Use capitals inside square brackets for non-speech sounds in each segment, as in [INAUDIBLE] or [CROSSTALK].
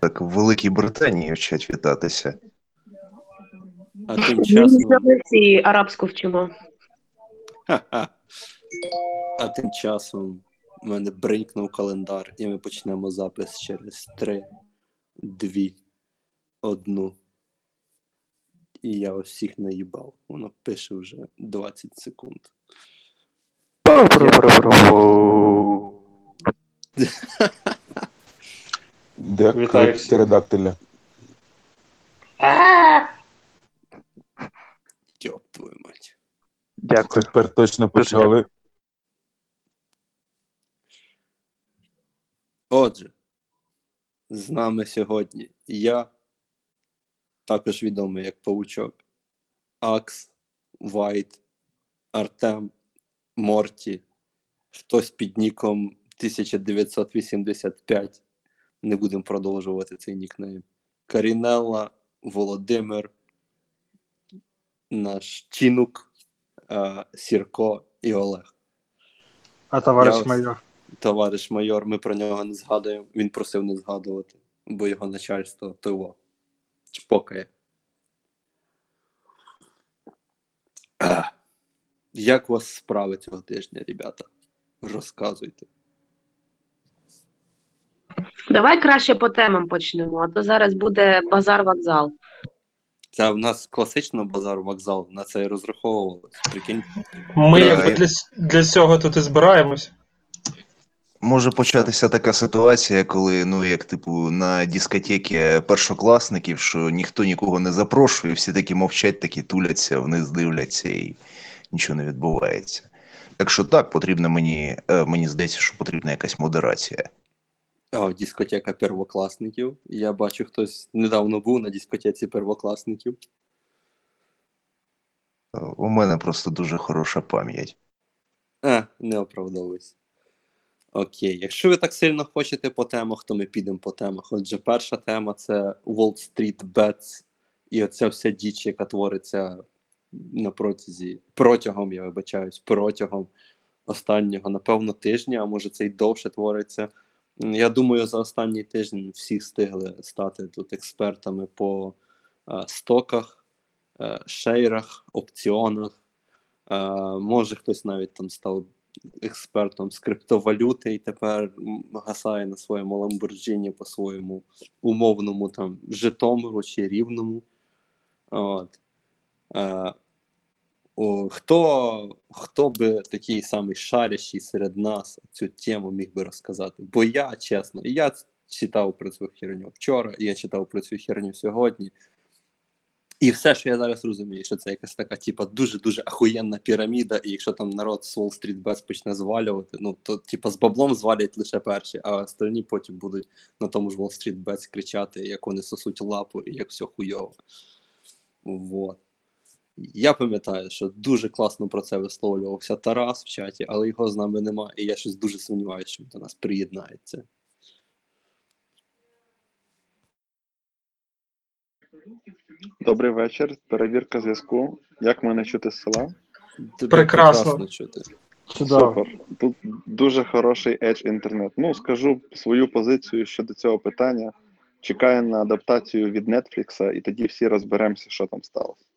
Так в Великій Британії вчать вітатися. А тим часом. всі арабську вчимо. Ха-ха. А тим часом в мене бринкнув календар, і ми почнемо запис через 3, 2, 1. І я вас всіх наїбав. Воно пише вже 20 секунд. [LAUGHS] Де Вітаю крик всіх. птеродактиля? Йоп твою мать. Дякую. Тепер точно почали. Отже, з нами сьогодні я, також відомий як Павучок, Акс, Вайт, Артем, Морті, хтось під ніком 1985. Не будемо продовжувати цей нікнейм. Карінелла, Володимир, наш Чінук, е, Сірко і Олег. А товариш Я майор. товариш майор, ми про нього не згадуємо. Він просив не згадувати, бо його начальство того чпокає. Як у вас справи цього тижня, ребята? Розказуйте. Давай краще по темам почнемо, а то зараз буде базар-вокзал. Це в нас класично базар вокзал, на це і розраховувалось. Прикинь, Ми якби для, для цього тут і збираємось. Може початися така ситуація, коли, ну, як типу, на дискотекі першокласників, що ніхто нікого не запрошує, всі такі мовчать, такі туляться, вниз дивляться і нічого не відбувається. Так що так, потрібно мені, е, мені здається, що потрібна якась модерація. А, дискотека первокласників. Я бачу, хтось недавно був на дискотеці первокласників. Е, У мене просто дуже хороша пам'ять. А, не оправдовуйся. Окей, якщо ви так сильно хочете по темах, то ми підемо по темах. Отже, перша тема це Wall Street Bets і оця вся діч, яка твориться на протязі, протягом, я вибачаюсь, протягом останнього, напевно, тижня, а може це й довше твориться. Я думаю, за останній тиждень всі встигли стати тут експертами по е, стоках, е, шейрах, опціонах. Е, може, хтось навіть там став експертом з криптовалюти і тепер гасає на своєму Ламборджині по своєму умовному там Житомиру чи рівному. От. О, хто, хто би такий самий шарящий серед нас цю тему міг би розказати? Бо я, чесно, я читав про цю херню вчора, я читав про цю херню сьогодні. І все, що я зараз розумію, що це якась така, типа, дуже-дуже ахуєнна піраміда, і якщо там народ з Street Bets почне звалювати, ну то типа з баблом звалять лише перші, а остальні потім будуть на тому ж Street Bets кричати, як вони сосуть лапу і як все хуйово. Вот. Я пам'ятаю, що дуже класно про це висловлювався Тарас в чаті, але його з нами немає, і я щось дуже сумніваюся, що він до нас приєднається. Добрий вечір. Перевірка зв'язку. Як мене чути з села? Тебе Прекрасно. чути. Чудово. Супер. Тут дуже хороший Edge інтернет. Ну, скажу свою позицію щодо цього питання. Чекаю на адаптацію від Netflix, і тоді всі розберемося, що там сталося.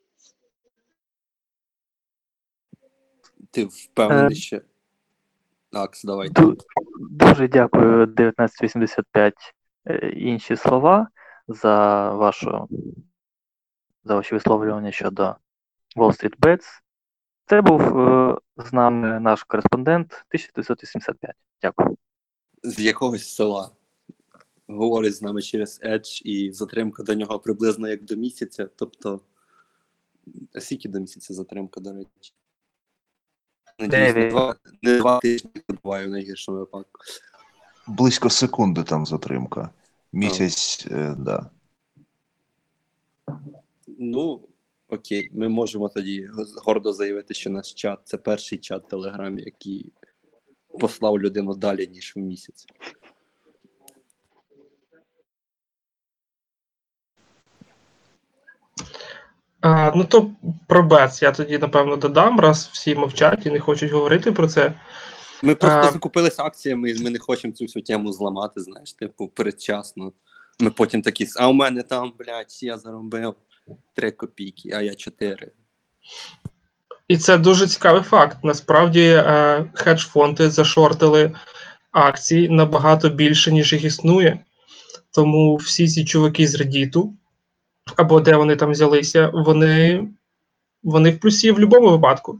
Ти впевнений ще. Акс, давай. Дуже дякую 1985 е, інші слова за вашу за ваші висловлювання щодо Wall Street Bets. Це був е, з нами наш кореспондент 1985. Дякую. З якогось села. Говорить з нами через Edge, і затримка до нього приблизно як до місяця. Тобто. Скільки до місяця затримка, до речі? Надіюсь, не два, не два тижні буває в найгіршому випадку. Близько секунди там затримка. Місяць, е, да. Ну, окей, ми можемо тоді гордо заявити, що наш чат це перший чат в Телеграмі, який послав людину далі, ніж в місяць. А, ну то про Бец я тоді, напевно, додам, раз всі мовчать і не хочуть говорити про це. Ми просто А. закупилися акціями, і ми не хочемо цю всю тему зламати, знаєш, типу, передчасно. Ми потім такі, а у мене там, блядь, я заробив 3 копійки, а я 4. І це дуже цікавий факт. Насправді е, хедж-фонди зашортили акції набагато більше, ніж їх існує. Тому всі ці чуваки з Reddit, або де вони там взялися, вони, вони в плюсі в будь-якому випадку.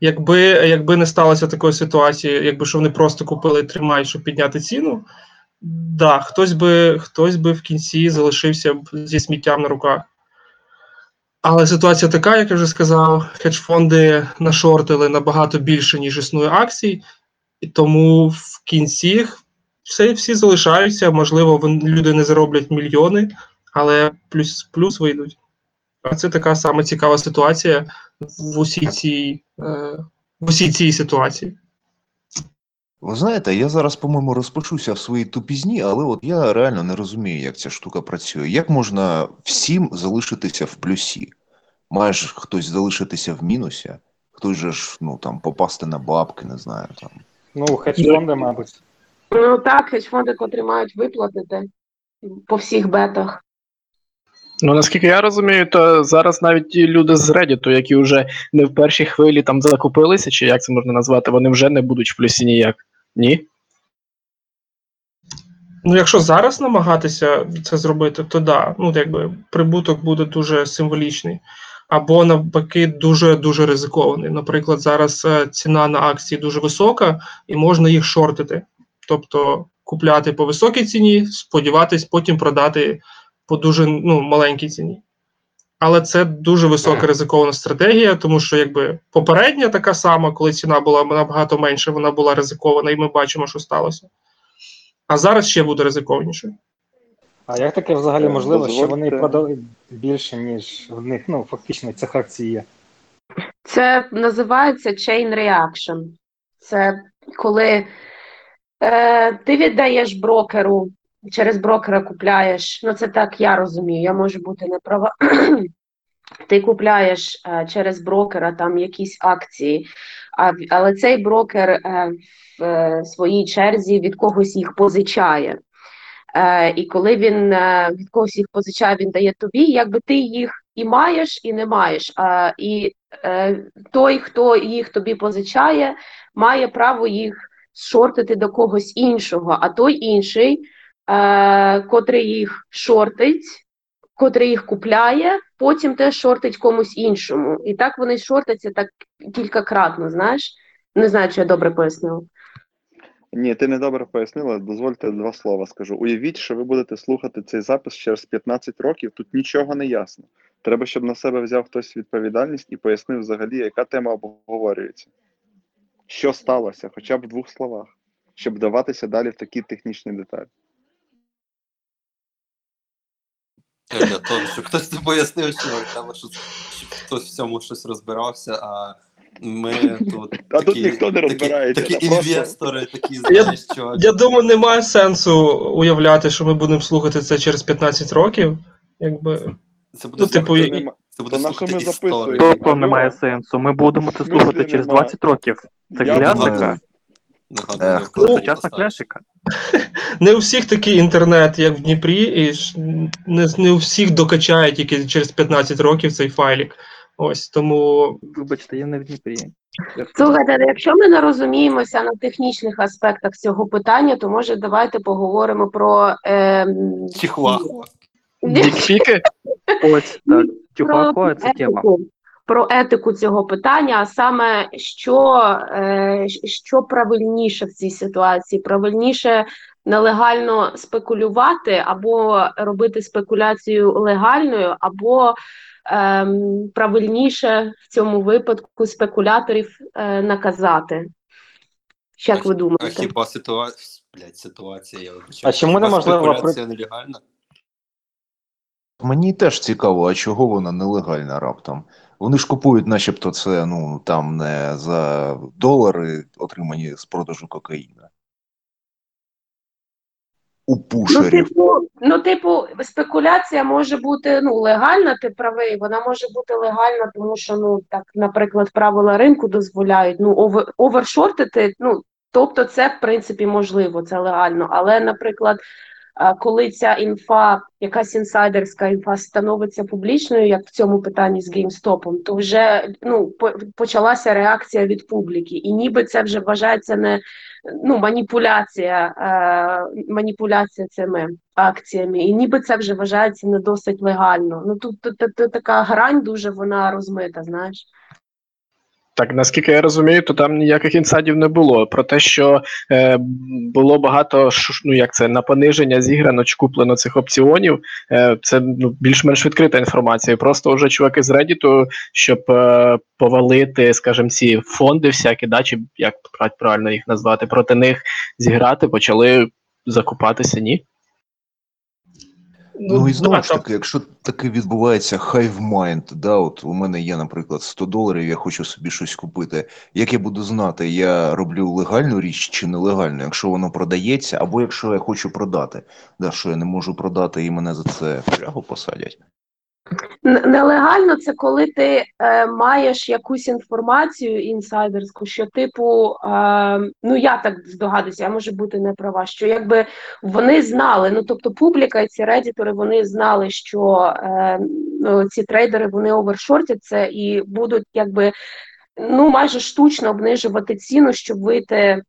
Якби, якби не сталося такої ситуації, якби що вони просто купили і тримають, щоб підняти ціну, да, хтось би, хтось би в кінці залишився зі сміттям на руках. Але ситуація така, як я вже сказав, хедж-фонди нашортили набагато більше, ніж існує акцій, і тому в кінці все, всі залишаються. Можливо, люди не зароблять мільйони, але плюс, плюс вийдуть. А це така сама цікава ситуація в усій цій, е, в усій цій ситуації. Ви знаєте, я зараз, по-моєму, розпочуся в своїй тупізні, але от я реально не розумію, як ця штука працює. Як можна всім залишитися в плюсі? Має ж хтось залишитися в мінусі, хтось же ж ну там попасти на бабки, не знаю там. Ну, хедж-фонди, мабуть. Ну так, хедж-фонди, котрі мають виплатити по всіх бетах. Ну, наскільки я розумію, то зараз навіть ті люди з Reddit, які вже не в першій хвилі там закупилися, чи як це можна назвати, вони вже не будуть в плюсі ніяк. Ні? Ну, якщо зараз намагатися це зробити, то да, ну якби прибуток буде дуже символічний. Або навпаки, дуже дуже ризикований. Наприклад, зараз е, ціна на акції дуже висока, і можна їх шортити. Тобто купляти по високій ціні, сподіватись потім продати по дуже ну, маленькій ціні. Але це дуже висока ризикована стратегія, тому що якби попередня така сама, коли ціна була набагато менше, вона була ризикована, і ми бачимо, що сталося. А зараз ще буде ризикованіше. А як таке взагалі Е, можливо, що вони продали більше, ніж в них, ну, фактично, цих акцій є? Це називається chain reaction. Це коли е, ти віддаєш брокеру, через брокера купляєш. Ну, це так я розумію, я можу бути не права. [CLEARS THROAT] Ти купляєш е, через брокера там якісь акції, а, але цей брокер е, в е, своїй черзі від когось їх позичає. Е, і коли він е, від когось їх позичає, він дає тобі, якби ти їх і маєш, і не маєш. А, і е, той, хто їх тобі позичає, має право їх шортити до когось іншого, а той інший, е, котрий їх шортить, котрий їх купляє, потім теж шортить комусь іншому. І так вони шортяться так кількакратно, знаєш? Не знаю, чи я добре пояснила. Ні, ти не добре пояснила. Дозвольте два слова скажу. Уявіть, що ви будете слухати цей запис через 15 років. Тут нічого не ясно. Треба, щоб на себе взяв хтось відповідальність і пояснив взагалі, яка тема обговорюється. Що сталося, хоча б в двох словах, щоб вдаватися далі в такі технічні деталі. Для того, щоб хтось не пояснив, що треба, щоб щоб хтось в цьому щось розбирався, а ми тут. А тут ніхто не розбирається, Такі, та просто- інвестори, такі, знаєш, що. Я думаю, немає сенсу уявляти, що ми будемо слухати це через 15 років. Якби Це буде Ну, типу, і- Нема- це буде на слухати ми історію. записуємо? Тобто немає сенсу. Ми будемо це слухати через 20 років. Це Я класика. Нагадую, ну, Сучасна поставиш. не у всіх такий інтернет, як в Дніпрі, і ж не, не у всіх докачає тільки через 15 років цей файлік. Ось тому Вибачте, я не в Дніпрі. Слухайте, ну, якщо ми не розуміємося на технічних аспектах цього питання, то може давайте поговоримо про ем, Чихуахуа. Дікпіки? Ось так. про це тема. Про етику цього питання, а саме що, е, що правильніше в цій ситуації? Правильніше нелегально спекулювати або робити спекуляцію легальною, або ем, правильніше в цьому випадку спекуляторів е, наказати. Як ви А думаєте? хіба ситуація. Блять, ситуація, я вибачаю. А чому Хіба неможливо спекуляція нелегальна? Мені теж цікаво, а чого вона нелегальна раптом? Вони ж купують, начебто, це ну там не за долари, отримані з продажу кокаїна. У Ну, типу, ну, типу, спекуляція може бути ну, легальна, ти правий, вона може бути легальна, тому що, ну, так, наприклад, правила ринку дозволяють ну, овер, овершортити, ну, тобто це, в принципі, можливо, це легально. Але, наприклад, коли ця інфа, якась інсайдерська інфа становиться публічною, як в цьому питанні з GameStop, то вже ну почалася реакція від публіки, і ніби це вже вважається не ну маніпуляція, е, маніпуляція цими акціями, і ніби це вже вважається не досить легально. Ну тут така грань дуже вона розмита, знаєш. Так, наскільки я розумію, то там ніяких інсайдів не було. Про те, що е, було багато ну як це на пониження зіграно чи куплено цих опціонів. Е, це ну, більш-менш відкрита інформація. Просто вже чуваки з Reddit, щоб е, повалити, скажімо, ці фонди всякі, да, чи як правильно їх назвати, проти них зіграти, почали закупатися, ні? Ну, і знову ж таки, якщо таке відбувається hive mind, да, от у мене є, наприклад, 100 доларів, я хочу собі щось купити. Як я буду знати, я роблю легальну річ чи нелегальну, якщо воно продається, або якщо я хочу продати, да, що я не можу продати і мене за це в посадять. Нелегально це коли ти е, маєш якусь інформацію інсайдерську, що типу, е, ну я так здогадуюся, я можу бути не права, що якби вони знали, ну тобто публіка і ці редітори, вони знали, що е, ну, ці трейдери вони овершортять це і будуть якби ну майже штучно обнижувати ціну, щоб вийти.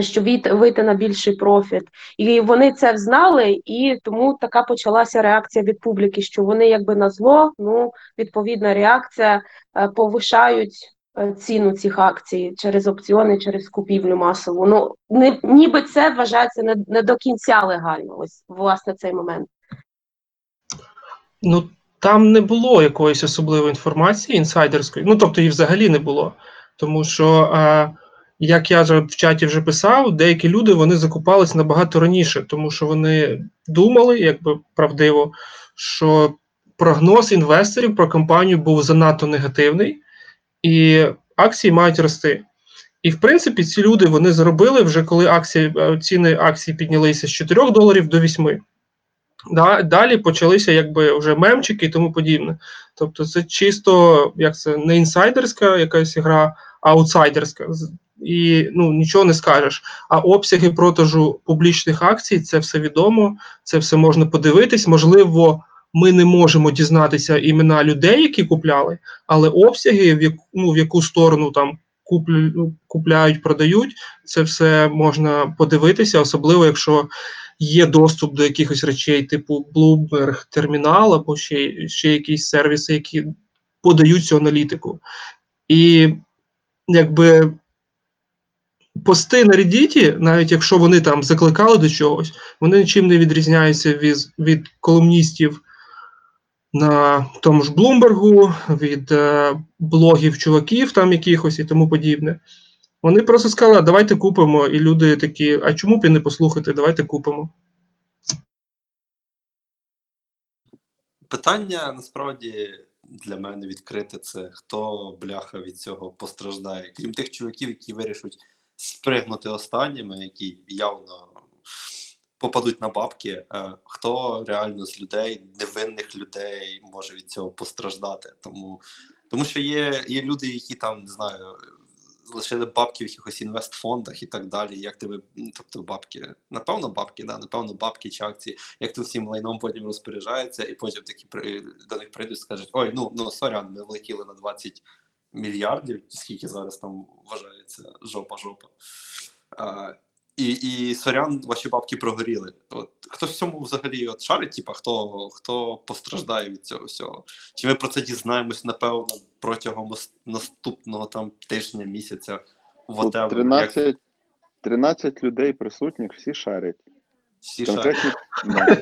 Щоб вийти, на більший профіт, і вони це знали, і тому така почалася реакція від публіки, що вони якби на зло, ну відповідна реакція е, повишають е, ціну цих акцій через опціони, через купівлю масову. Ну не ніби це вважається не, не до кінця легально. Ось власне цей момент. Ну, там не було якоїсь особливої інформації інсайдерської, ну тобто її взагалі не було. Тому що, е, як я в чаті вже писав, деякі люди вони закупались набагато раніше, тому що вони думали, якби правдиво, що прогноз інвесторів про компанію був занадто негативний, і акції мають рости. І в принципі, ці люди вони заробили вже коли акції, е, ціни акцій піднялися з 4 доларів до 8. Да, далі почалися якби вже мемчики і тому подібне. Тобто, це чисто як це не інсайдерська якась гра, а аутсайдерська. І ну нічого не скажеш. А обсяги продажу публічних акцій це все відомо, це все можна подивитись. Можливо, ми не можемо дізнатися імена людей, які купляли, але обсяги, в яку, ну, в яку сторону там ну, купляють, продають, це все можна подивитися, особливо якщо є доступ до якихось речей, типу Bloomberg термінал або ще, ще якісь сервіси, які подають цю аналітику. І якби пости на Reddit, навіть якщо вони там закликали до чогось, вони нічим не відрізняються від, від колумністів на тому ж Блумбергу, від е, блогів чуваків там якихось і тому подібне. Вони просто сказали, давайте купимо, і люди такі, а чому б і не послухати, давайте купимо. Питання насправді для мене відкрите це хто бляха від цього постраждає. Крім тих чуваків, які вирішать спригнути останніми, які явно попадуть на бабки. е, Хто реально з людей, невинних людей може від цього постраждати? Тому, тому що є, є люди, які там не знаю. Лишили бабки в якихось інвестфондах і так далі. Як тебе, ну, тобто бабки, напевно, бабки, да, напевно, бабки чи акції, як то всім лайном потім розпоряджаються, і потім такі при- до них прийдуть скажуть: ой, ну ну сорян, ми влетіли на 20 мільярдів, скільки зараз там вважається жопа-жопа. А, і, і сорян, ваші бабки прогоріли. От хто в цьому взагалі от шарить, типа хто, хто постраждає від цього всього? Чи ми про це дізнаємось, напевно, протягом наступного там тижня, місяця, whatever, як 13, 13 людей присутніх, всі шарять. Всі. Конкретні, да.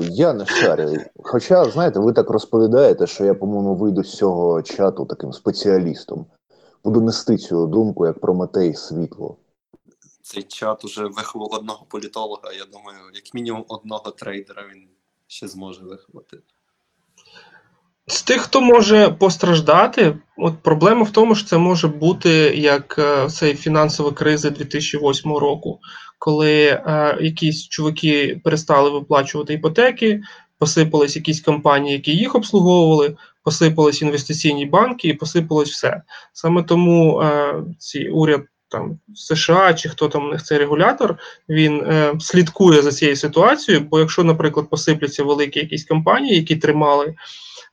Я не шарю. Хоча, знаєте, ви так розповідаєте, що я, по-моєму, вийду з цього чату таким спеціалістом. Буду нести цю думку як Прометей світло. Цей чат уже виховав одного політолога. Я думаю, як мінімум одного трейдера він ще зможе виховати. З тих, хто може постраждати, от проблема в тому, що це може бути як е, цей фінансова криза 2008 року, коли е, якісь чуваки перестали виплачувати іпотеки, посипались якісь компанії, які їх обслуговували, посипались інвестиційні банки і посипалось все. Саме тому е, ці уряд там США чи хто там у них цей регулятор, він е, слідкує за цією ситуацією. Бо якщо, наприклад, посипляться великі якісь компанії, які тримали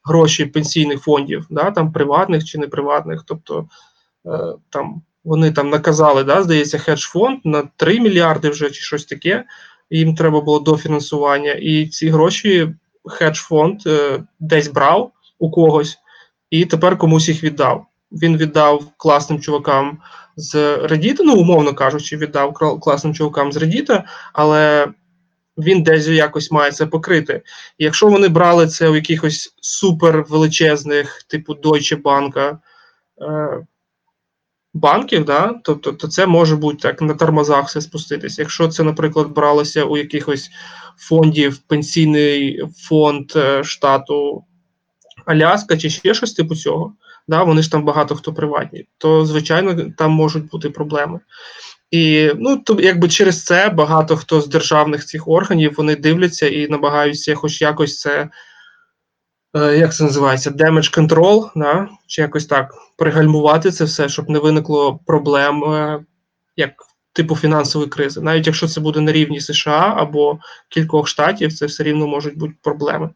гроші пенсійних фондів, да, там приватних чи неприватних, тобто е, там вони там наказали, да, здається, хедж-фонд на 3 мільярди вже чи щось таке. Їм треба було дофінансування, і ці гроші хедж-фонд е, десь брав у когось, і тепер комусь їх віддав. Він віддав класним чувакам з Reddit, ну, умовно кажучи, віддав класним чувакам з Reddit, але він десь якось має це покрити. І якщо вони брали це у якихось супер величезних, типу Deutsche Bank, е, банків, да, тобто то це може бути так на тормозах все спуститися. Якщо це, наприклад, бралося у якихось фондів, пенсійний фонд е, штату Аляска чи ще щось типу цього, да, вони ж там багато хто приватні, то звичайно там можуть бути проблеми. І ну то якби через це багато хто з державних цих органів вони дивляться і намагаються хоч якось це. Е, Як це називається? Damage control, да? чи якось так пригальмувати це все, щоб не виникло проблем, е, як типу фінансової кризи. Навіть якщо це буде на рівні США або кількох штатів, це все рівно можуть бути проблеми.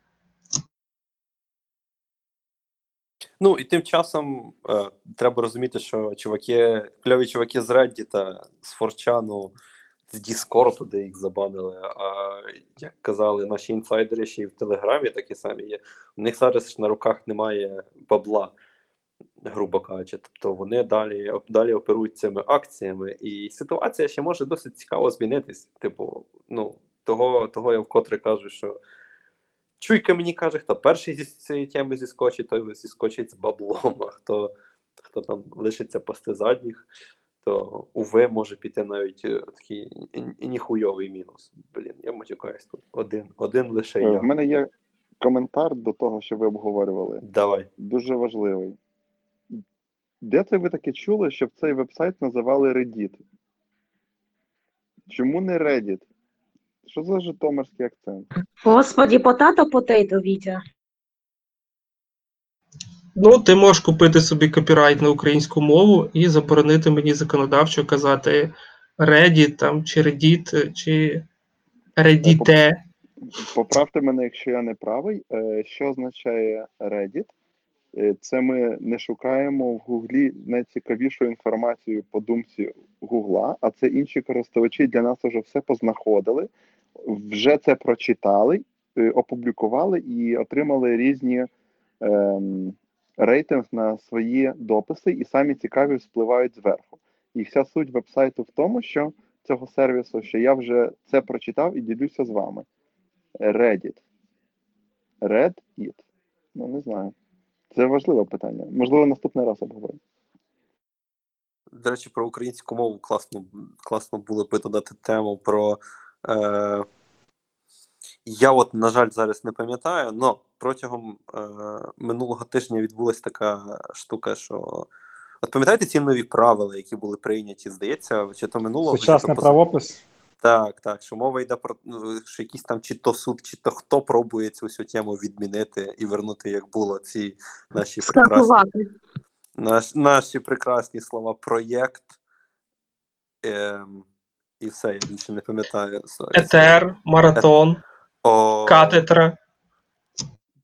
Ну і тим часом е, треба розуміти, що чуваки, кльові чуваки з Reddit, з Форчану, з Discord, де їх забанили. А як казали наші інсайдери, ще й в Телеграмі такі самі є. У них зараз ж на руках немає бабла, грубо кажучи. Тобто вони далі, далі оперують цими акціями, і ситуація ще може досить цікаво змінитись. Типу, ну, того, того я вкотре кажу, що. Чуйка мені каже, хто перший зі цієї теми зіскочить, той зіскочить з баблом, а хто, хто там лишиться пасти задніх, то уви може піти навіть е, такий ніхуйовий мінус. Блін, я матюкаюсь тут. Один, один лише Е, я. В мене є коментар до того, що ви обговорювали. Давай. Дуже важливий. Де це ви таке чули, щоб цей вебсайт називали Reddit? Чому не Reddit? Що за житомирський акцент? Господі, потато потейто, Вітя. Ну, ти можеш купити собі копірайт на українську мову і заборонити мені законодавчо казати Reddit там, чи Reddit, чи Reddit. Поправте мене, якщо я не правий. Е, Що означає Reddit? Е, Це ми не шукаємо в Гуглі найцікавішу інформацію по думці Гугла, а це інші користувачі для нас вже все познаходили, вже це прочитали, е, опублікували і отримали різні ем, рейтинг на свої дописи, і самі цікаві вспливають зверху. І вся суть вебсайту в тому, що цього сервісу, що я вже це прочитав і ділюся з вами. Reddit. Reddit. Ну, не знаю. Це важливе питання. Можливо, наступний раз обговоримо. До речі, про українську мову класно, класно було би додати тему про. Е, я от, на жаль, зараз не пам'ятаю, але протягом е, минулого тижня відбулася така штука, що. От пам'ятаєте ці нові правила, які були прийняті, здається, чи то минулого чи Сучасний то правопис. Так, так, що мова йде про ну, що якийсь там чи то суд, чи то хто пробує цю всю тему відмінити і вернути, як було ці наші прекрасні, наш, наші прекрасні слова проєкт. Ем, і все, я більше не пам'ятаю. Етер, маратон, О, катедра.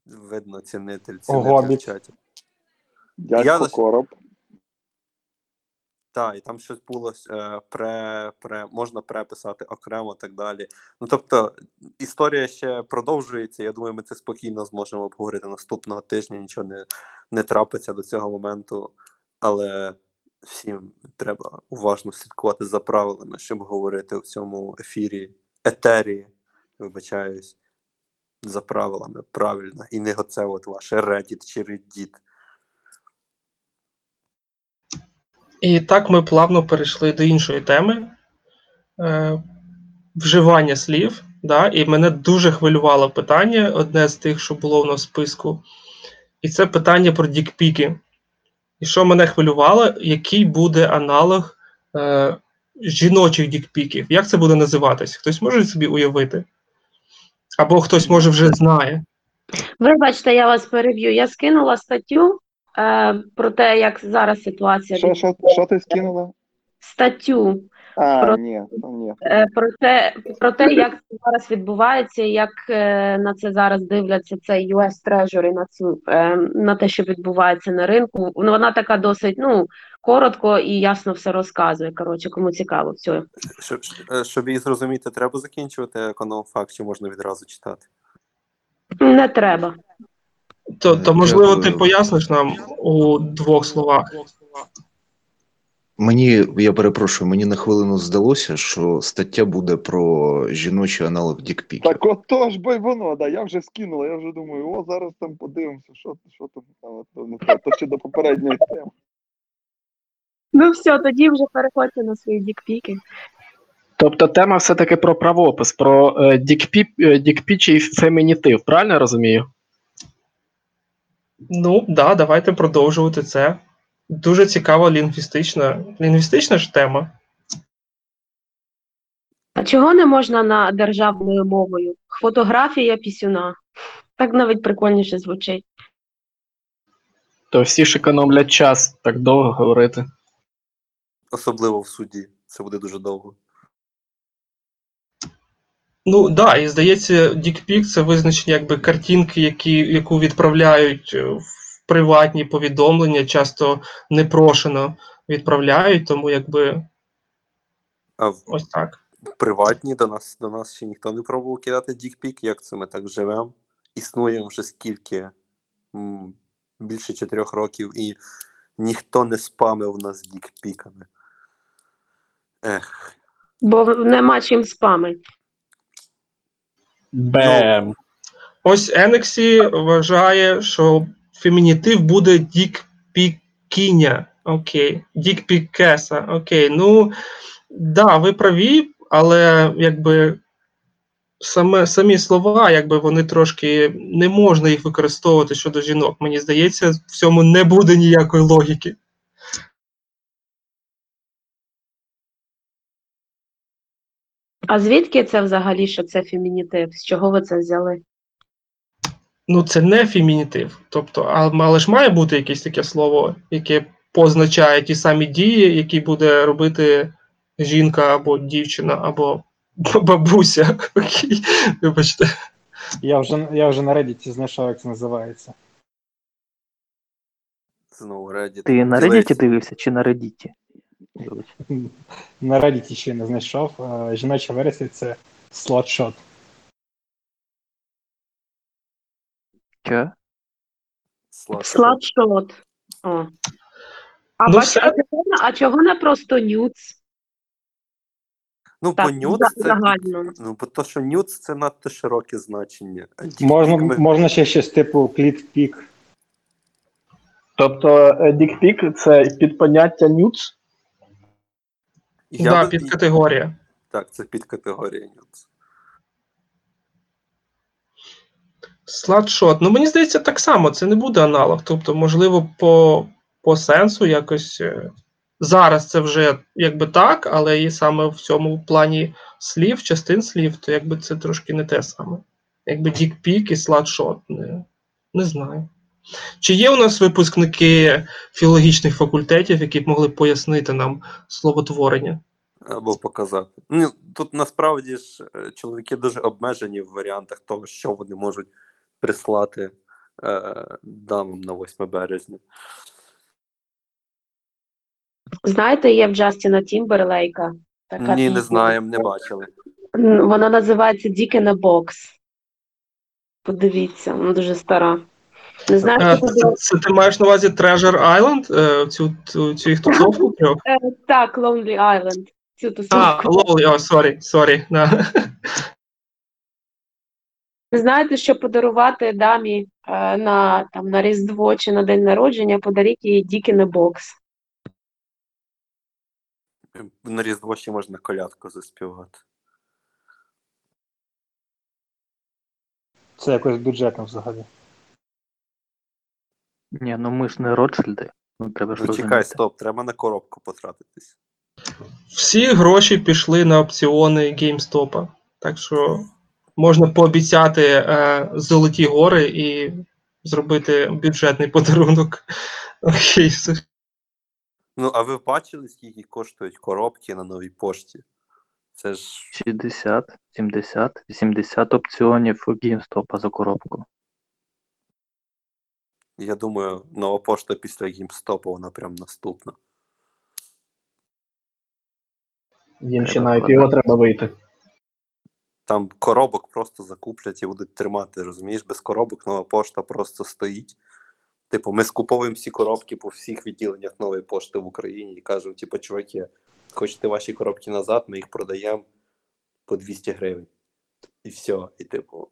Видно, цінитель, цінитель в чаті. Дядько Я Короб. Так, і там щось було е, пре, пре, можна преписати окремо так далі. Ну тобто, історія ще продовжується. Я думаю, ми це спокійно зможемо обговорити наступного тижня. Нічого не, не трапиться до цього моменту, але всім треба уважно слідкувати за правилами, щоб говорити в цьому ефірі, етері, вибачаюсь, за правилами правильно, і не оце от ваше Reddit чи Reddit. І так ми плавно перейшли до іншої теми е, вживання слів. Да? І мене дуже хвилювало питання, одне з тих, що було в нас в списку. І це питання про дікпіки. І що мене хвилювало, який буде аналог е, жіночих дікпіків? Як це буде називатись? Хтось може собі уявити? Або хтось може вже знає. Вибачте, я вас переб'ю. Я скинула статтю е, про те, як зараз ситуація. Що, що, що ти скинула? статтю А, Про- ні, ні. е, про те, про те, як це зараз відбувається, як е, на це зараз дивляться цей US Treasury, на цю е, на те, що відбувається на ринку. Ну, вона така досить ну коротко і ясно все розказує. Коротше, кому цікаво, все. Щоб, щоб її зрозуміти, треба закінчувати економ-факт, чи можна відразу читати? Не треба. То, то можливо, ти поясниш нам у двох словах. Мені, я перепрошую, мені на хвилину здалося, що стаття буде про жіночий аналог дікпіків. Так отож, бо й воно, да, я вже скинула, я вже думаю, о, зараз там подивимося, що, що там, а, то, не те, то ще до попередньої теми. Ну все, тоді вже переходьте на свої дікпіки. Тобто тема все-таки про правопис, про е, дікпі, е, дікпічий фемінітив, правильно я розумію? Ну, да, давайте продовжувати це. Дуже цікава лінгвістична, лінгвістична ж тема. А чого не можна на державною мовою? Фотографія пісюна. Так навіть прикольніше звучить. То всі ж економлять час так довго говорити. Особливо в суді. Це буде дуже довго. Ну да, і здається, дікпік це визначення якби картинки, які, яку відправляють е, в приватні повідомлення, часто непрошено відправляють, тому якби А в ось так. приватні до нас до нас ще ніхто не пробував кидати дікпік. Як це ми так живемо? Існуємо вже скільки? Більше чотирьох років, і ніхто не спамив нас дікпіками. Ех. Бо нема чим спамить. Бем. Ось Енексі вважає, що фемінітив буде дікпікіня. Окей, дікпікеса. Окей. Ну да, ви праві, але якби саме самі слова, якби вони трошки не можна їх використовувати щодо жінок. Мені здається, в цьому не буде ніякої логіки. А звідки це взагалі, що це фемінітив? З чого ви це взяли? Ну, це не фемінітив. Тобто, але ж має бути якесь таке слово, яке позначає ті самі дії, які буде робити жінка або дівчина, або [LAUGHS] бабуся. Окей, вибачте. Я вже, я вже на Reddit знайшов, як це називається. Знову Reddit. Ти на. Reddit дивився чи на Reddit? На Reddit ще не знайшов. Е, Жіноча версія це слотшот. Сладко. Сладшот. О. А, Ну, бачите, все. а чого не- а чого не просто нюц? Ну, Так, по нюц за- це. загально. Ну, бо то, що нюц це надто широке значення. А Можна, ми- можна ще щось типу клітпік. Тобто е, дікпік це підпоняття нюц. Я да, би- підкатегорія. Так, це підкатегорія нюц. Сладшот. Ну, мені здається, так само, це не буде аналог. Тобто, можливо, по, по сенсу якось. е, Зараз це вже якби так, але і саме в цьому плані слів, частин слів, то якби це трошки не те саме. Якби дікпік і сладшот. Не, не знаю. Чи є у нас випускники філологічних факультетів, які б могли пояснити нам словотворення? Або показати. Ну, тут насправді ж е, чоловіки дуже обмежені в варіантах того, що вони можуть прислати е, дамам на 8 березня. Знаєте, є в Джастіна Тімберлейка. Така Ні, не знаємо, не бачили. Вона називається in a Подивіться, вона дуже стара. Не знаю, Е, що Це, це. це ти маєш на увазі Treasure Island, е, цю, цю, цю їх тусовку трьох? Е, Так, Lonely Island. Цю А, тусовку. Lonely, о, sorry, sorry. Ви знаєте, що подарувати дамі е, на, там, на Різдво чи на день народження, подаріть їй in a На Різдво ще можна колядку заспівати. Це якось бюджетно взагалі. Ні, ну ми ж не Ротшильди. Ну, треба ж Ну, розуміти. чекай, стоп, треба на коробку потратитись. Всі гроші пішли на опціони GameStop. Так що можна пообіцяти е, золоті гори і зробити бюджетний подарунок. [LAUGHS] Окей, все. Ну, а ви бачили, скільки коштують коробки на новій пошті? Це ж 60, 70, 80 опціонів GameStop за коробку. Я думаю, нова пошта після гімстопу, вона прям наступна. Їм ще на IPO треба вийти. Там коробок просто закуплять і будуть тримати, розумієш? Без коробок нова пошта просто стоїть. Типу, ми скуповуємо всі коробки по всіх відділеннях нової пошти в Україні і кажемо, типу, чуваки, хочете ваші коробки назад, ми їх продаємо по 200 гривень. І все. І типу,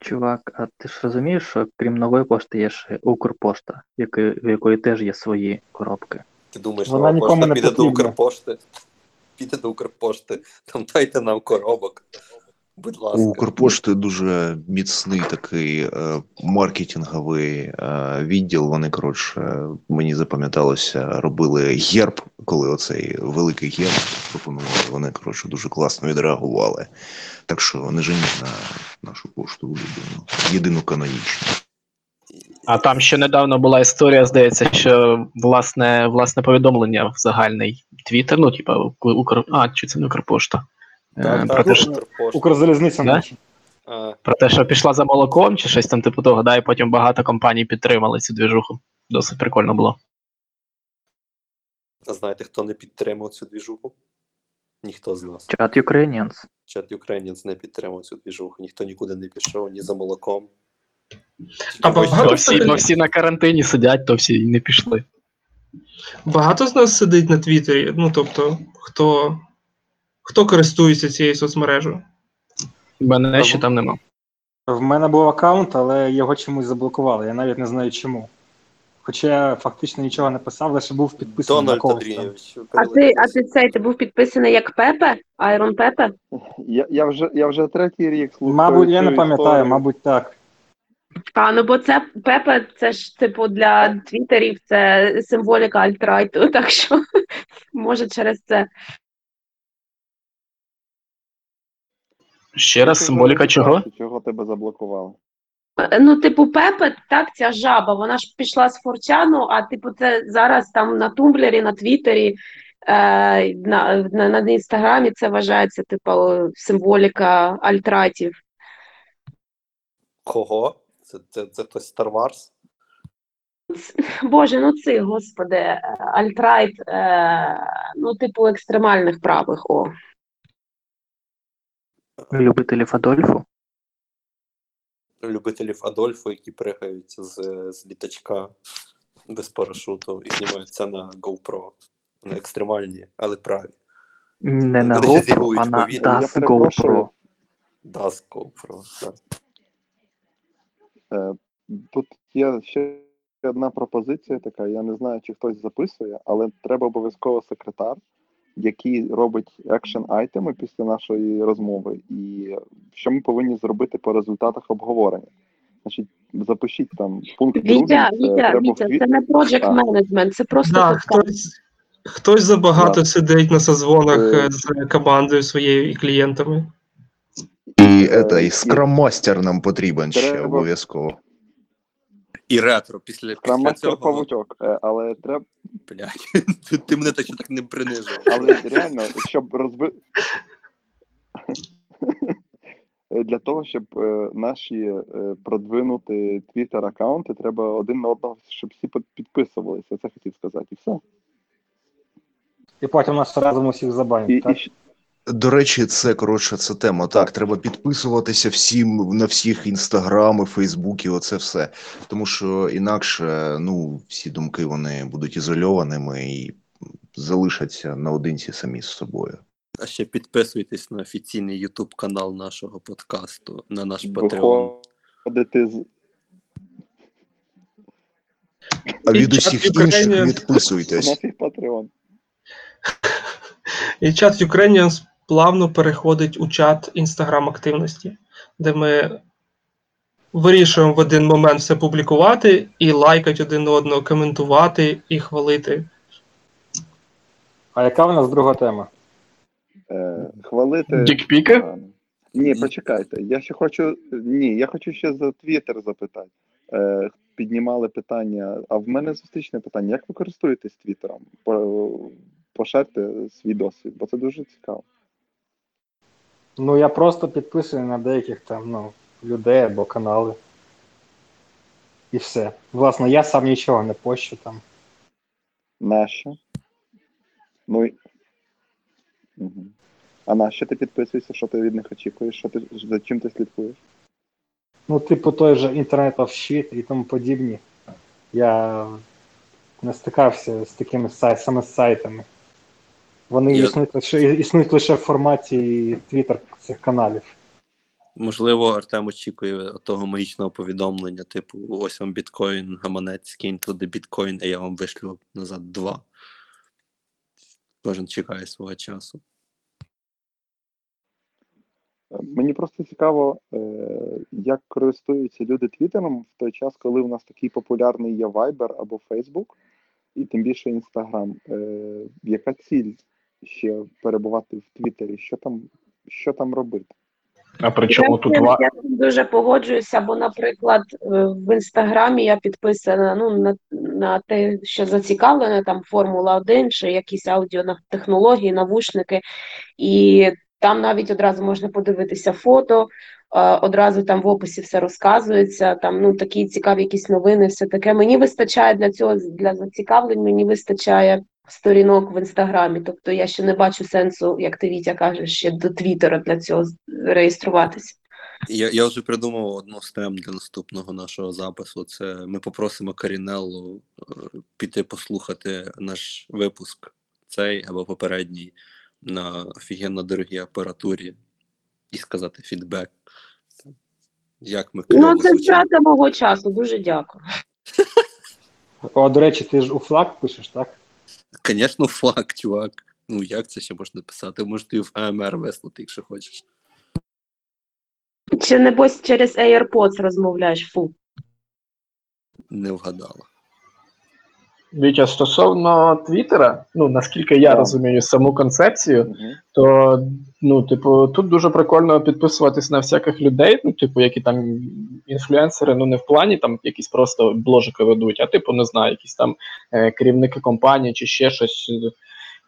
Чувак, а ти ж розумієш, що крім нової пошти є ще Укрпошта, яки- в якої теж є свої коробки. ти думаєш, Вона нова нікому пошта не піде до потрібна. Укрпошти. Піде до Укрпошти, там дайте нам коробок. Будь ласка. У Укрпошти дуже міцний такий е, маркетинговий е, відділ. Вони, коротше, мені запам'яталося, робили герб, коли оцей великий герб пропонували. Вони, коротше, дуже класно відреагували. Так що не женіть на нашу пошту улюблену, єдину канонічну. А там ще недавно була історія, здається, що власне, власне повідомлення в загальний твіттер, ну, типа, Укр... А, чи це не Укрпошта? Е, Так, про, так, те, що, Укрзалізниця Да? наша. Про те, що пішла за молоком, чи щось там типу того, да, і потім багато компаній підтримали цю двіжуху. Досить прикольно було. А знаєте, хто не підтримав цю двіжуху? Ніхто з нас. Чат Ukrainians. Чат Ukrainians не підтримав цю двіжуху, ніхто нікуди не пішов, ні за молоком. А багато всі, бо всі на карантині сидять, то всі не пішли. Багато з нас сидить на Твіттері. Ну, тобто, хто, хто користується цією соцмережею? Мене ще там нема. В мене був аккаунт, але його чомусь заблокували. Я навіть не знаю чому. Хоча я фактично нічого не писав, лише був підписаний на Дональд когось. там. Андрійович. А ти, а ти цей ти був підписаний як Пепе? Айрон Пепе? Я, я, вже, я вже третій рік слухаю. Мабуть, я цю не пам'ятаю, історію. мабуть, так. А, ну бо це Пепе, це ж типу для твіттерів, це символіка альтрайту, [LAUGHS] так що може через це. Ще раз, символіка чого? Чого тебе заблокували? Е, Ну, типу, Пепе, так, ця жаба, вона ж пішла з Форчану, а типу, це зараз там на Тумблері, на Твіттері, е, на, на, на інстаграмі це вважається, типу, символіка альтратів. Кого? Це, це, це хтось Star Wars? [LAUGHS] Боже, ну цих, господи, е, alt-right, е, ну, типу, екстремальних правих. О. Любителів Адольфу. Любителів Адольфу, які пригають з, з літачка без парашуту і знімаються на GoPro. Вони екстремальні, але праві. Не на GoPro, а на. Das GoPro. Das GoPro. Так. Е, Тут є ще одна пропозиція така. Я не знаю, чи хтось записує, але треба обов'язково секретар, який робить екшен айтеми після нашої розмови. І що ми повинні зробити по результатах обговорення. Значить, запишіть там пункт. Вітя, це Вітя, треба Вітя, це не project management, це просто Да, хтось, хтось забагато Да. сидить на созвонах Е, е, з командою своєю і клієнтами. І, Е, это, і і- скрам-мастер нам потрібен ще обов'язково. І ретро після, після Граммастер цього. павучок. Е, Але треба Блядь, [LAUGHS] ти, ти мене так, так не принижував. Але реально, щоб розби... [LAUGHS] Для того, щоб е, наші е, продвинути твіттер аккаунти, треба один на одного, щоб всі підписувалися. Це хотів сказати, і все. І потім нас разом усіх забанять, І, так? і, До речі, це коротше, це тема. Так, треба підписуватися всім на всіх інстаграми, фейсбуки, оце все. Тому що інакше, ну, всі думки вони будуть ізольованими і залишаться наодинці самі з собою. А ще підписуйтесь на офіційний YouTube канал нашого подкасту, на наш Patreon. виходити з А від чат усіх Ukrainian. інших на відписуйтесь. [LAUGHS] Patreon. І чат Ukrainians плавно переходить у чат Instagram активності, де ми вирішуємо в один момент все публікувати і лайкати один одного, коментувати і хвалити. А яка в нас друга тема? Е, хвалити. Дікпіки? Ні, почекайте. Я ще хочу. Ні, я хочу ще за Твіттер запитати. Е, піднімали питання. А в мене зустрічне питання: як ви користуєтесь Твіттером? По- Пошарте свій досвід, бо це дуже цікаво. Ну, я просто підписаний на деяких там ну, людей або канали. І все. Власне, я сам нічого не пощу там. Нащо? Ну. Угу. А на що ти підписуєшся? Що ти від них очікуєш? Що ти за чим ти слідкуєш? Ну, типу, той же інтернет of shit і тому подібні. Я не стикався з такими сай- саме з сайтами. Вони Я- існують, лише, існують лише в форматі твіттер цих каналів. Можливо, Артем очікує того магічного повідомлення, типу, ось вам біткоін, гаманець, скинь туди біткоін, а я вам вишлю назад два. Кожен чекає свого часу. Мені просто цікаво, е, як користуються люди Твіттером в той час, коли у нас такий популярний є Viber або Facebook, і тим більше Instagram. Е, Яка ціль ще перебувати в Твіттері? Що там, що там робити? А при чому Я тут ва... Я дуже погоджуюся, бо, наприклад, е, в інстаграмі я підписана ну, на, на те, що зацікавлена, там Формула 1 чи якісь аудіотехнології, навушники, і там навіть одразу можна подивитися фото, е, одразу там в описі все розказується, там ну такі цікаві якісь новини, все таке. Мені вистачає для цього для зацікавлень, мені вистачає сторінок в інстаграмі. Тобто я ще не бачу сенсу, як ти Вітя кажеш, ще до Твіттера для цього реєструватися. Я, я вже придумав одну з тем для наступного нашого запису. Це ми попросимо Карінеллу е, піти послухати наш випуск, цей або попередній, на офігенно дорогій апаратурі і сказати фідбек. Як ми Ну, це втрата мого часу. Дуже дякую. О, до речі, ти ж у флаг пишеш, так? Звісно, факт, чувак. Ну як це ще можна писати? Можете ти в АМР веслати, якщо хочеш. Чи небось через AirPods розмовляєш? Фу. Не вгадала. Вітя, стосовно Твіттера, ну наскільки я Так. розумію саму концепцію, Угу. то ну, типу, тут дуже прикольно підписуватись на всяких людей, ну, типу, які там інфлюенсери, ну не в плані там якісь просто бложики ведуть, а типу, не знаю, якісь там е, керівники компанії чи ще щось.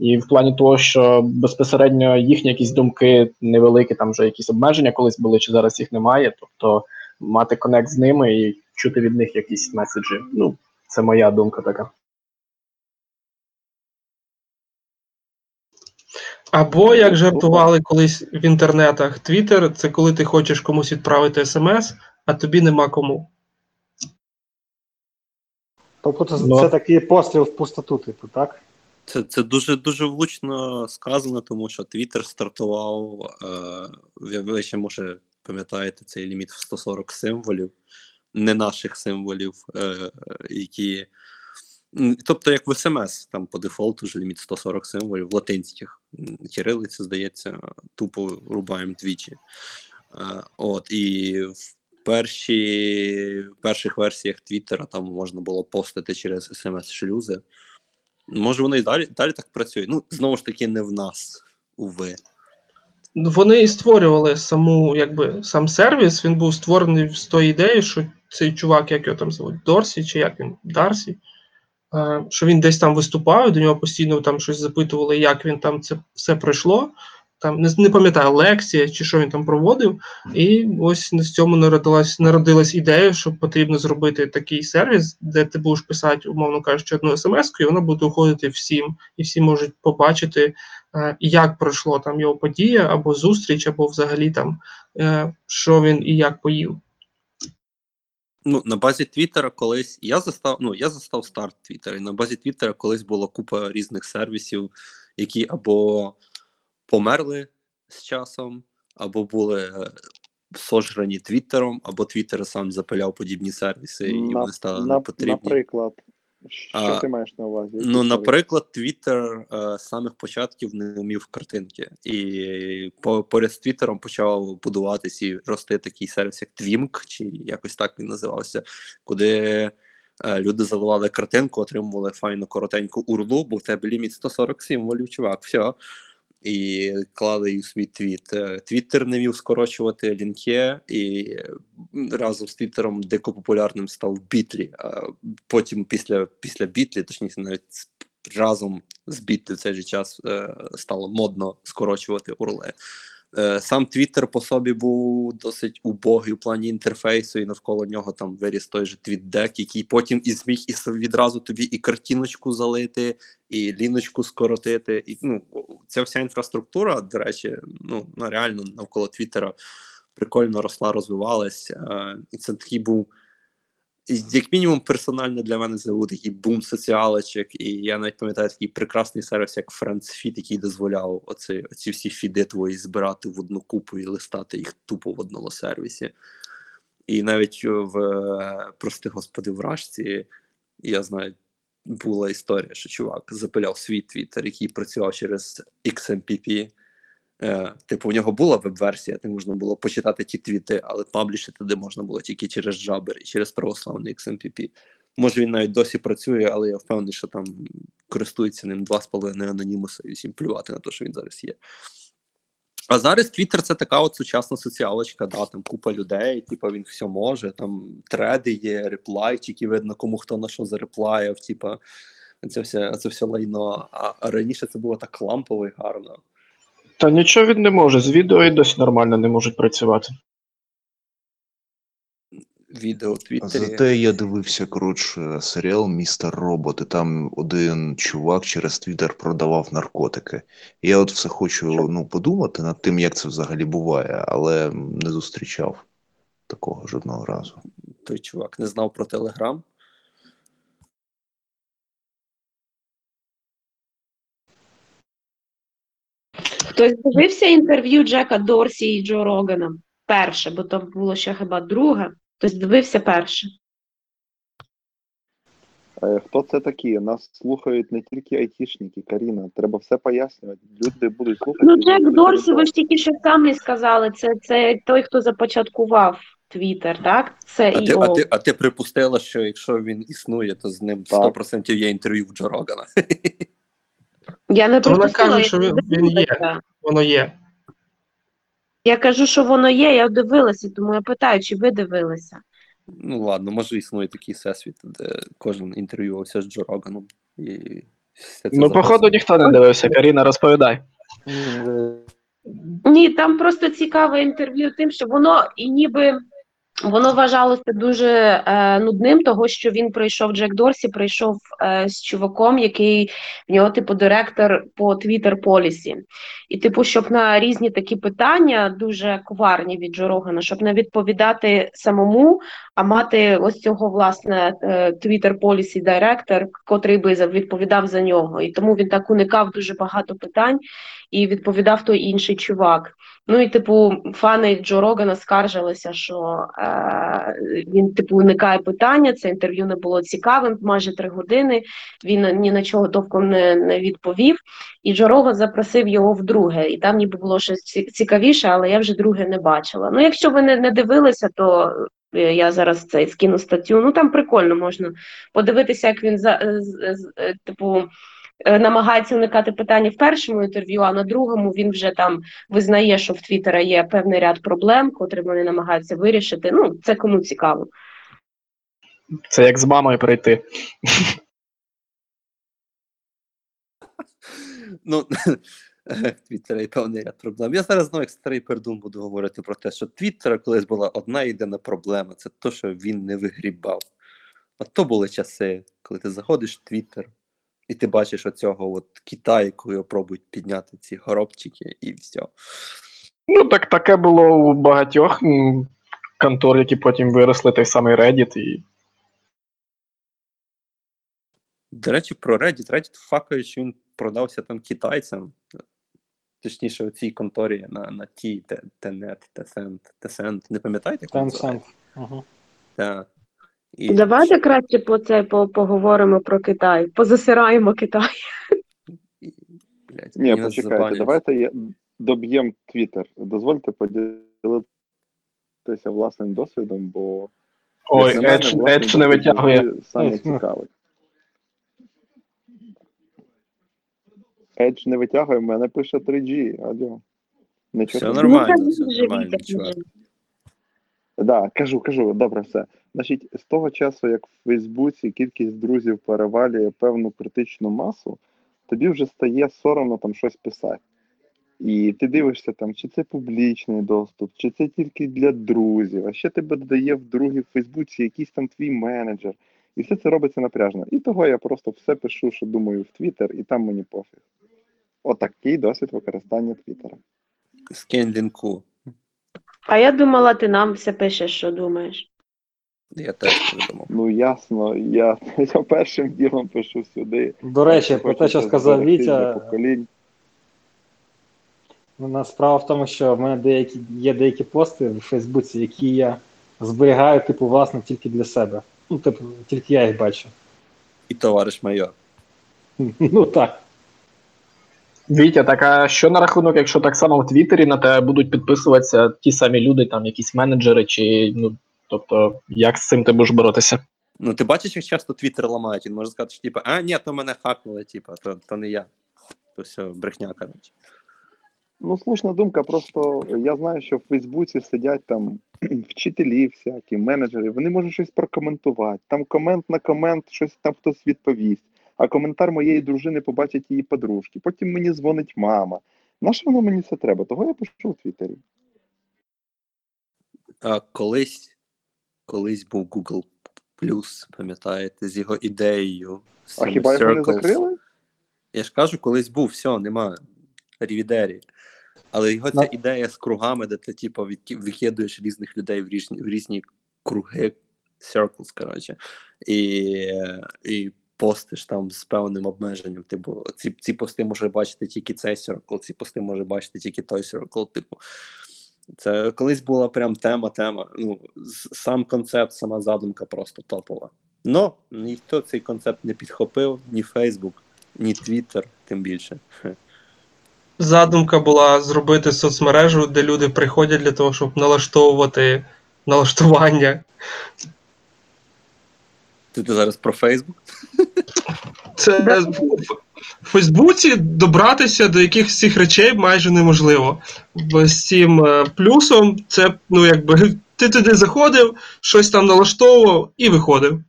І в плані того, що безпосередньо їхні якісь думки невеликі, там вже якісь обмеження колись були, чи зараз їх немає. Тобто мати конект з ними і чути від них якісь меседжі. Ну, це моя думка така. Або як жартували колись в інтернетах, Твіттер це коли ти хочеш комусь відправити смс, а тобі нема кому. Тобто це, Ну. це такий постріл в пустоту, типу, так? Це, це дуже дуже влучно сказано, тому що Twitter стартував. Е, ви, ви ще може пам'ятаєте цей ліміт в 140 символів, не наших символів, е, які. Тобто, як в СМС, там по дефолту ж ліміт 140 символів, латинських. М, Кирилиці, здається, тупо рубаємо двічі. Е, от, і в перші, в перших версіях Твіттера там можна було постити через смс-шлюзи. Може, вони і далі, далі так працюють. Ну, знову ж таки, не в нас, уви. Вони і створювали саму, якби сам сервіс. Він був створений з тої ідеї, що цей чувак, як його там звуть, Дорсі, чи як він Дарсі, що він десь там виступав, до нього постійно там щось запитували, як він там це все пройшло. Там не, не пам'ятаю, лекція чи що він там проводив. І ось з цьому народилась, народилась ідея, що потрібно зробити такий сервіс, де ти будеш писати, умовно кажучи, одну смс, і вона буде доходити всім, і всі можуть побачити, е, як пройшло там його подія, або зустріч, або взагалі там е, що він і як поїв. Ну, на базі Твіттера колись я застав, ну, я застав старт Твіттера, і на базі Твіттера колись була купа різних сервісів, які або померли з часом, або були е, сожрані Твіттером, або Твіттер сам запиляв подібні сервіси, і На- вони стали на- непотрібні. Наприклад, що А, ти маєш на увазі? Які Ну, наприклад, Twitter е, з самих початків не вмів картинки. І по, поряд з Твіттером почав будуватись і рости такий сервіс, як Твімк, чи якось так він називався, куди е, люди заливали картинку, отримували файну коротеньку урлу, бо в тебе ліміт 140 символів, чувак, все. І клали у свій твіт. Е, Твіттер не вів скорочувати лінке, і разом з Твіттером дико популярним став Бітлі. А потім, після, після Бітлі, точніше, навіть разом з Бітлі в цей же час е, стало модно скорочувати урли. Е, Сам Твіттер по собі був досить убогий у плані інтерфейсу, і навколо нього там виріс той же твітдек, який потім і зміг і відразу тобі і картиночку залити, і ліночку скоротити. І ну, ця вся інфраструктура, до речі, ну реально навколо Твіттера прикольно росла, розвивалась. Е, І це такий був. Як мінімум, персонально для мене це був такий бум соціалочок, і я навіть пам'ятаю такий прекрасний сервіс, як FriendsFeed, який дозволяв оці, оці всі фіди твої збирати в одну купу і листати їх тупо в одному сервісі. І навіть в е, прости господи, в Рашці, я знаю, була історія, що чувак запиляв свій твіттер, який працював через XMPP. Е, типу, у нього була веб-версія, де можна було почитати ті твіти, але паблішити туди можна було тільки через Jabber і через православний XMPP. Може, він навіть досі працює, але я впевнений, що там користується ним 2,5 анонімуса і всім плювати на те, що він зараз є. А зараз Twitter це така от сучасна соціалочка, да, там купа людей, типу він все може, там треди є, реплайчики, видно, кому хто на що зареплаяв, типа це все, це все лайно. А, а раніше це було так лампово і гарно. Та нічого він не може. З відео і досі нормально не можуть працювати. Відео в Твіттері. Зате я дивився, коротше, серіал Містер Робот, і там один чувак через Твіттер продавав наркотики. І я от все хочу ну, подумати над тим, як це взагалі буває, але не зустрічав такого жодного разу. Той чувак не знав про Телеграм. Хтось дивився інтерв'ю Джека Дорсі і Джо Рогана? Перше, бо то було ще хіба друге. Хтось дивився перше. Е, Хто це такі? Нас слухають не тільки айтішники, Каріна. Треба все пояснювати. Люди будуть слухати. Ну, Джек Дорсі, ви ж тільки що самі сказали, це, це той, хто започаткував Твіттер, так? Це А ти, а, ти, а ти припустила, що якщо він існує, то з ним Так. 100% є інтерв'ю в Джо Рогана. [LAUGHS] Я не вона каже, я що він- він є. дивилася. Воно є. Я кажу, що воно є, я дивилася, тому я питаю, чи ви дивилися. Ну ладно, може існує такий всесвіт, де кожен інтерв'ювався з Джо Роганом. І все це Ну, походу, записано. ніхто не дивився. Каріна, розповідай. Ні, там просто цікаве інтерв'ю тим, що воно і ніби воно вважалося дуже е, нудним, того що він прийшов, Джек Дорсі прийшов е, з чуваком, який в нього, типу, директор по Twitter Policy. І, типу, щоб на різні такі питання, дуже коварні від Джо Рогана, щоб не відповідати самому, а мати ось цього, власне, е, Twitter Policy директор, котрий би відповідав за нього. І тому він так уникав дуже багато питань і відповідав той інший чувак. Ну і типу, фани Джо Рогана скаржилися, що е, він типу уникає питання. Це інтерв'ю не було цікавим. Майже три години. Він ні на чого довком не, не відповів. І Джо Роган запросив його вдруге. І там ніби було щось цікавіше, але я вже друге не бачила. Ну, якщо ви не, не дивилися, то е, я зараз цей скину статтю. Ну там прикольно можна подивитися, як він за з- з- е, типу. Е, Намагається уникати питання в першому інтерв'ю, а на другому він вже там визнає, що в Твіттера є певний ряд проблем, котрі вони намагаються вирішити. Ну, це кому цікаво. Це як з мамою прийти. Ну, [LAUGHS] Твіттера є певний ряд проблем. Я зараз знову як старий пердун буду говорити про те, що Твіттера колись була одна єдина проблема це те, що він не вигрібав. От то були часи, коли ти заходиш в Твіттер, і ти бачиш оцього от китайку, його пробують підняти ці горобчики, і все. Ну, так таке було у багатьох контор, які потім виросли, той самий Reddit. І... До речі, про Reddit. Reddit факає, що він продався там китайцям. Точніше, у цій конторі на, на ті, те- Тенет, Тесент, Тесент. Не пам'ятаєте? Tencent. Угу. Так. І Давайте краще по це по, поговоримо про Китай. Позасираємо Китай. І, блядь, Ні, почекайте, забанять. давайте я доб'ємо Твіттер. Дозвольте поділитися власним досвідом, бо Ой, як на мене, Едж, не витягує. Саме цікавий. Едж не витягує, в мене пише 3G. Алло. Нічого Все нормально, Ну, все нормально, чувак. живі. Да, кажу, кажу, добре, все. Значить, з того часу, як в Фейсбуці кількість друзів перевалює певну критичну масу, тобі вже стає соромно там щось писати. І ти дивишся там, чи це публічний доступ, чи це тільки для друзів, а ще тебе додає в другі в Фейсбуці якийсь там твій менеджер. І все це робиться напряжно. І того я просто все пишу, що думаю, в Твіттер, і там мені пофіг. Отакий досвід використання Твіттера. Скинь лінку. А я думала, ти нам все пишеш, що думаєш. Я теж придумав. Ну ясно, я, [LAUGHS] я першим ділом пишу сюди. До речі, про те, що сказав Вітя, поколінь. Ну, справа в тому, що в мене деякі є деякі пости в Фейсбуці, які я зберігаю, типу, власне, тільки для себе. Ну, типу, тільки я їх бачу. І товариш майор. [LAUGHS] Ну так. Вітя, так а що на рахунок, якщо так само в Твіттері на тебе будуть підписуватися ті самі люди, там якісь менеджери, чи ну тобто, як з цим ти будеш боротися? Ну, ти бачиш, як часто Твіттер ламають, він може сказати, що типу, а, ні, то мене хакнули, типу, то, то не я. То все, брехня, коротше. Ну, слушна думка, просто я знаю, що в Фейсбуці сидять там [CLEARS THROAT] вчителі всякі, менеджери, вони можуть щось прокоментувати. Там комент на комент, щось там хтось відповість. А коментар моєї дружини побачить її подружки. Потім мені дзвонить мама. На що воно мені це треба? Того я пишу в Твіттері. А колись, колись був Google Plus, пам'ятаєте, з його ідеєю. з А хіба його не закрили? Я ж кажу, колись був, все, нема. Рівідері. Але його ця ідея з кругами, де ти, типу, викидуєш різних людей в різні, в різні круги, circles, коротше, і, і постиш там з певним обмеженням. Типу, ці, ці пости може бачити тільки цей circle, ці пости може бачити тільки той circle. Типу, це колись була прям тема, тема. Ну, сам концепт, сама задумка просто топова. Но ніхто цей концепт не підхопив, ні Facebook, ні Twitter, тим більше. Задумка була зробити соцмережу, де люди приходять для того, щоб налаштовувати налаштування. Ти, зараз про Facebook? Це Фейсбуці добратися до якихось цих речей майже неможливо. Бо з цим е, плюсом це, ну якби ти туди заходив, щось там налаштовував і виходив.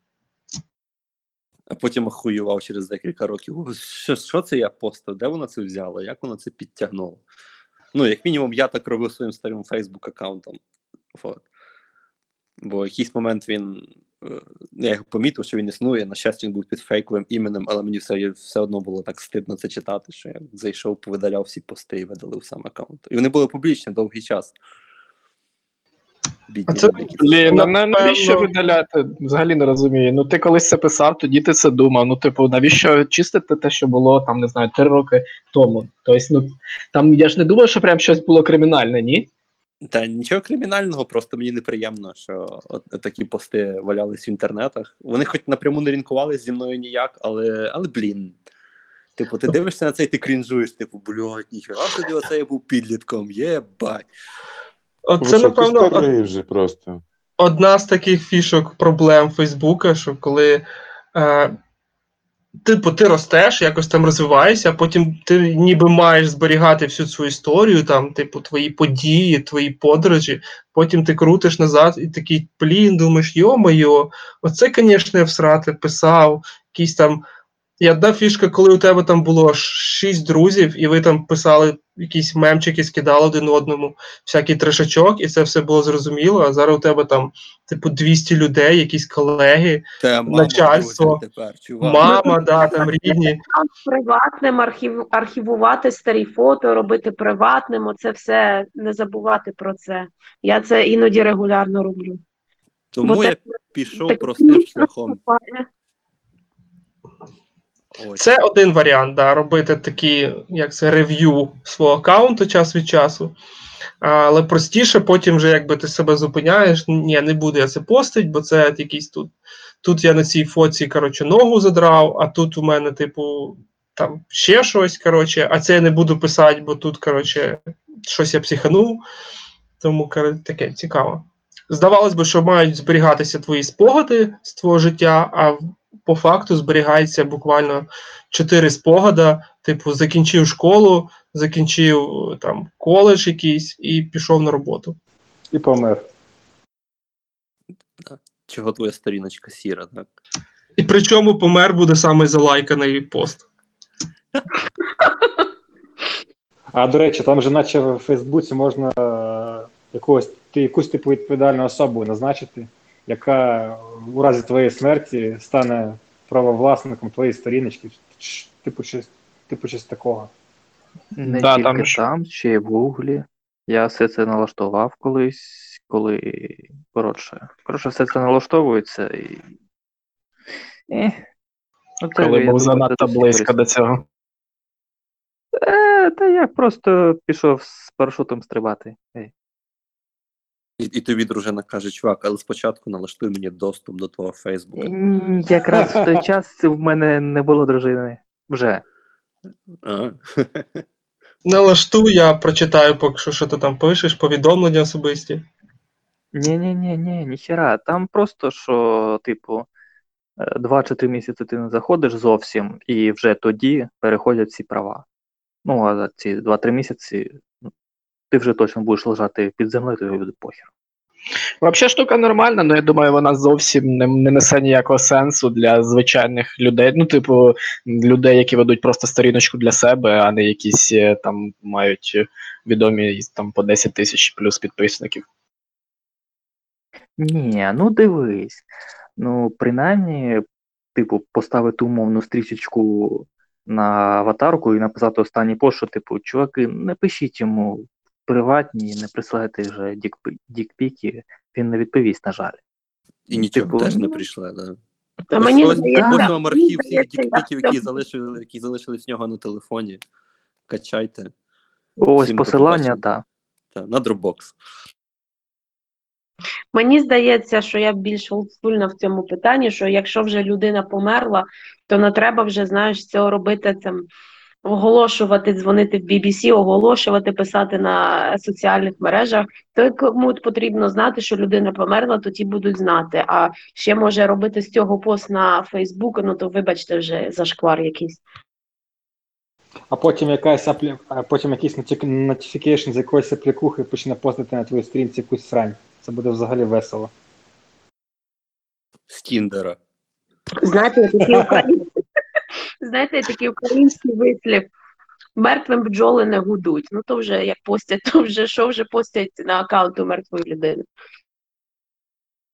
А потім охуював через декілька років. Що, що це я постав? Де воно це взяло? Як воно це підтягнуло? Ну, як мінімум, я так робив своїм старим Facebook аккаунтом. От. Бо в якийсь момент він. е, Я його помітив, що він існує. На щастя, він був під фейковим іменем, але мені все, все одно було так стидно це читати, що я зайшов, повидаляв всі пости і видалив сам аккаунт. І вони були публічні довгий час. Бідні А це- Блін, ну, навіщо видаляти? Взагалі не розумію. Ну ти колись це писав, тоді ти це думав. Ну, типу, навіщо чистити те, що було там, не знаю, три роки тому. Тобто, ну там я ж не думаю, що прям щось було кримінальне, ні? Та нічого кримінального, просто мені неприємно, що от такі пости валялись в інтернетах. Вони хоч напряму не рінкувалися зі мною ніяк, але, але блін. Типу, ти дивишся на це і ти крінжуєш, типу, блядь, ніхера собі оце я був підлітком, єбать. Оце, Ви напевно, од- вже просто. одна з таких фішок проблем Фейсбука, що коли е, типу, ти ростеш, якось там розвиваєшся, а потім ти ніби маєш зберігати всю цю історію, там, типу, твої події, твої подорожі, потім ти крутиш назад і такий, блін, думаєш, йо-моє, оце, звісно, я всрати писав, якісь там. І одна фішка, коли у тебе там було шість друзів, і ви там писали якісь мемчики, скидали один одному, всякий трешачок, і це все було зрозуміло. А зараз у тебе там, типу, 200 людей, якісь колеги, Та мама Начальство. друзів тепер, чувак. мама, да, там рідні. Приватним, архів, архівувати старі фото, робити приватним, оце все не забувати про це. Я це іноді регулярно роблю. Тому Бо я так- пішов так простим шляхом. наступає. Ось. Це один варіант, да, робити такі, як це, рев'ю свого аккаунту час від часу. Але простіше, потім вже якби ти себе зупиняєш, ні, не буду я це постить, бо це якийсь тут. Тут я на цій фоці, коротше, ногу задрав, а тут у мене, типу, там ще щось, коротше, а це я не буду писати, бо тут, коротше, щось я психанув. Тому коротше, таке цікаво. Здавалось би, що мають зберігатися твої спогади з твого життя, а по факту зберігається буквально чотири спогада, типу, закінчив школу, закінчив там коледж якийсь і пішов на роботу. І помер. Чого твоя сторіночка сіра, так? І причому помер буде саме залайканий пост. А до речі, там же наче в Фейсбуці можна е, якогось якусь типу відповідальну особу назначити, яка у разі твоєї смерті стане правовласником твоєї сторіночки. Типу щось, типу щось такого. Не Да, тільки там там, ще й в Гуглі. Я все це налаштував колись, коли. Коротше, коротше, все це налаштовується і. І... Ну, це, Коли був занадто близько до цього. Е, та я просто пішов з парашутом стрибати. Ей. І, і тобі дружина каже, чувак, але спочатку налаштуй мені доступ до твого Фейсбука. Якраз в той [LAUGHS] час в мене не було дружини. Вже. А? [LAUGHS] Налаштуй, я прочитаю поки що, що ти там пишеш, повідомлення особисті. Ні, ні, ні, ні, ніхера. Там просто що, типу, е, два чи три місяці ти не заходиш зовсім, і вже тоді переходять ці права. Ну, а за ці два-три місяці ти вже точно будеш лежати під землею, тобі буде похер. Взагалі штука нормальна, але я думаю, вона зовсім не, не несе ніякого сенсу для звичайних людей. Ну, типу, людей, які ведуть просто сторіночку для себе, а не якісь е, там мають відомі там по 10 тисяч плюс підписників. Ні, ну дивись. Ну, принаймні, типу, поставити умовну стрічечку на аватарку і написати останній пост, що, типу, чуваки, не пишіть йому приватні, не присилайте вже дікпі- дікпіки, він не відповість, на жаль. І нічого Типу, теж не ну, прийшло, да. А мені здається, архів всіх дікпіків, які залишили, які залишились в нього на телефоні. Качайте. Ось посилання, так. Та, на Dropbox. Мені здається, що я більш олдскульна в цьому питанні, що якщо вже людина померла, то не треба вже, знаєш, цього робити там, оголошувати, дзвонити в BBC, оголошувати, писати на соціальних мережах. То кому потрібно знати, що людина померла, то ті будуть знати. А ще може робити з цього пост на Фейсбук, ну то вибачте вже зашквар якийсь. А потім якась аплі... а потім якийсь notification з якоїсь аплікухи почне постити на твоїй сторінці якусь срань. Це буде взагалі весело. З Тіндера. Знаєте, український, [LAUGHS] знаєте, такий український вислів. Мертвим бджоли не гудуть. Ну то вже як постять, [LAUGHS] то вже що вже постять на аккаунту мертвої людини.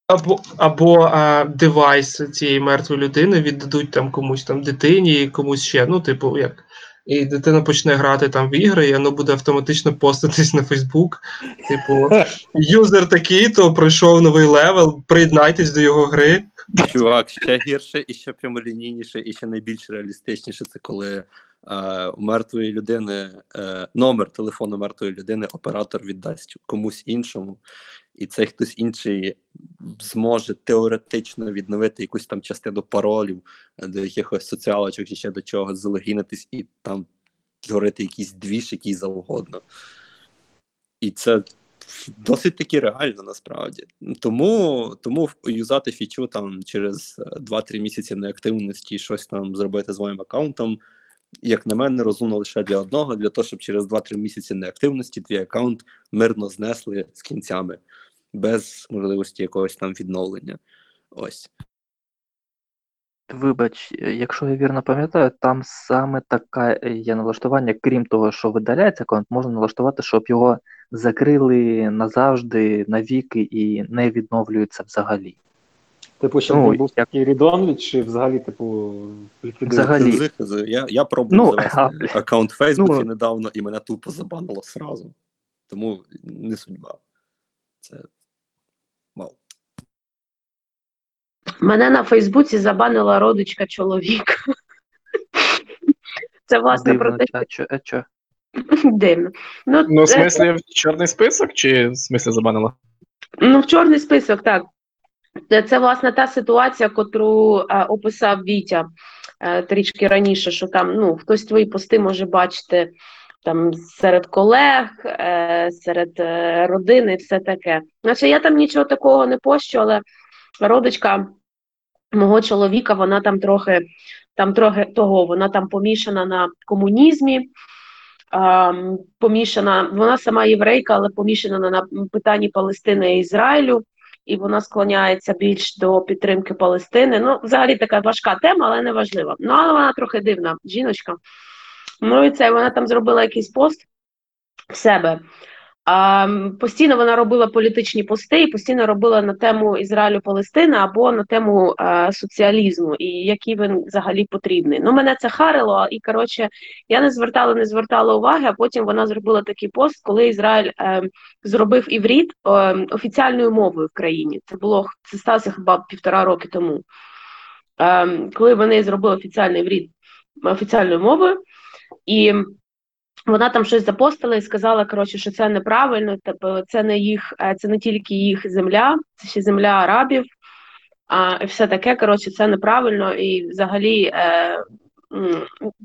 Або, або а, девайс цієї мертвої людини віддадуть там комусь там дитині, комусь ще. Ну, типу, як. І дитина почне грати там в ігри, і воно буде автоматично поститись на Фейсбук. Типу, [LAUGHS] юзер такий, то пройшов новий левел, приєднайтесь до його гри. Чувак, ще гірше і ще прямолінійніше, і ще найбільш реалістичніше це коли е, у мертвої людини е, номер телефону мертвої людини оператор віддасть комусь іншому, і цей хтось інший зможе теоретично відновити якусь там частину паролів до якихось соціалочок чи ще до чогось, залогінитись і там творити якийсь двіж, який завгодно. І це досить таки реально насправді. Тому, тому юзати фічу там через е, 2-3 місяці неактивності щось там зробити з моїм аккаунтом, як на мене, розумно лише для одного, для того, щоб через 2-3 місяці неактивності твій аккаунт мирно знесли з кінцями, без можливості якогось там відновлення. Ось. Вибач, е, якщо я вірно пам'ятаю, там саме таке є налаштування, крім того, що видаляється аккаунт, можна налаштувати, щоб його закрили назавжди, навіки і не відновлюється взагалі. Типу, щоб Ну, він був як- такий рідонлі, чи взагалі, типу. Взагалі. Я, я пробував Ну, [LAUGHS] а, аккаунт в Фейсбуці Ну. недавно, і мене тупо забанило сразу. Тому не судьба. Це Мене на Фейсбуці забанила родичка чоловіка. Це власне про те, чо, а чо? дивно. Ну, Ну, в це- смислі, в чорний список, чи в смислі забанила? Ну, в чорний список, так. Це, це власне та ситуація, котру е, описав Вітя е, трішки раніше, що там ну, хтось твої пости може бачити там серед колег, е, серед е, родини, і все таке. Значить, я там нічого такого не пощу, але родичка мого чоловіка, вона там трохи там трохи того, вона там помішана на комунізмі. Помішана, вона сама єврейка, але помішана на- на питанні Палестини і Ізраїлю, і вона склоняється більш до підтримки Палестини. Ну, взагалі така важка тема, але не важлива. Ну, але вона трохи дивна жіночка. Ну і це вона там зробила якийсь пост в себе. Постійно вона робила політичні пости і постійно робила на тему Ізраїлю Палестини або на тему е, соціалізму і який він взагалі потрібний. Ну, мене це харило, і коротше, я не звертала, не звертала уваги, а потім вона зробила такий пост, коли Ізраїль е, зробив івріт е, офіціальною мовою в країні. Це було це сталося хіба півтора роки тому. Е, коли вони зробили офіціальний івріт офіціальною мовою, і вона там щось запостила і сказала, коротше, що це неправильно, тобто це не їх, е, це не тільки їх земля, це ще земля арабів, а все таке. Коротше, це неправильно, і взагалі е,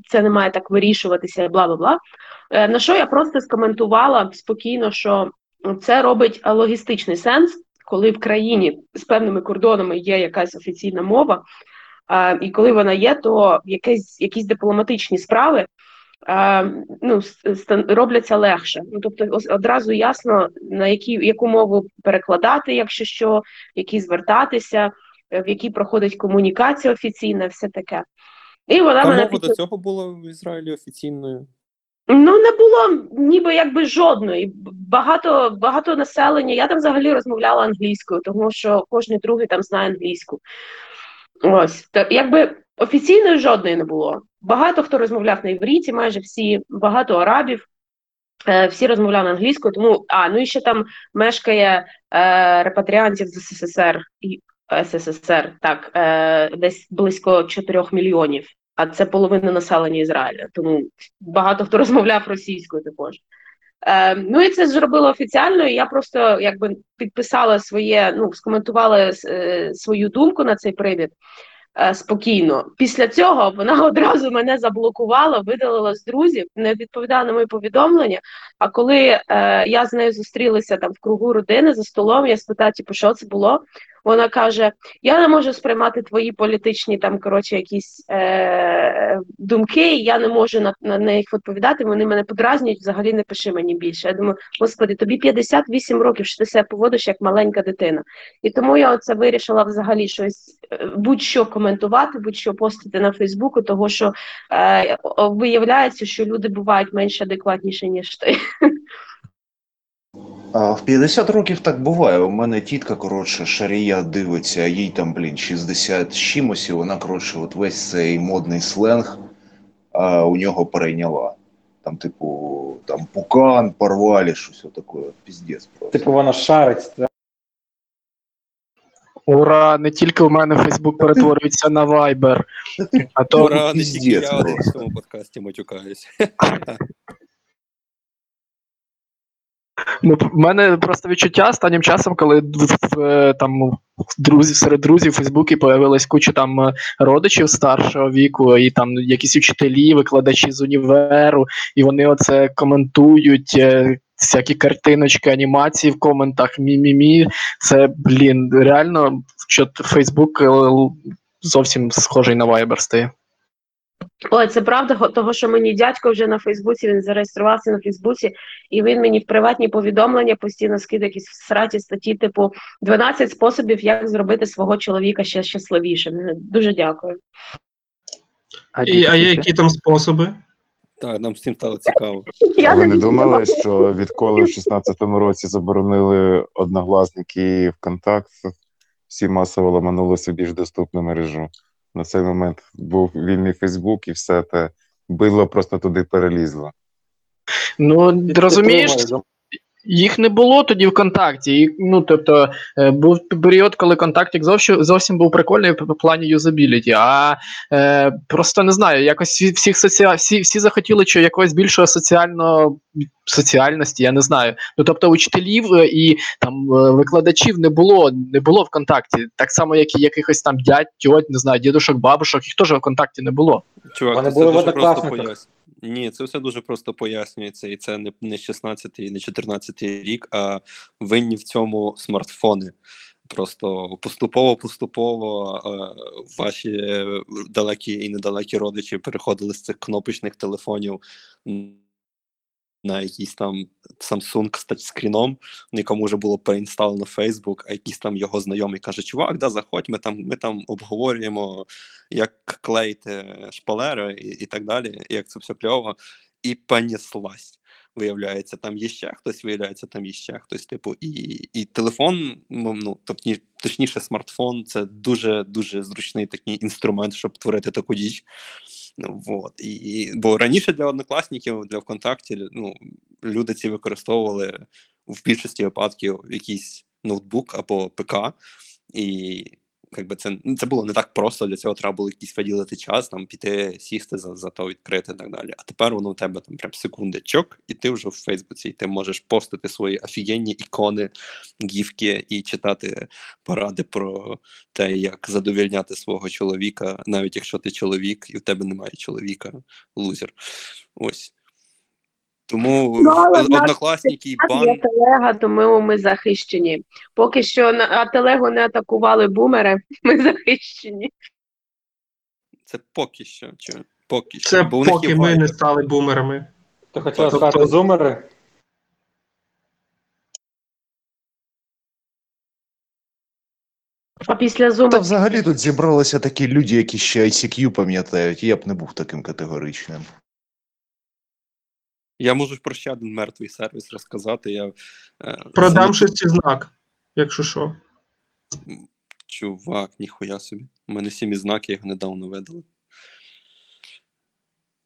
це не має так вирішуватися, бла бла бла. Е, на що я просто скоментувала спокійно, що це робить логістичний сенс, коли в країні з певними кордонами є якась офіційна мова, і коли вона є, то якесь, якісь дипломатичні справи ну, робляться легше. Ну, тобто одразу ясно, на які, яку мову перекладати, якщо що, які звертатися, е, в якій проходить комунікація офіційна, все таке. І вона Та мене мова під... до цього була в Ізраїлі офіційною. Ну, не було ніби якби жодної. Багато, багато населення. Я там взагалі розмовляла англійською, тому що кожен другий там знає англійську. Ось так, якби офіційної жодної не було. Багато хто розмовляв на івріті, майже всі, багато арабів. е, Всі розмовляли англійською, тому а ну і ще там мешкає е, репатріантів з СССР СССР, так е, десь близько 4 мільйонів. А це половина населення Ізраїля. Тому багато хто [LAUGHS] розмовляв російською також. Е, ну і це зробило офіціально. і Я просто якби підписала своє, ну скоментувала е, свою думку на цей привід спокійно. Після цього вона [LAUGHS] одразу мене заблокувала, видалила з друзів, не відповідала на мої повідомлення. А коли е, я з нею зустрілася там в кругу родини за столом, я спитала, типу, що це було. Вона каже: Я не можу сприймати твої політичні там коротше якісь е, думки, я не можу на, на них відповідати. Вони мене подразнюють, взагалі не пиши мені більше. Я думаю, господи, тобі 58 років, що ти себе поводиш як маленька дитина. І тому я оце вирішила взагалі щось е, будь-що коментувати, будь-що постити на Фейсбуку, того що е, виявляється, що люди бувають менш адекватніші, ніж ти. [LAUGHS] А в 50 років так буває. У мене тітка, коротше, шарія дивиться, а їй там, блін, 60 з чимось, і вона, коротше, от весь цей модний сленг а, у нього перейняла. Там, типу, там пукан, порвалі, щось отаке, піздець просто. Типу вона шарить. да? Ура, не тільки у мене Фейсбук перетворюється на Viber. А то Ура, не тільки я в цьому подкасті матюкаюсь. [LAUGHS] Ну, в мене просто відчуття останнім часом, коли в, там друзі, серед друзів у Фейсбуці появилась куча там родичів старшого віку, і там якісь учителі, викладачі з універу, і вони оце коментують. е, Всякі картиночки, анімації в коментах, мі-мі-мі. Це, блін, реально, що Фейсбук е, зовсім схожий на Viber стає. Ой, це правда, того, що мені дядько вже на Фейсбуці, він зареєструвався на Фейсбуці, і він мені в приватні повідомлення постійно скидає якісь всраті статті, типу 12 способів, як зробити свого чоловіка ще щасливішим. Е, Дуже дякую. А, І, а є які там способи? Так, нам всім стало цікаво. Я А ви не думали, що відколи в 16-му році заборонили одногласники і ВКонтакт, всі масово ламанули більш доступну мережу. На цей момент. Був вільний Фейсбук, і все те. Било просто туди перелізло. Ну, розумієш, їх не було тоді ВКонтакті. І, ну, тобто, е, був період, коли контактик зовсім, зовсім був прикольний в плані юзабіліті. А е, просто не знаю, якось всі, всіх соціа... всі, всі захотіли що якогось більшого соціального соціальності, я не знаю. Ну тобто учителів е, і там е, викладачів не було, не було ВКонтакті. Так само, як і якихось там дядь, тьоть, не знаю, дідушок, бабушок, їх теж ВКонтакті не було. Чувак, Вони були в дуже однокласниках. Ні, це все дуже просто пояснюється, і це не, не 16 і не 14 рік, а винні в цьому смартфони. Просто поступово-поступово е, ваші далекі і недалекі родичі переходили з цих кнопочних телефонів на якийсь там Samsung з тачскріном, якому вже було переінсталено Facebook, а якийсь там його знайомий каже: Чувак, да, заходь, ми там, ми там обговорюємо, як клеїти шпалери і, і так далі, і як це все кльово, і понеслась. Виявляється, там є ще хтось, виявляється, там є ще хтось. Типу, і, і телефон, ну, ну тобто, точніше, смартфон це дуже дуже зручний такий інструмент, щоб творити таку діч. Вот. І, бо раніше для однокласників, для ВКонтакті, ну, люди ці використовували в більшості випадків якийсь ноутбук або ПК, і якби це, ну, це було не так просто. Для цього треба було якийсь виділити час, там піти, сісти за, за то відкрити і так далі. А тепер воно у тебе там прям секундочок, і ти вже в Фейсбуці, і ти можеш постити свої офігенні ікони, гіфки і читати поради про те, як задовільняти свого чоловіка, навіть якщо ти чоловік і в тебе немає чоловіка, лузер. Ось. Тому Ну, але однокласники нас є бан. телега, тому ми захищені. Поки що на а телегу не атакували бумери, [LAUGHS] ми захищені. Це поки що. Чи, поки що. Це бо поки ми не стали бумерами. Ти хотів Тобто- сказати зумери? А після Та взагалі тут зібралися такі люди, які ще ICQ пам'ятають. Я б не був таким категоричним. Я можу про ще один мертвий сервіс розказати. Я е, Продам залетів- шестизнак, якщо що. Чувак, ніхуя собі. У мене сімі знаки, його недавно видали.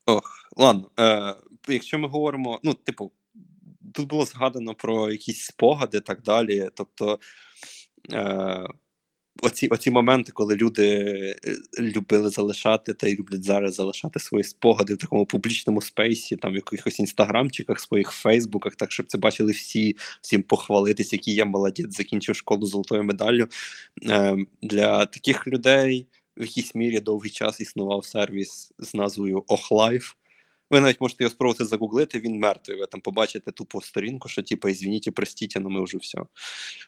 Ох, ладно. Е, якщо ми говоримо, ну, типу, тут було згадано про якісь спогади і так далі. Тобто, е, оці, оці моменти, коли люди е, любили залишати та й люблять зараз залишати свої спогади в такому публічному спейсі, там в якихось інстаграмчиках, своїх фейсбуках, так щоб це бачили всі, всім похвалитись, який я молодець, закінчив школу золотою медаллю. Е, для таких людей в якійсь мірі довгий час існував сервіс з назвою Охлайф. Ви навіть можете його спробувати загуглити, він мертвий. Ви там побачите тупу сторінку, що типу, извините, простіть, але ми вже все.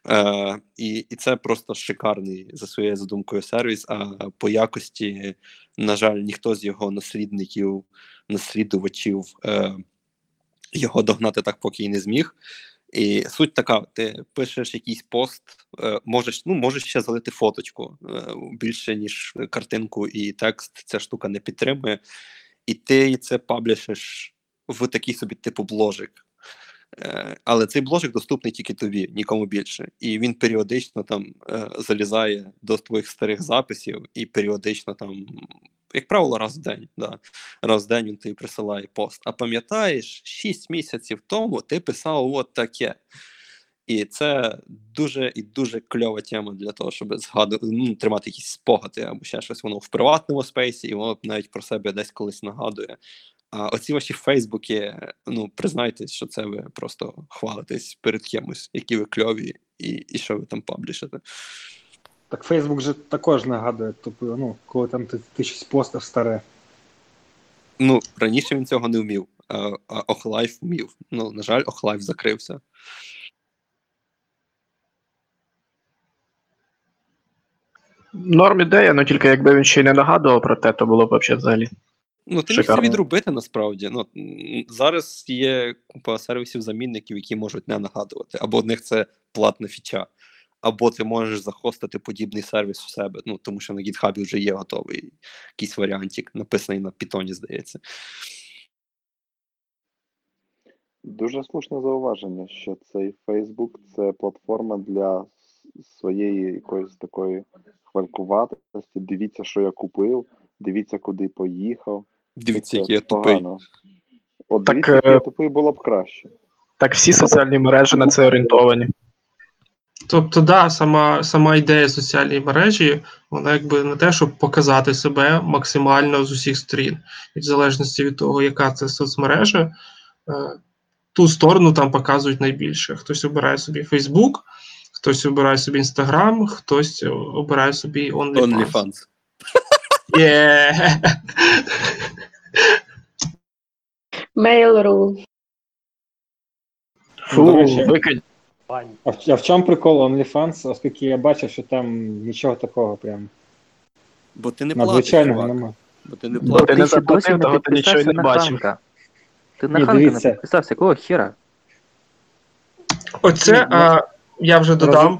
Е, і, і це просто шикарний за своєю задумкою сервіс. А по якості, на жаль, ніхто з його наслідників, наслідувачів е, його догнати так поки і не зміг. І суть така: ти пишеш якийсь пост, е, можеш, ну, можеш ще залити фоточку е, більше, ніж картинку і текст. Ця штука не підтримує, і ти це паблішиш в такий собі типу бложик. Е, Але цей бложик доступний тільки тобі, нікому більше. І він періодично там е, залізає до твоїх старих записів, і періодично там, як правило, раз в день. Да. Раз в день він тобі присилає пост. А пам'ятаєш, 6 місяців тому ти писав от таке. І це дуже і дуже кльова тема для того, щоб згаду... ну, тримати якісь спогади або ще щось воно в приватному спейсі, і воно навіть про себе десь колись нагадує. А оці ваші Фейсбуки, ну признайтесь, що це ви просто хвалитесь перед кимось, які ви кльові, і, і що ви там паблішите. Так Фейсбук же також нагадує, тобто, ну, коли там ти, ти щось постав старе. Ну, раніше він цього не вмів, а, а Охлайф вмів. Ну, на жаль, Охлайф закрився. Норм ідея, ну тільки якби він ще й не нагадував про те, то було б взагалі взагалі. Ну, ти міг це відробити насправді. Ну, зараз є купа сервісів замінників, які можуть не нагадувати. Або в них це платна фіча, або ти можеш захостити подібний сервіс в себе. Ну, тому що на GitHub вже є готовий якийсь варіантик, написаний на Python, здається. Дуже слушне зауваження, що цей Facebook це платформа для своєї якоїсь такої хвалькуватості. Дивіться, що я купив, дивіться, куди поїхав. Дивіться, який я тупий. От Так, дивіться, який е, я тупий було б краще. Так всі соціальні мережі на це орієнтовані. Тобто, да, сама, сама ідея соціальної мережі, вона якби не те, щоб показати себе максимально з усіх сторін. І в залежності від того, яка це соцмережа, е, ту сторону там показують найбільше. Хтось обирає собі Facebook, хтось обирає собі Instagram, хтось обирає собі OnlyFans. OnlyFans. Yeah. Mail.ru. Фу, викинь. А в, а в чому прикол OnlyFans, оскільки я бачив, що там нічого такого прям Бо ти не платиш, надзвичайного чувак. нема. Бо ти не Бо платиш. ти не ще досі заплатив, не того ти нічого підписався не на бачив. Ханка. Ти на Ні, Ханка не дивіться. підписався, якого хіра? Оце Ні, а, я вже додам. Розум-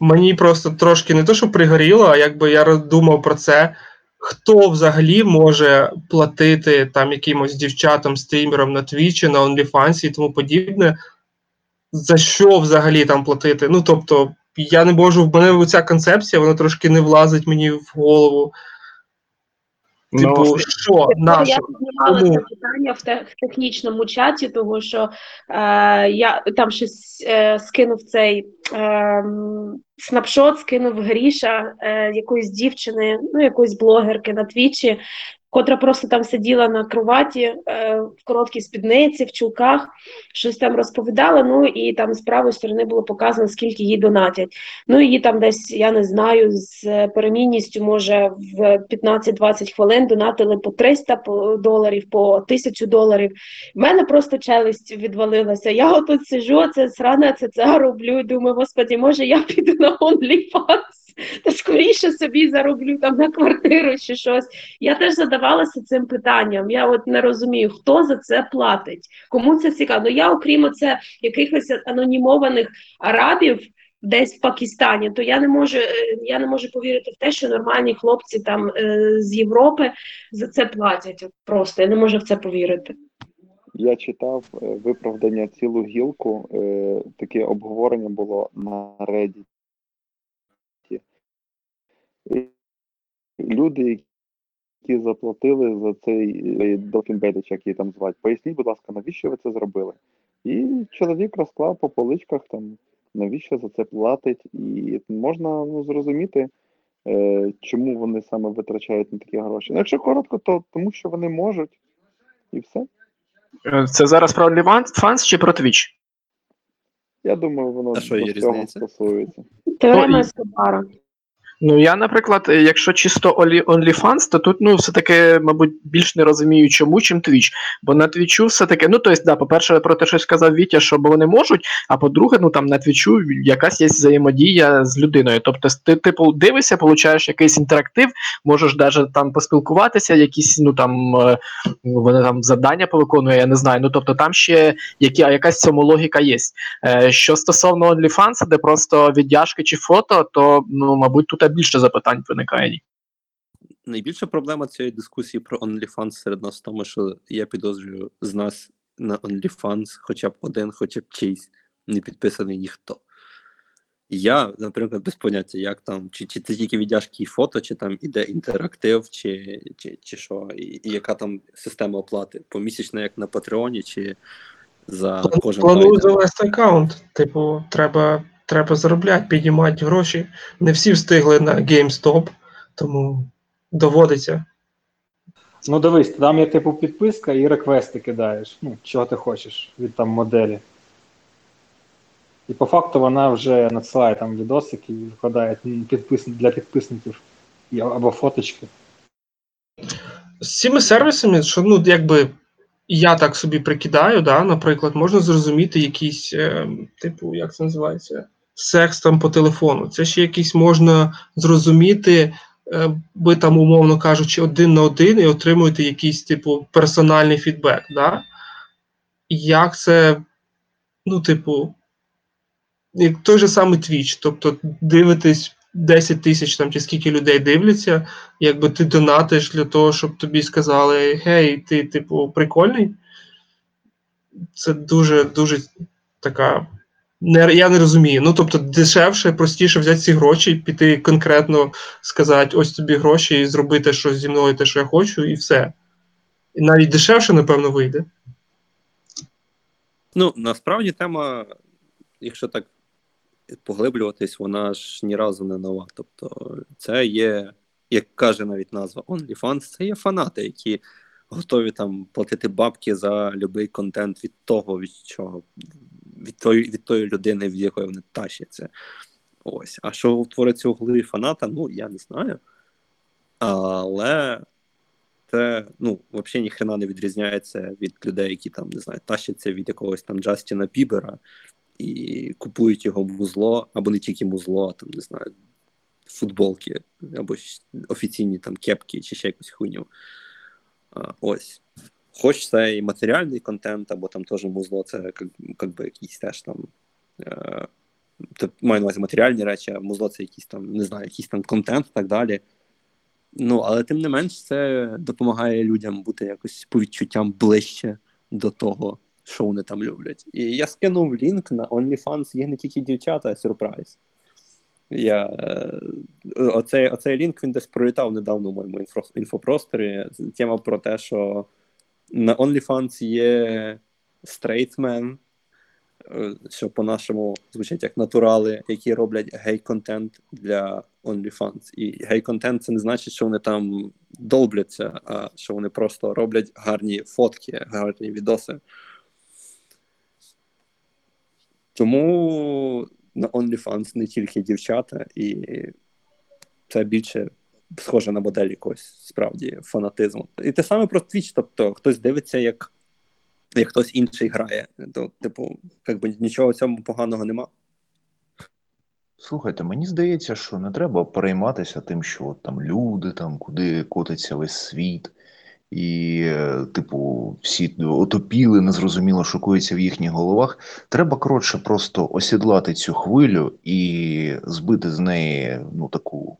Мені просто трошки не то, що пригоріло, а якби я роздумав про це. Хто взагалі може платити там якимось дівчатам, стрімерам на Твічі, на OnlyFans і тому подібне? За що взагалі там платити? Ну тобто, я не можу, в мене ця концепція, вона трошки не влазить мені в голову. Типу, Ну, що, Я нащо? піднімала це питання в, те, в технічному чаті, тому що е, я там щось е, скинув цей е, снапшот, скинув Гріша е, якоїсь дівчини, ну якоїсь блогерки на твічі, котра просто там сиділа на кроваті е, в короткій спідниці, в чулках, щось там розповідала. Ну і там з правої сторони було показано, скільки їй донатять. Ну її там десь, я не знаю, з перемінністю, може, в 15-20 хвилин донатили по 300 по- доларів, по 1000 доларів. В мене просто челюсть відвалилася. Я отут сижу, це сране, це це роблю. Думаю, господі, може я піду на OnlyFans, та скоріше собі зароблю там на квартиру чи щось. Я теж задавалася цим питанням. Я от не розумію, хто за це платить, кому це цікаво. Ну я, окрім це якихось анонімованих арабів. Десь в Пакистані, то я не можу, е, я не можу повірити в те, що нормальні хлопці там е, з Європи за це платять. Просто я не можу в це повірити. Я читав е, виправдання цілу гілку, таке обговорення було на Reddit. І Люди, які заплатили за цей е, як її там звати, поясніть, будь ласка, навіщо ви це зробили? І чоловік розклав по поличках там, навіщо за це платить, і можна ну, зрозуміти, е, чому вони саме витрачають на такі гроші. Ну, якщо коротко, то тому що вони можуть, і все. Е, Це зараз про OnlyFans чи про Twitch? Я думаю, воно А до цього стосується. Теорема Ну, Ескобара. Ну, я, наприклад, е, якщо чисто Only- OnlyFans, то тут, ну, все-таки, мабуть, більш не розумію, чому, чим Twitch. Бо на Твічу все-таки, ну, тобто, да, по-перше, про те, що сказав Вітя, що вони можуть, а по-друге, ну там на Твічу якась є взаємодія з людиною. Тобто, ти, типу, дивишся, получаєш якийсь інтерактив, можеш навіть там поспілкуватися, якісь, ну там, е, вони там завдання повиконує, я не знаю. Ну, тобто, там ще які, якась цьому логіка є. Е, що стосовно OnlyFans, де просто віддяжки чи фото, то, ну, мабуть, тут більше запитань виникає. Найбільша проблема цієї дискусії про OnlyFans серед нас в тому, що я підозрюю з нас на OnlyFans хоча б один, хоча б чийсь не підписаний ніхто. Я, наприклад, без поняття, як там, чи, чи це тільки віддяжки і фото, чи там іде інтерактив, чи, чи, чи що, і, і яка там система оплати? Помісячна, як на Патреоні, чи за кожен Планую завести аккаунт. Типу, треба, треба заробляти, піднімати гроші. Не всі встигли на GameStop, тому доводиться. Ну дивись, там є типу підписка і реквести кидаєш. Ну, чого ти хочеш від там моделі. І по факту вона вже надсилає там відосики і викладає підпис... для підписників або фоточки. З цими сервісами, що ну, якби я так собі прикидаю, да, наприклад, можна зрозуміти якийсь, е, типу, як це називається, секс там по телефону. Це ще якийсь можна зрозуміти, е, ви там, умовно кажучи, один на один і отримуєте якийсь, типу, персональний фідбек. Да? Як це, ну, типу, як той же самий Twitch, тобто дивитесь 10 тисяч там чи скільки людей дивляться, якби ти донатиш для того, щоб тобі сказали, гей, ти, типу, прикольний. Це дуже, дуже така. Не, я не розумію. Ну, тобто, дешевше, простіше взяти ці гроші, піти конкретно сказати, ось тобі гроші, і зробити щось зі мною, те, що я хочу, і все. І навіть дешевше, напевно, вийде. Ну, насправді тема, якщо так поглиблюватись, вона ж ні разу не нова. Тобто, це є, як каже навіть назва OnlyFans, це є фанати, які готові там платити бабки за будь-який контент від того, від чого, від тої, від тої людини, від якої вони тащаться. Ось. А що твориться у голові фаната, ну я не знаю. Але це ну, взагалі ніхрена не відрізняється від людей, які там, не знаю, тащаться від якогось там Джастіна Бібера і купують його музло, або не тільки музло, а там не знаю, футболки, або офіційні там кепки чи ще якусь хуйню. Ось. Хоч це і матеріальний контент, або там теж музло, це як, як би якийсь теж там. Е, маю на увазі матеріальні речі, а музло це якийсь там, не знаю, якийсь там контент і так далі. Ну, але тим не менш, це допомагає людям бути якось по відчуттям ближче до того, що вони там люблять. І я скинув лінк на OnlyFans, є не тільки дівчата, а сюрприз. Я, оцей, оцей лінк він десь пролітав недавно в моєму інфо, інфопросторі. Тема про те, що на OnlyFans є е, що по-нашому звучить як натурали, які роблять гей-контент для OnlyFans. І гей-контент це не значить, що вони там долбляться, а що вони просто роблять гарні фотки, гарні відоси. Тому на OnlyFans не тільки дівчата, і це більше схоже на модель якогось справді фанатизму. І те саме про Twitch, тобто хтось дивиться, як, як хтось інший грає. То, типу, якби нічого в цьому поганого нема. Слухайте, мені здається, що не треба перейматися тим, що от там люди, там куди котиться весь світ, і, типу, всі отопіли, незрозуміло, що коїться в їхніх головах. Треба коротше просто осідлати цю хвилю і збити з неї, ну таку,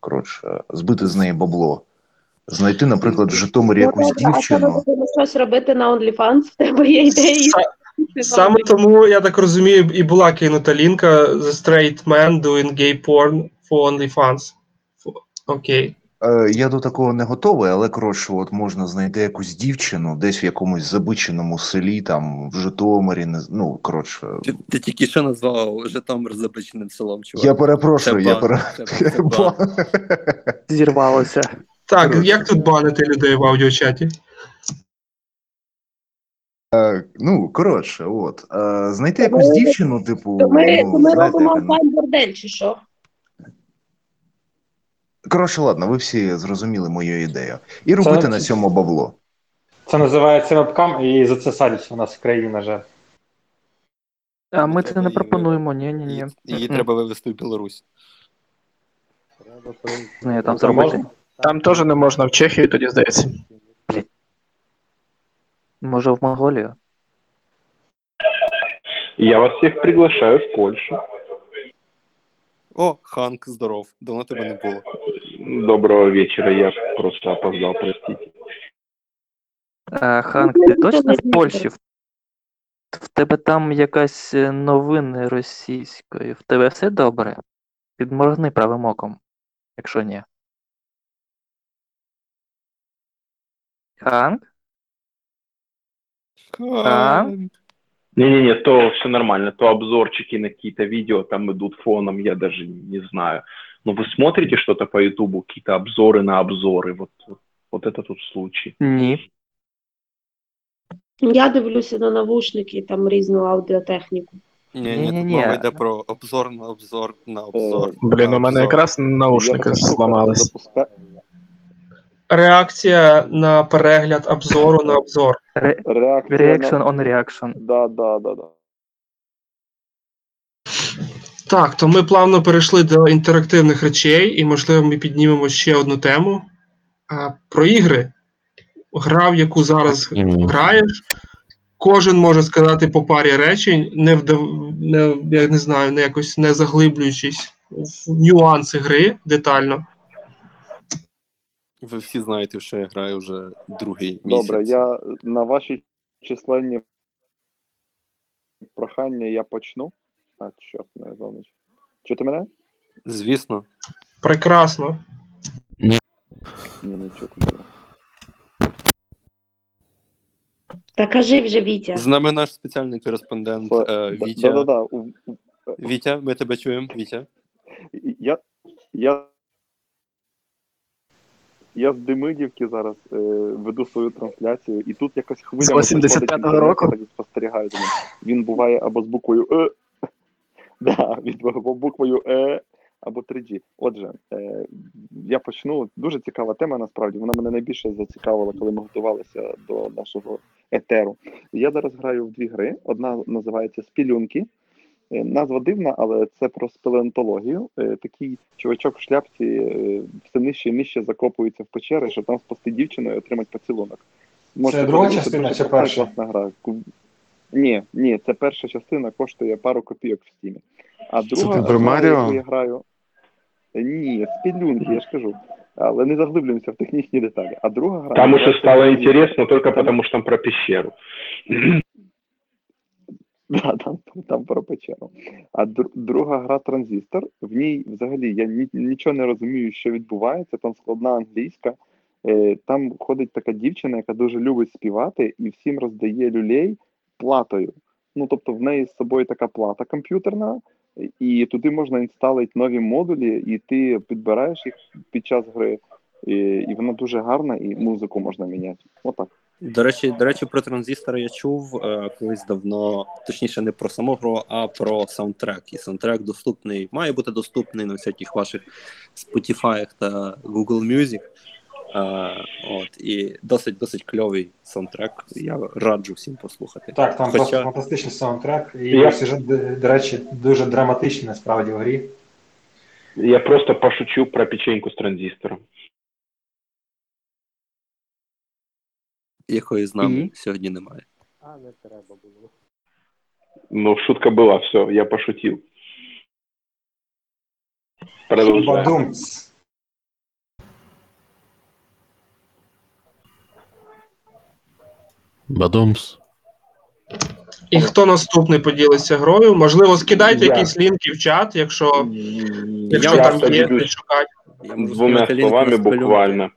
коротше, збити з неї бабло. Знайти, наприклад, в Житомирі якусь Ну, що дівчину. будемо щось робити на OnlyFans? В тебе є ідеї? Саме тому, я так розумію, і була кинута лінка The Straight Man Doing Gay Porn for OnlyFans. Окей. Е, Я до такого не готовий, але коротше, от можна знайти якусь дівчину десь в якомусь забиченому селі, там в Житомирі, не ну коротше. Ти, ти тільки що назвав Житомир запеченим селом, чувак. Я перепрошую, Це я бан, пере... це- це бан. [LAUGHS] Зірвалося. Так, Коротше. як тут банити людей в аудіочаті? Ну, коротше, от. Е, Знайти якусь дівчину, типу, То ми, ну, то ми знаєте, робимо ну, онлайн-бордель, чи що? Коротше, ладно, ви всі зрозуміли мою ідею. І робити Це- на цьому бабло. Це називається вебкам, і за це садять у нас в країні, на жаль. А ми це не пропонуємо, ні, ні, ні. Її, треба вивезти в Білорусь. З нею там зробити. Там теж не можна в Чехію, тоді здається. Може в Монголію? Я вас всех приглашаю в Польшу. О, Ханк, здоров. Давно тебе не було. Доброго вечера, я просто опоздал, простите. А, Ханк, ти точно в Польщі? В в тебе там якась е, новини російської. В тебе все добре? Підморгни правим оком, якщо ні. Ханк? Ханк. Не-не-не, то все нормально, то обзорчики на какие-то видео там идут фоном, я даже не знаю. Но вы смотрите что-то по Ютубу, какие-то обзоры на обзоры, вот, вот, вот это тут случай. Ні. Я дивлюся на навушники, там різну аудіотехніку. Ні, ні, Ні-ні-ні. тут мова йде про обзор на обзор на обзор. Блін, на у мене обзор. якраз наушники Я така штука зламались. запуска- Реакція на перегляд обзору на обзор. Ре- Реакція Reaction на... on reaction. Да, да, да, да. Так, то ми плавно перейшли до інтерактивних речей, і, можливо, ми піднімемо ще одну тему. А, про ігри. Гра, в яку зараз граєш. Кожен може сказати по парі речень, не вдав... не, я не знаю, не якось не заглиблюючись в нюанси гри детально. Ви всі знаєте, що я граю вже другий місяць. Добре, я на ваші численні прохання я почну. А, чорт, не зонич. Чути мене? Звісно. Прекрасно. Ні, не чути мене. Та кажи вже, Вітя. З нами наш спеціальний кореспондент Фа- е, Вітя. да, да. У- у- Вітя, ми тебе чуємо, Вітя. Я, я, я з Демидівки зараз е, веду свою трансляцію, і тут якась хвиля. З 85-го року? Так спостерігаю за ним. Він буває або з буквою Е, да, від- буквою Е, або 3G. Отже, е, я почну. Дуже цікава тема, насправді. Вона мене найбільше зацікавила, коли ми готувалися до нашого етеру. Я зараз граю в дві гри. Одна називається Спілюнки, Е, Назва дивна, але це про спелеонтологію. Е, Такий чувачок в шляпці е, все нижче і нижче закопується в печери, щоб там спасти дівчину і отримати поцілунок. Можете друга подивитися, частина чи перша? гра. Ні, ні, це перша частина коштує пару копійок в стімі. А друга ти про гра, Маріо? я граю. Ні, спідлюнки, я ж кажу. Але не заглиблюємося в технічні деталі. А друга гра. Там уже стало Транзистор. интересно только потому, что там про пещеру. [LAUGHS] Да, там, там про печеру. А дру- друга гра транзистор. В ній взагалі я ні, нічого не розумію, що відбувається. Там складна англійська. Е, там ходить така дівчина, яка дуже любить співати, і всім роздає люлей платою. Ну, тобто, в неї з собою така плата комп'ютерна, і туди можна інсталити нові модулі, і ти підбираєш їх під час гри. І, і вона дуже гарна, і музику можна міняти. Отак. До речі, до речі, про транзистор я чув е, колись давно, точніше, не про саму гру, а про саундтрек. І саундтрек доступний, має бути доступний на всяких ваших Spotify та Google Music. От, і досить досить кльовий саундтрек. Я раджу всім послухати. Так, там Хоча- просто фантастичний саундтрек, і Я- сюжет, до- до речі, дуже драматичний насправді в грі. Я просто пошучу про печеньку с транзистором. якої з нами Мгм. сьогодні немає. Ну, шутка была, все, я пошутил. Продолжаем. Бадумс. І хто наступний поділиться грою? Можливо, скидайте Я. якісь лінки в чат, якщо, якщо Я там є, поделюсь де шукати. Двумя словами буквально.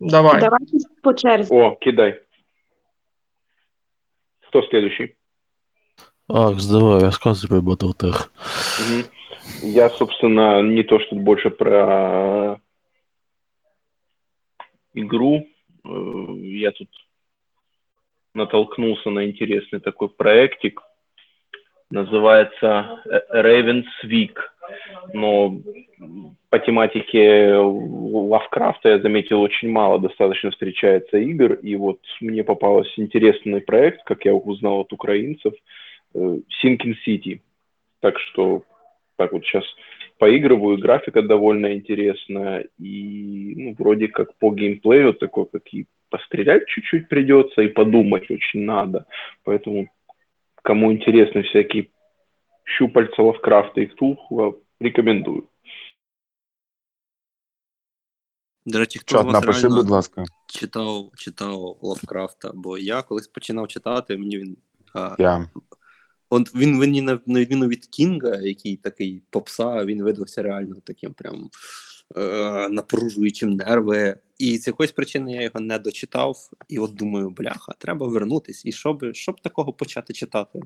Давай. Давайте по черзі. О, кидай. Кто следующий? Акс, давай, рассказывай про Battletech. Мгм. Я, собственно, не то, что больше про игру. Э, Я тут натолкнулся на интересный такой проектик. Называется э, Raven's Week. Но по тематике Лавкрафта я заметил очень мало достаточно встречается игр. И вот мне попался интересный проект, как я узнал от украинцев, э, Sinking City. Так что так вот сейчас поигрываю, графика довольно интересная, и ну, вроде как по геймплею такой, как и пострелять чуть-чуть придется, и подумать очень надо. Поэтому кому интересны всякие щупальца Лавкрафта и Ктулху, рекомендую. До речі, хто Чат, вас напиши, реально будь ласка. читав, читав Лавкрафта, бо я колись починав читати, мені він. А, Я. Он він мені на, на відміну від Кінга, який такий попса, він видався реально таким прям е, напружуючим нерви. І з якоїсь причини я його не дочитав. І от думаю, бляха, треба вернутись. І щоб, щоб такого почати читати?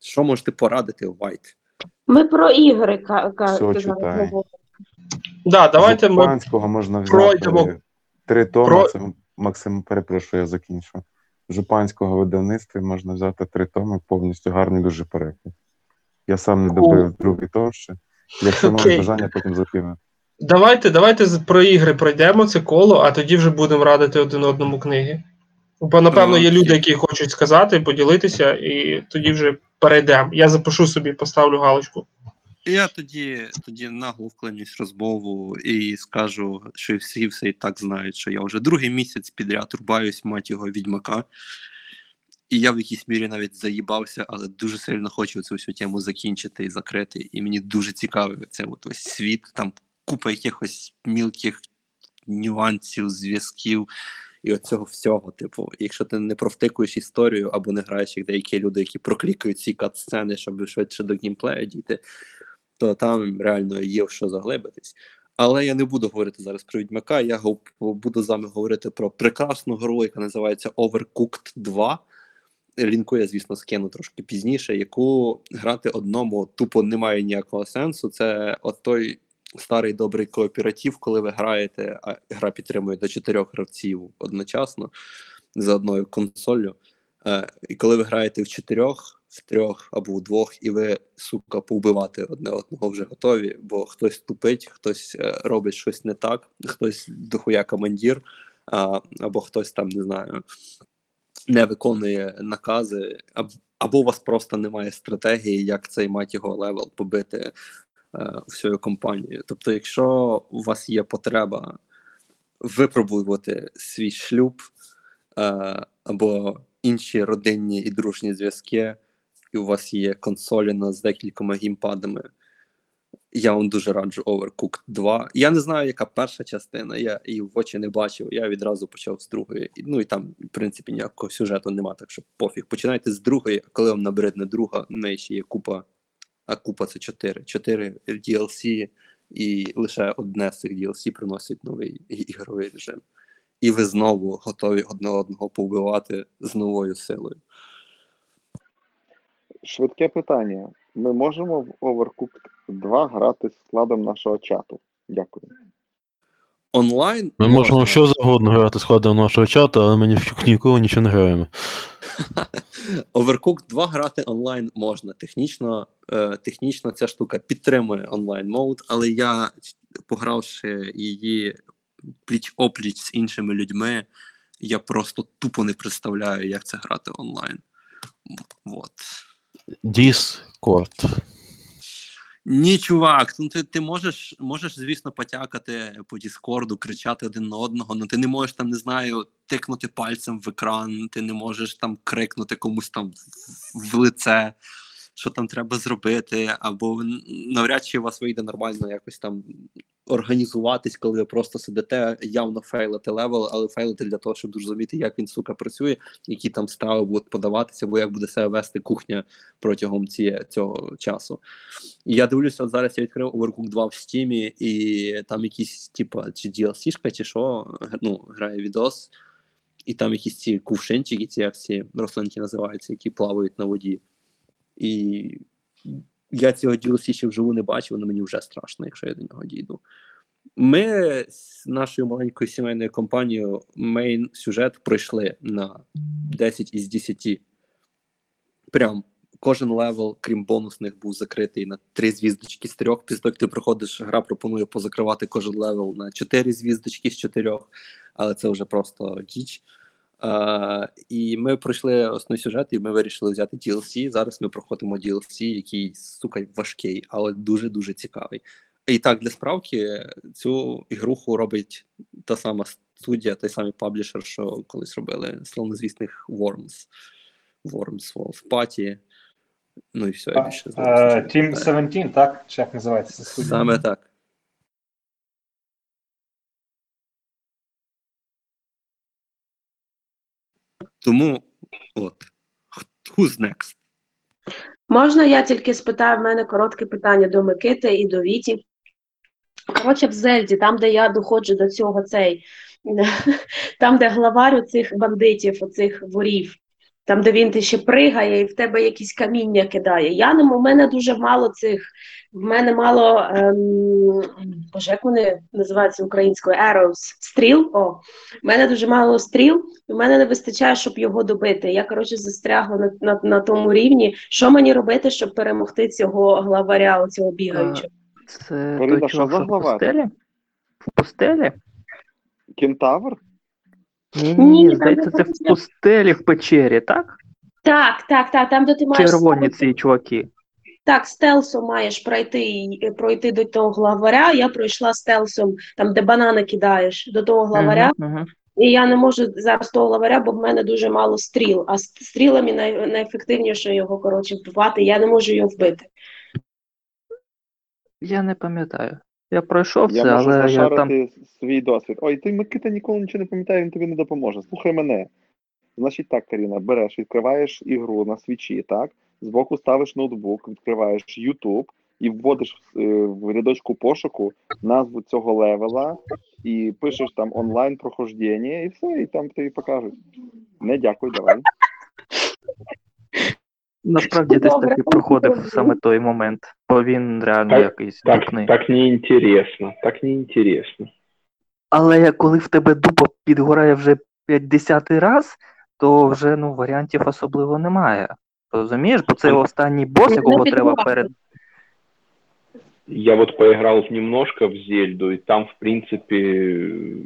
Що можете порадити, Вайт? Ми про ігри ка- ка- Все, зараз читай. говоримо. Да, давайте ми Жупанського можна пройдемо. взяти три томи. Про- Це Максим, перепрошую, я закінчу. Жупанського видавництва можна взяти три томи, повністю гарний дуже переклад. Я сам не добив другий том ще. Якщо маєш Окей. бажання, потім закину. Давайте, давайте з- про ігри пройдемо це коло, а тоді вже будемо радити один одному книги. Бо, напевно, є люди, які хочуть сказати, поділитися, і тоді вже перейдемо. Я запишу собі, поставлю галочку. Я тоді, тоді нагло вклинюсь в розмову і скажу, що всі все і так знають, що я вже другий місяць підряд рубаюсь, мать його, відьмака. І я в якійсь мірі навіть заїбався, але дуже сильно хочу цю всю тему закінчити і закрити. І мені дуже цікавий цей от ось світ, там купа якихось мілких нюансів, зв'язків і от цього всього. Типу, якщо ти не провтикуєш історію або не граєш як деякі люди, які проклікають ці кат-сцени, щоб швидше до геймплею дійти, то там реально є в що заглибитись. Але я не буду говорити зараз про Відьмака, я буду з вами говорити про прекрасну гру, яка називається Overcooked 2. Лінку я, звісно, скину трошки пізніше, яку грати одному тупо немає ніякого сенсу. Це от той старий добрий кооператив, коли ви граєте, а гра підтримує до чотирьох гравців одночасно за одною консолью. Е, і коли ви граєте в чотирьох, в трьох або в двох, і ви, сука, повбивати одне одного вже готові, бо хтось тупить, хтось е, робить щось не так, хтось дохуя командір, а, або хтось там, не знаю, не виконує накази, або у вас просто немає стратегії, як цей мать level побити е, всю компанію. Тобто, якщо у вас є потреба випробувати свій шлюб е, або інші родинні і дружні зв'язки, і у вас є консоліна з декількома геймпадами, я вам дуже раджу Overcooked 2. Я не знаю, яка перша частина, я її в очі не бачив. Я відразу почав з другої. Ну і там, в принципі, ніякого сюжету нема, так що пофіг. Починайте з другої, а коли вам набридне друга, в неї ще є купа, а купа це 4. 4 DLC, і лише одне з цих DLC приносить новий ігровий режим. І ви знову готові одне одного повбивати з новою силою. Швидке питання. Ми можемо в Overcooked 2 грати з складом нашого чату? Дякую. Онлайн Ми можемо що завгодно грати складом нашого чату, але ми ні в ніколи нічого не граємо. [LAUGHS] Overcooked 2 грати онлайн можна. Технічно, е, технічно ця штука підтримує онлайн мод, але я, погравши її пліч опліч з іншими людьми, я просто тупо не представляю, як це грати онлайн. Вот. Discord. Ні, чувак, ну ти, ти можеш, можеш, звісно, потякати по Діскорду, кричати один на одного, але ти не можеш там, не знаю, тикнути пальцем в екран, ти не можеш там крикнути комусь там в лице, що там треба зробити, або навряд чи у вас вийде нормально якось там організуватись, коли ви просто сидите, явно фейлите level, але фейлите для того, щоб зрозуміти, як він сука працює, які там страви будуть подаватися, або як буде себе вести кухня протягом ці, цього часу. І я дивлюся, от зараз я відкрив Overcooked 2 в Steam, і там якісь, типа, чи DLC -шка, чи що, ну, грає відос, і там якісь ці кувшинчики, ці як ці рослинки називаються, які плавають на воді. І я цього DLC ще вживу не бачив, але мені вже страшно, якщо я до нього дійду. Ми з нашою маленькою сімейною компанією main сюжет пройшли на 10 із 10. Прям кожен level, крім бонусних, був закритий на 3 звіздочки з 3. Після того, як ти проходиш, гра пропонує позакривати кожен level на 4 звіздочки з 4, але це вже просто діч. Uh, і ми пройшли основний сюжет, і ми вирішили взяти DLC. Зараз ми проходимо DLC, який сука важкий, але дуже дуже цікавий. І так, для справки, цю ігруху робить та сама студія, той самий паблішер, що колись робили славнозвісних Worms. Worms, Wolf Party. Ну і все, я більше зараз Team пам'ятаю. 17, так? Чи як називається? Саме так. Тому от. Who's next? Можна я тільки спитаю, в мене коротке питання до Микити і до Віті. Коротше, в Зельді, там, де я доходжу до цього цей, [LAUGHS] там, де главар у цих бандитів, оцих ворів, там, де він ти ще пригає і в тебе якісь каміння кидає. Я не у мене дуже мало цих, в мене мало, ем, боже, як вони називаються українською? Arrows, стріл. О, в мене дуже мало стріл, і в мене не вистачає, щоб його добити. Я, коротше, застрягла на, на, на тому рівні. Що мені робити, щоб перемогти цього главаря, оцього бігаючого? Це Фаріда, той що що в пустелі? В пустелі? Кентавр? Ні, Ні, ні, здається, це в пустелі в печері, так? Так, так, так, там, де ти маєш Червоні ці чуваки. Так, стелсом маєш пройти пройти до того главаря. Я пройшла стелсом, там, де банани кидаєш, до того главаря. Мгм, мгм. І я не можу зараз того главаря, бо в мене дуже мало стріл. А стрілами най, найефективніше його коротше вбивати. Я не можу його вбити. Я не пам'ятаю. Я пройшов Я це, можу але я там. зашарити свій досвід. Ой, ти Микита ніколи нічого не пам'ятає, він тобі не допоможе. Слухай мене. Значить так, Каріна, береш, відкриваєш ігру на свічі, так? Збоку ставиш ноутбук, відкриваєш YouTube і вводиш е, в рядочку пошуку назву цього левела і пишеш там онлайн прохождення, і все, і там тобі покажуть. Не дякую, давай. Насправді десь Добре, таки проходив саме той момент, бо він реально Так, якийсь Так, дупний. так неинтересно, так неинтересно. Але як коли в тебе дупа підгорає вже 50 раз, то вже ну варіантів особливо немає. Розумієш? Бо це останній бос, Не якого треба підгорає. перед. Я вот поиграл немножко в Зельду, и там, в принципе,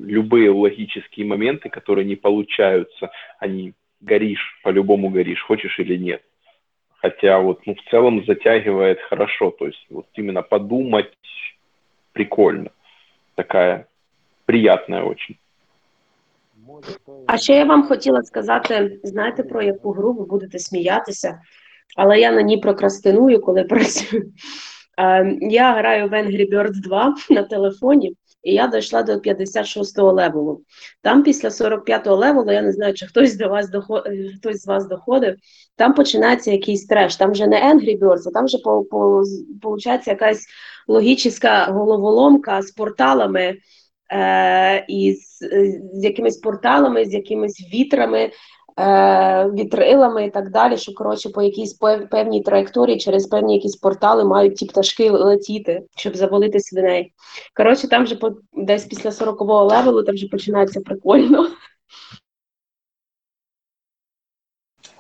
любые логические моменты, которые не получаются, они горишь, по-любому горишь, хочешь или нет. Хотя вот ну, в целом затягивает хорошо. То есть вот именно подумать прикольно. Такая приятная очень. А ще я вам хотіла сказати, знаєте, про яку гру ви будете сміятися, але я на ній прокрастиную, коли [LAUGHS] працюю. Е, Я граю в Angry Birds 2 на телефоні, і я дійшла до 56-го левелу. Там після 45-го левелу, я не знаю, чи хтось до вас доход... е, хтось з вас доходив, там починається якийсь треш. Там вже не Angry Birds, а там вже по, якась логічна головоломка з порталами е, і з, з якимись порталами, з якимись вітрами, вітрилами і так далі, що коротше по якійсь певній траєкторії через певні якісь портали мають ті пташки летіти, щоб завалити свиней. Коротше, там вже по, десь після 40-го левелу там вже починається прикольно.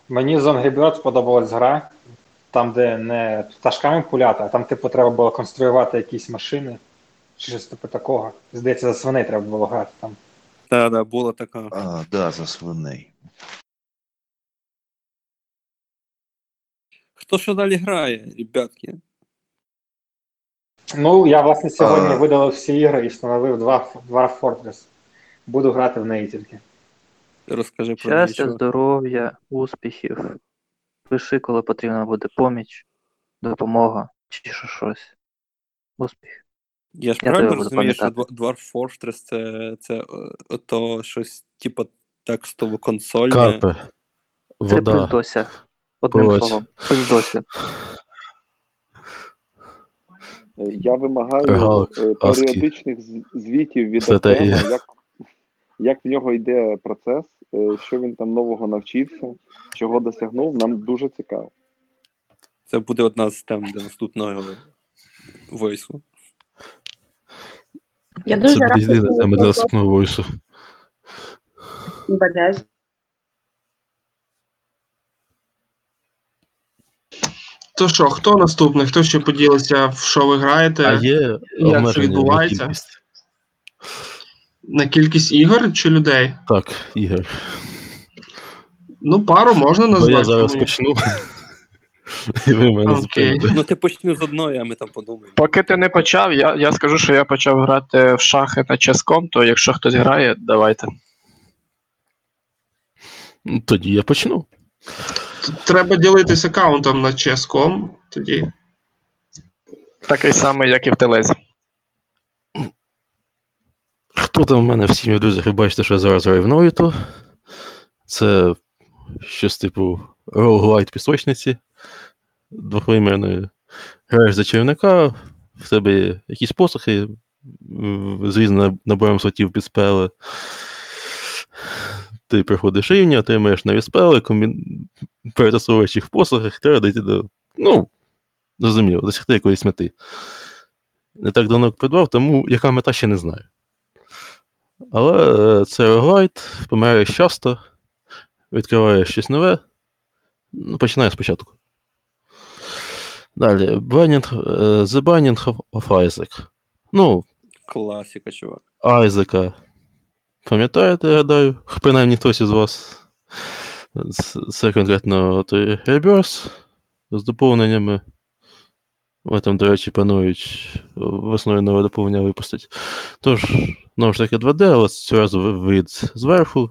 Мені з Angry Birds сподобалась гра, там, де не пташками пуляти, а там, типу, треба було конструювати якісь машини. Чи щось типу такого. Здається, за свиней треба було грати там. Та, да, була така. А, да, за свиней. Хто що далі грає, ребятки? Ну, я, власне, сьогодні А. видалив всі ігри і встановив два Dwarf Fortress. Буду грати в неї тільки. Розкажи про Щастя, нічого. здоров'я, успіхів. Пиши, коли потрібна буде поміч, допомога чи що щось. Успіх. Я ж Я правильно розумію, що. Dwarf Fortress це, це е, ото щось, типу, текстово консольне. Карпи. Це Вода. пиздося. Одним Пилоць. словом, пиздося. Я вимагаю е, Аски. періодичних звітів від. Артема, як, як в нього йде процес, е, що він там нового навчився, чого досягнув, нам дуже цікаво. Це буде одна з тем для наступного войсу. Я Це дуже буде рада, єдина що тема ви для наступного войсу. То що, хто наступний? Хто ще поділиться, в що ви граєте? А є Як це обмеження на відбувається? кількість. На кількість ігор чи людей? Так, Ігор. Ну, пару можна Бо назвати. я зараз чому ні? почну. І ви мене Окей. Ну ти почни з одної, а ми там подумаємо. Поки ти не почав, я, я скажу, що я почав грати в шахи на ческом, то якщо хтось грає, давайте. Ну, Тоді я почну. Треба ділитись аккаунтом на CS.com, тоді. Такий самий, як і в Телезі. Хто там в мене в сім'ї друзях, ви бачите, що я зараз в Новіту. Це щось типу роуглайт пісочниці. Двохвимірної. Граєш за чарівника, в тебе є якісь посохи різним набором слотів під спели. Ти приходиш рівня, отримаєш нові спели, комбі... перетасовуєш їх в посохах, треба дійти до. Ну, зрозуміло, досягти якоїсь мети. Не так давно придбав, тому яка мета ще не знаю. Але е, це роглайт, помираєш часто, відкриваєш щось нове. Ну, починаю спочатку. Далі. Binding, е, The Binding of- Isaac. Ну, Класіка, чувак. Айзека. Пам'ятаєте, я гадаю, принаймні хтось із вас. Це- конкретно той Rebirth з доповненнями. Ви там, до речі, планують весною нове доповнення випустити. Тож, знову ж таки 2D, але цього разу вид зверху,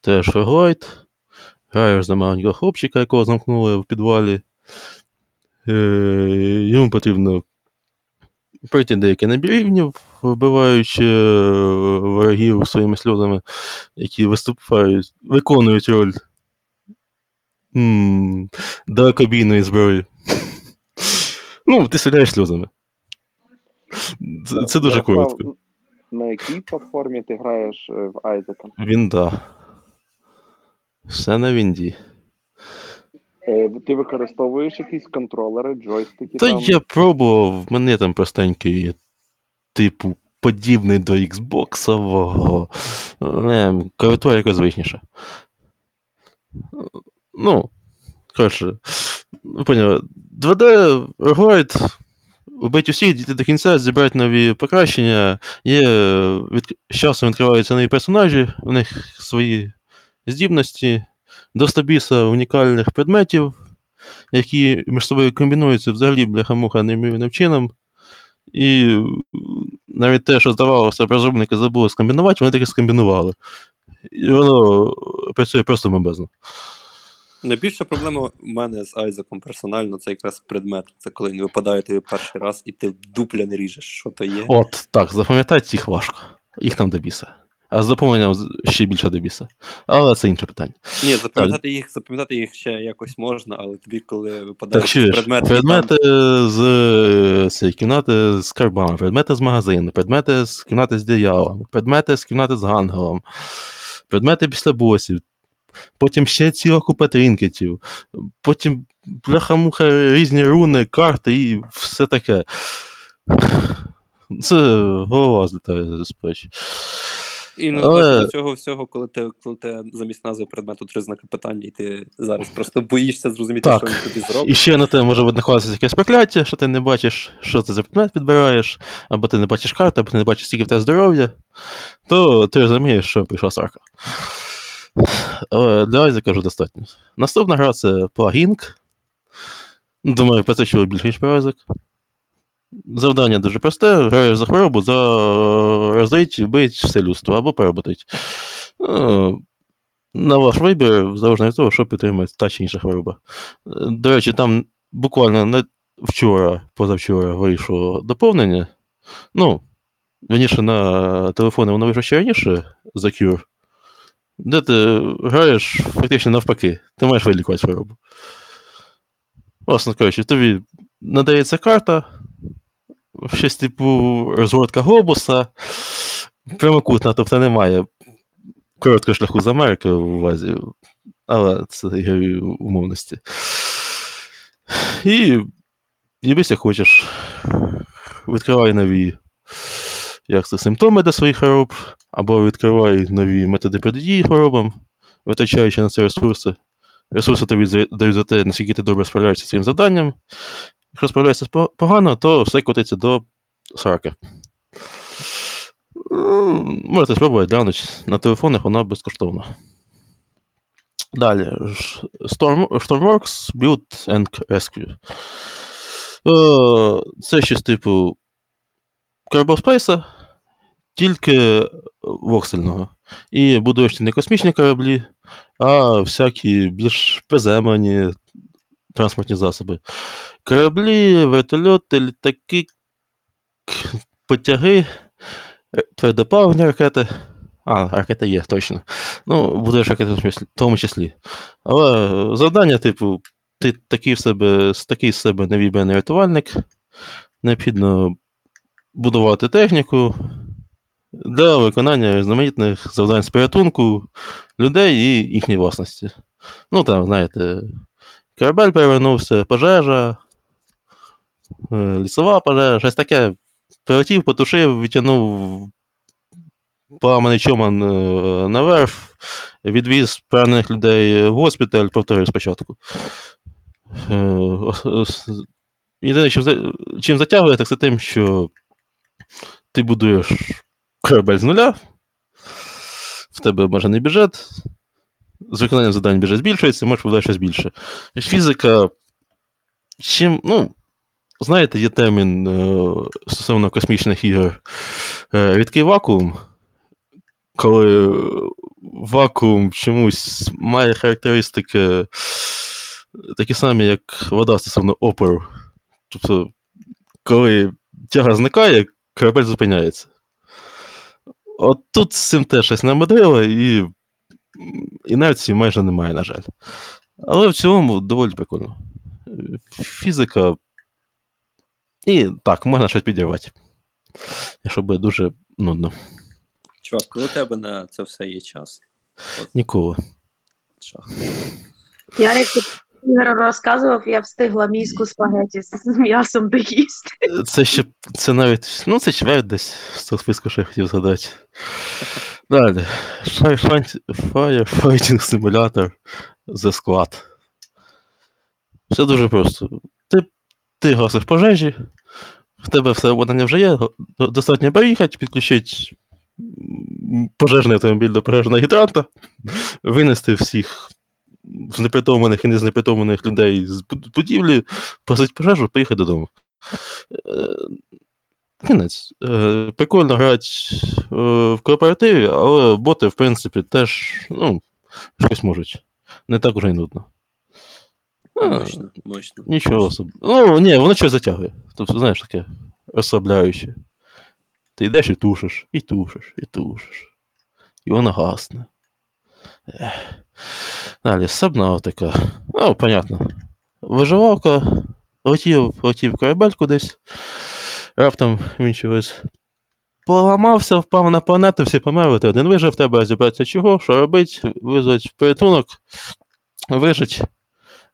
теж роглайт. Граєш за маленького хлопчика, якого замкнули в підвалі. Е, йому потрібно пройти деякі набір рівнів, вбиваючи е, ворогів своїми сльозами, які виступають, виконують роль далекобійної зброї. Ну, ти стріляєш сльозами. Це, це дуже коротко. На якій платформі ти граєш е, в Айзека? Вінда. Все на Вінді. Е, Ти використовуєш якісь контролери, джойстики Та там? я пробував, в мене там простенький, типу, подібний до Xboxового. Не, клавіатура якось звичніша. Ну, коротше, ви поняли, 2D роглайт, вбити усіх, дійти до кінця, зібрати нові покращення. Є, від, з часом відкриваються нові персонажі, у них свої здібності, до стабіса унікальних предметів, які між собою комбінуються взагалі бляха-муха неймовірним чином. І навіть те, що здавалося, розробники забули скомбінувати, вони таки скомбінували. І воно працює просто бомбезно. Найбільша проблема в мене з Айзеком персонально це якраз предмет. Це коли він випадає тобі перший раз, і ти дупля не ріжеш, що то є. От так, запам'ятати їх важко. Їх там до біса. А з з- ще більше до біса. Але це інше питання. Ні, запам'ятати їх, запам'ятати їх ще якось можна, але тобі, коли випадає Так якийсь чуєш, предмет, і предмети з е, цієї кімнати з карбами, предмети з магазину, предмети з кімнати з дияволом, предмети з кімнати з ангелом, предмети після босів, потім ще ціла купа трінкетів, потім бляха-муха різні руни, карти і все таке. Це голова злітає з плечі. І на Але- цього всього, коли ти, коли ти замість назви предмету три знаки питання, і ти зараз просто боїшся зрозуміти, Так. що він тобі зробить. І ще на те може накладатися якесь прокляття, що ти не бачиш, що це за предмет підбираєш, або ти не бачиш карти, або ти не бачиш, скільки в тебе здоров'я, то ти розумієш, що прийшла сарка. Але для Айзека вже достатньо. Наступна гра це Pluging. Думаю, про це чули більше, ніж про Айзек. Завдання дуже просте: граєш за хворобу, за розрить, бить все людство або переботить. Ну, на ваш вибір, залежно від того, що підтримує та чи інша хвороба. До речі, там буквально не вчора, позавчора вийшло доповнення. Ну, раніше на телефони воно вийшло ще раніше за Cure, де ти граєш фактично навпаки, ти маєш вилікувати хворобу. Власне кажучи, тобі надається карта, щось типу розгортка глобуса, прямокутна, тобто немає короткого шляху з Америки в увазі, але це ігрові умовності. І єбись, як хочеш. Відкривай нові як це, симптоми до своїх хвороб, або відкривай нові методи протидії хворобам, витрачаючи на це ресурси. Ресурси тобі дають за те, наскільки ти добре справляєшся з цим завданням. Якщо справляєшся по- погано, то все котиться до сраки. М, Можете спробувати глянути. На телефонах вона безкоштовна. Далі. Storm, Stormworks Build and Rescue. Е, Це щось типу Space, тільки воксельного. І будуєш не космічні кораблі, а всякі більш приземлені транспортні засоби. Кораблі, вертольоти, літаки, потяги, е, твердопаливні ракети. А, ракета є, точно. Ну, будуєш ракети в тому числі. Але е, завдання, типу, ти такий в себе, такий з себе невібраний рятувальник. Необхідно будувати техніку для виконання різноманітних завдань з порятунку людей і їхньої власності. Ну, там, знаєте, корабель перевернувся, пожежа, е, лісова пожежа, щось таке. Прилетів, потушив, відтягнув поламаний чоман е, наверх, відвіз поранених людей в госпіталь, повторив спочатку. Е, Єдине, чим, затягує, так це тим, що ти будуєш корабель з нуля, в тебе бажаний бюджет, з виконанням завдань бюджет збільшується, можеш подати щось більше. Фізика. Чим, ну, знаєте, є термін е, стосовно космічних ігор е, рідкий вакуум, коли вакуум чомусь має характеристики такі самі, як вода стосовно опору. Тобто, коли тяга зникає, корабель зупиняється. От тут з цим теж щось намудрило, і інерції майже немає, на жаль. Але в цілому доволі прикольно. Фізика. І так, можна щось підірвати. Якщо буде дуже нудно. Чувак, коли у тебе на це все є час? Ніколи. Шах. Я як ти Ігор розказував, я встигла мізку спагеті з м'ясом доїсти. Це ще це навіть. Ну, це чверть десь того списку, що я хотів згадати. Далі. Firefight- Firefighting Simulator The Squad. Все дуже просто. Ти, ти гасиш пожежі, в тебе все обладнання вже є, достатньо поїхати, підключити пожежний автомобіль до пожежного гідранта, винести всіх з непритомлених і незнепритомлених людей з будівлі, погасить пожежу, поїхати додому. Е, Кінець. Е, Прикольно грати е, в кооперативі, але боти, в принципі, теж ну, щось можуть. Не так уже й нудно. Мощно, мощно. Нічого особливого. Ну, ні, воно щось затягує. Тобто, знаєш, таке розслабляюче. Ти йдеш і тушиш, і тушиш, і тушиш. І воно гасне. Далі, сабнавтика. Ну, понятно. Виживалка, летів, летів корабель кудись. Раптом він чогось поламався, впав на планету, всі померли, ти один вижив, треба розібратися чого, що робить, визвать порятунок, вижить,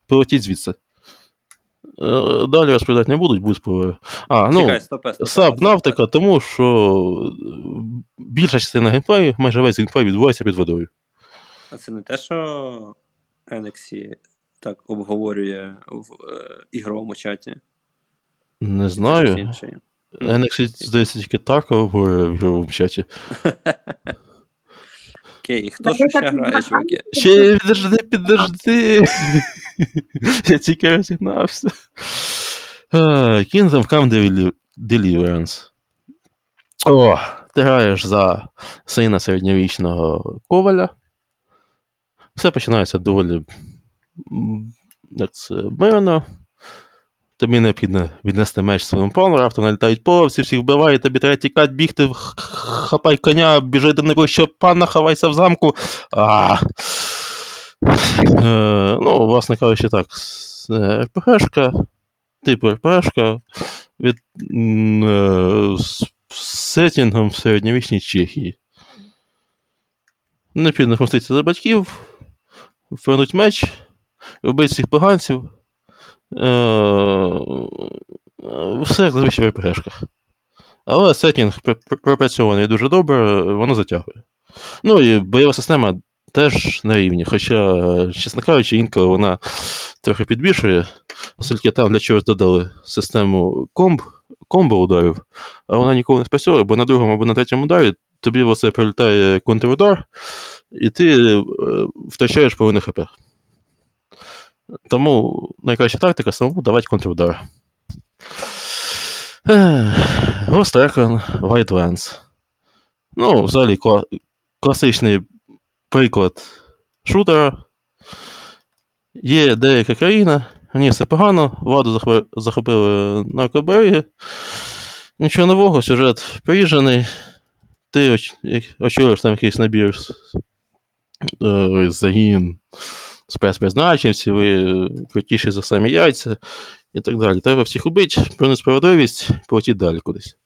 полетіть звідси. Е, Далі розповідати не будуть, будуть спойлери. А, ну, Чекай, стопе, стопе. Сабнавтика, тому що більша частина геймплею, майже весь геймплей відбувається під водою. А це не те, що Енексі так обговорює в е, ігровому чаті. Не знаю. інше. NXT, здається, тільки так говорить в ігровому чаті. [LAUGHS] Окей, хто ж ще грає, чуваки? Ще підожди, підожди. Я тільки розігнався. А, Kingdom Come Deliverance. О, ти граєш за сина середньовічного коваля. Все починається доволі як це, мирно. Тобі необхідно віднести меч своєму пану, раптом налітають половці, всіх вбивають, тобі треба тікати, бігти, хапай коня, біжи до найближчого пана, ховайся в замку. А. Е, ну, власне кажучи, так. РПГшка, типу РПГшка від е, з сетінгом в середньовічній Чехії. Необхідно помститися за батьків, вернуть меч, вбити всіх поганців. Е, все як зазвичай в РПГшках. Але пр- пропрацьований дуже добре, воно затягує. Ну і бойова система теж на рівні, хоча, чесно кажучи, інколи вона трохи підбільшує, оскільки там для чогось додали систему комб, комбо ударів, а вона ніколи не спрацьовує, бо на другому або на третьому ударі тобі оце прилітає контрудар, і ти е, втрачаєш половину хп. Тому найкраща тактика самому давати контрудар. Ghost Recon Wildlands. Ну, взагалі, кла- класичний приклад шутера. Є деяка країна, ній все погано, владу захопи- захопили наркоберги. Нічого нового, сюжет приїжджений. Ти оч- очолюєш там якийсь набір загін спецпризначенців, ви крутіші за самі яйця і так далі. Треба всіх убити, про несправедливість, полетіть далі кудись.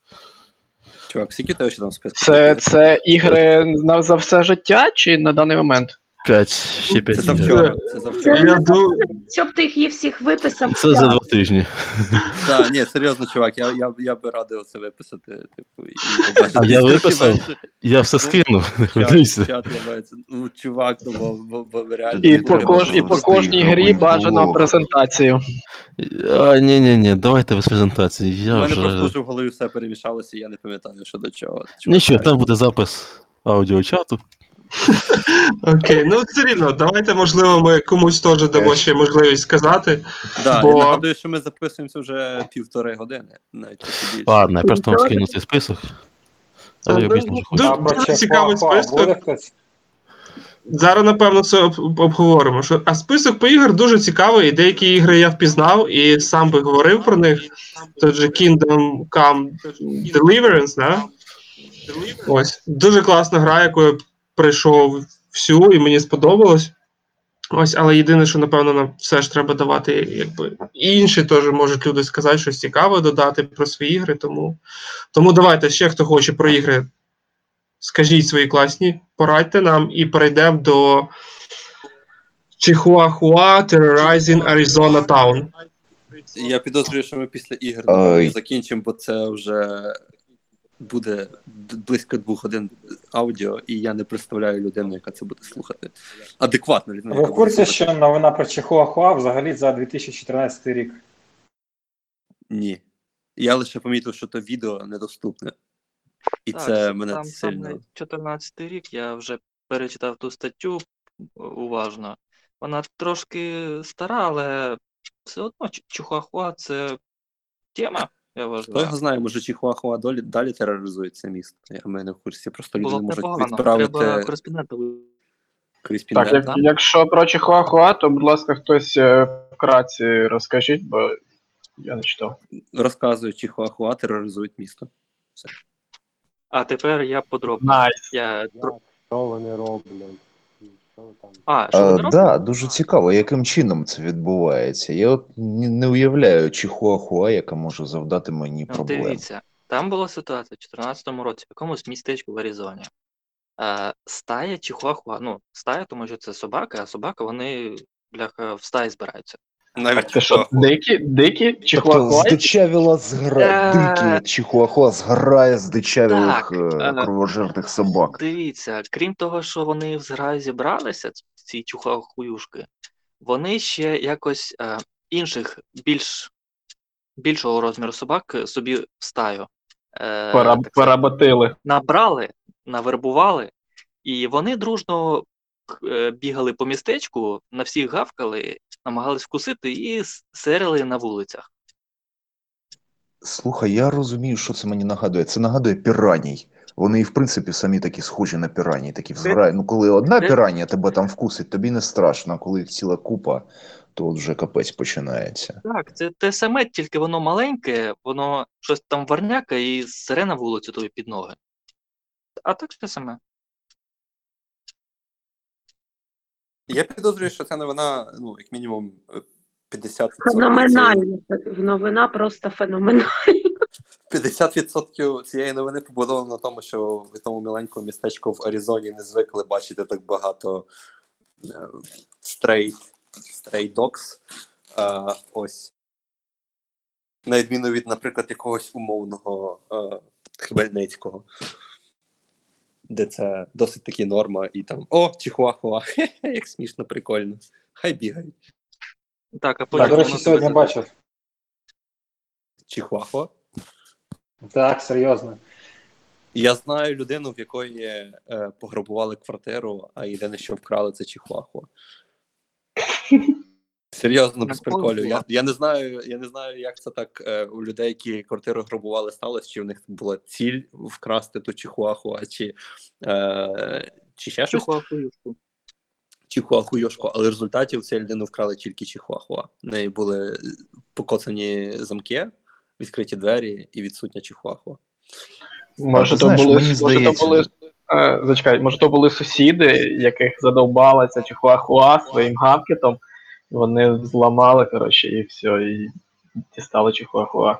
Чувак, скільки тебе ще там списку? Це, це ігри на за все життя чи на даний момент? П'ять, ще Це п'ять. ігор. завчора. Це завчора. Я ду... Щоб ти їх всіх виписав. Це за два тижні. Так, ні, серйозно, чувак, я, я, я би радив це виписати. Типу, і [LAUGHS] побачити. А я виписав? Я все Ну, скину, не Чат, [LAUGHS] хвилюйся. чат ламається. Ну, чувак, ну, бо, бо, бо, реально. І по, треба кож, і по кожній грі ігровий бажано блог. презентацію. А, ні, ні, ні, давайте без презентації. У Я мене просто вже... вже в голові все перемішалося, і я не пам'ятаю, що до чого. Чувак, Нічого, там буде запис аудіочату. [LAUGHS] Окей, ну все рівно, давайте, можливо, ми комусь теж дамо ще можливість сказати. Да, Бо- Я нагадую, що ми записуємося вже півтори години, навіть. Ладно, я просто вам скину цей список. Але я хочу. Дуже, цікавий список. Зараз, напевно, це об- обговоримо. Що... А список по ігор дуже цікавий, і деякі ігри я впізнав і сам би говорив про них. Тот же Kingdom Come Deliverance, да? Ось. Дуже класна гра, яку я пройшов всю, і мені сподобалось. Ось, але єдине, що напевно нам все ж треба давати, якби інші теж можуть люди сказати щось цікаве додати про свої ігри. Тому, тому давайте ще хто хоче про ігри скажіть свої класні, порадьте нам і перейдемо до Чихуахуа Terrorizing Arizona Town. Я підозрюю, що ми після ігор Ой. закінчимо, бо це вже буде близько двох годин аудіо, і я не представляю людину, яка це буде слухати. Адекватно людина. Ви в курсі, слухати. що новина про Чихуахуа взагалі за 2014 рік? Ні. Я лише помітив, що то відео недоступне. І Так, це мене там сильно. саме 14 рік, я вже перечитав ту статтю уважно. Вона трошки стара, але все одно Чихуахуа це тема, я Хто його знає, може Чихуахуа далі, далі тероризує це місто. Я в мене в курсі. Просто люди Було не б можуть непогано. відправити Треба кореспондента ви- Так, як, якщо про Чихуахуа, то, будь ласка, хтось е, вкратці розкажіть, бо я не читав. Розказує, Чихуахуа тероризують місто. А тепер я подробно. Nice. Я... тро- Що вони роблять? А, що А, да, дуже цікаво, яким чином це відбувається. Я от не, уявляю Чихуахуа, яка може завдати мені Ну, проблем. Дивіться, там була ситуація в 2014 році в якомусь містечку в Аризоні. Е, стая чихуахуа, ну, стая, тому що це собака, а собака вони бляха в стаї збираються. Навіть Це що, дикі, дикі? Тобто здичавіла зграя, Е, дикі Чихуахуа зграє здичавілих Так, е, е, кровожерних собак. Дивіться, крім того, що вони в зграї зібралися, ці чухахуюшки, вони ще якось е, інших більш більшого розміру собак собі в стаю е, так сказати, набрали, навербували, і вони дружно е, бігали по містечку, на всіх гавкали, намагались вкусити і серили на вулицях. Слухай, я розумію, що це мені нагадує. Це нагадує піраній. Вони і в принципі самі такі схожі на пірані, такі в. Ну, коли одна піранія тебе там вкусить, тобі не страшно, а коли їх ціла купа, то от вже капець починається. Так, це те саме, тільки воно маленьке, воно щось там варняка і сере на вулицю тобі під ноги. А так те саме. Я підозрюю, що ця новина, ну, як мінімум, е, 50% Феноменально. Новина просто феноменальна. 50% цієї новини побудовано на тому, що в тому маленькому містечку в Аризоні не звикли бачити так багато е, стрей, стрей докс. Е, ось. На відміну від, наприклад, якогось умовного е, Хмельницького, де це досить таки норма, і там о, чихуахуа, [LAUGHS] як смішно, прикольно. Хай бігають. Так, а Так, потім до речі, сьогодні бачив. Чихуахуа. Так, серйозно. Я знаю людину, в якої е, пограбували квартиру, а єдине, що вкрали, це чихуахуа. [LAUGHS] Серйозно, без приколю. Я, я не знаю, я не знаю, як це так е, у людей, які квартиру грабували, сталося, чи в них була ціль вкрасти ту чихуахуа, чи, е, чи ще щось. Чихуахуюшку. Але в результаті в цієї людини вкрали тільки чихуахуа. В неї були покоцані замки, відкриті двері і відсутня чихуахуа. Може, то були, може, то були е, зачекай, може, то були сусіди, яких задовбала ця чихуахуа своїм гавкітом. Вони зламали, коротше, і все, і дістали чихуахуа.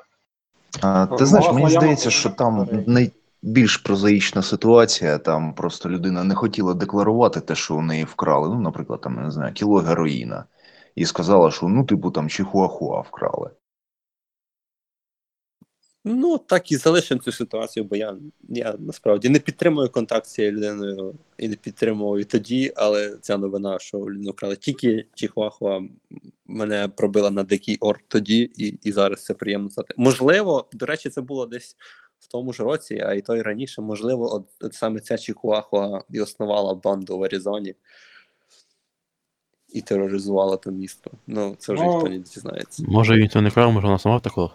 А, Ну, ти знаєш, мені здається, що там найбільш прозаїчна ситуація. Там просто людина не хотіла декларувати те, що у неї вкрали. Ну, наприклад, там не знаю, кіло героїна, і сказала, що ну, типу, там чихуахуа вкрали. Ну, так і залишимо цю ситуацію, бо я, я насправді не підтримую контакт з цією людиною і не підтримував і тоді, але ця новина, що людину вкрали тільки Чихуахуа, мене пробила на дикий орк тоді, і, і зараз це приємно знати. Можливо, до речі, це було десь в тому ж році, а і то й раніше. Можливо, от, от саме ця Чихуахуа і основала банду в Аризоні і тероризувала то місто. Ну, це вже Ну, ніхто не дізнається. Може він то не крав, може вона сама втекла.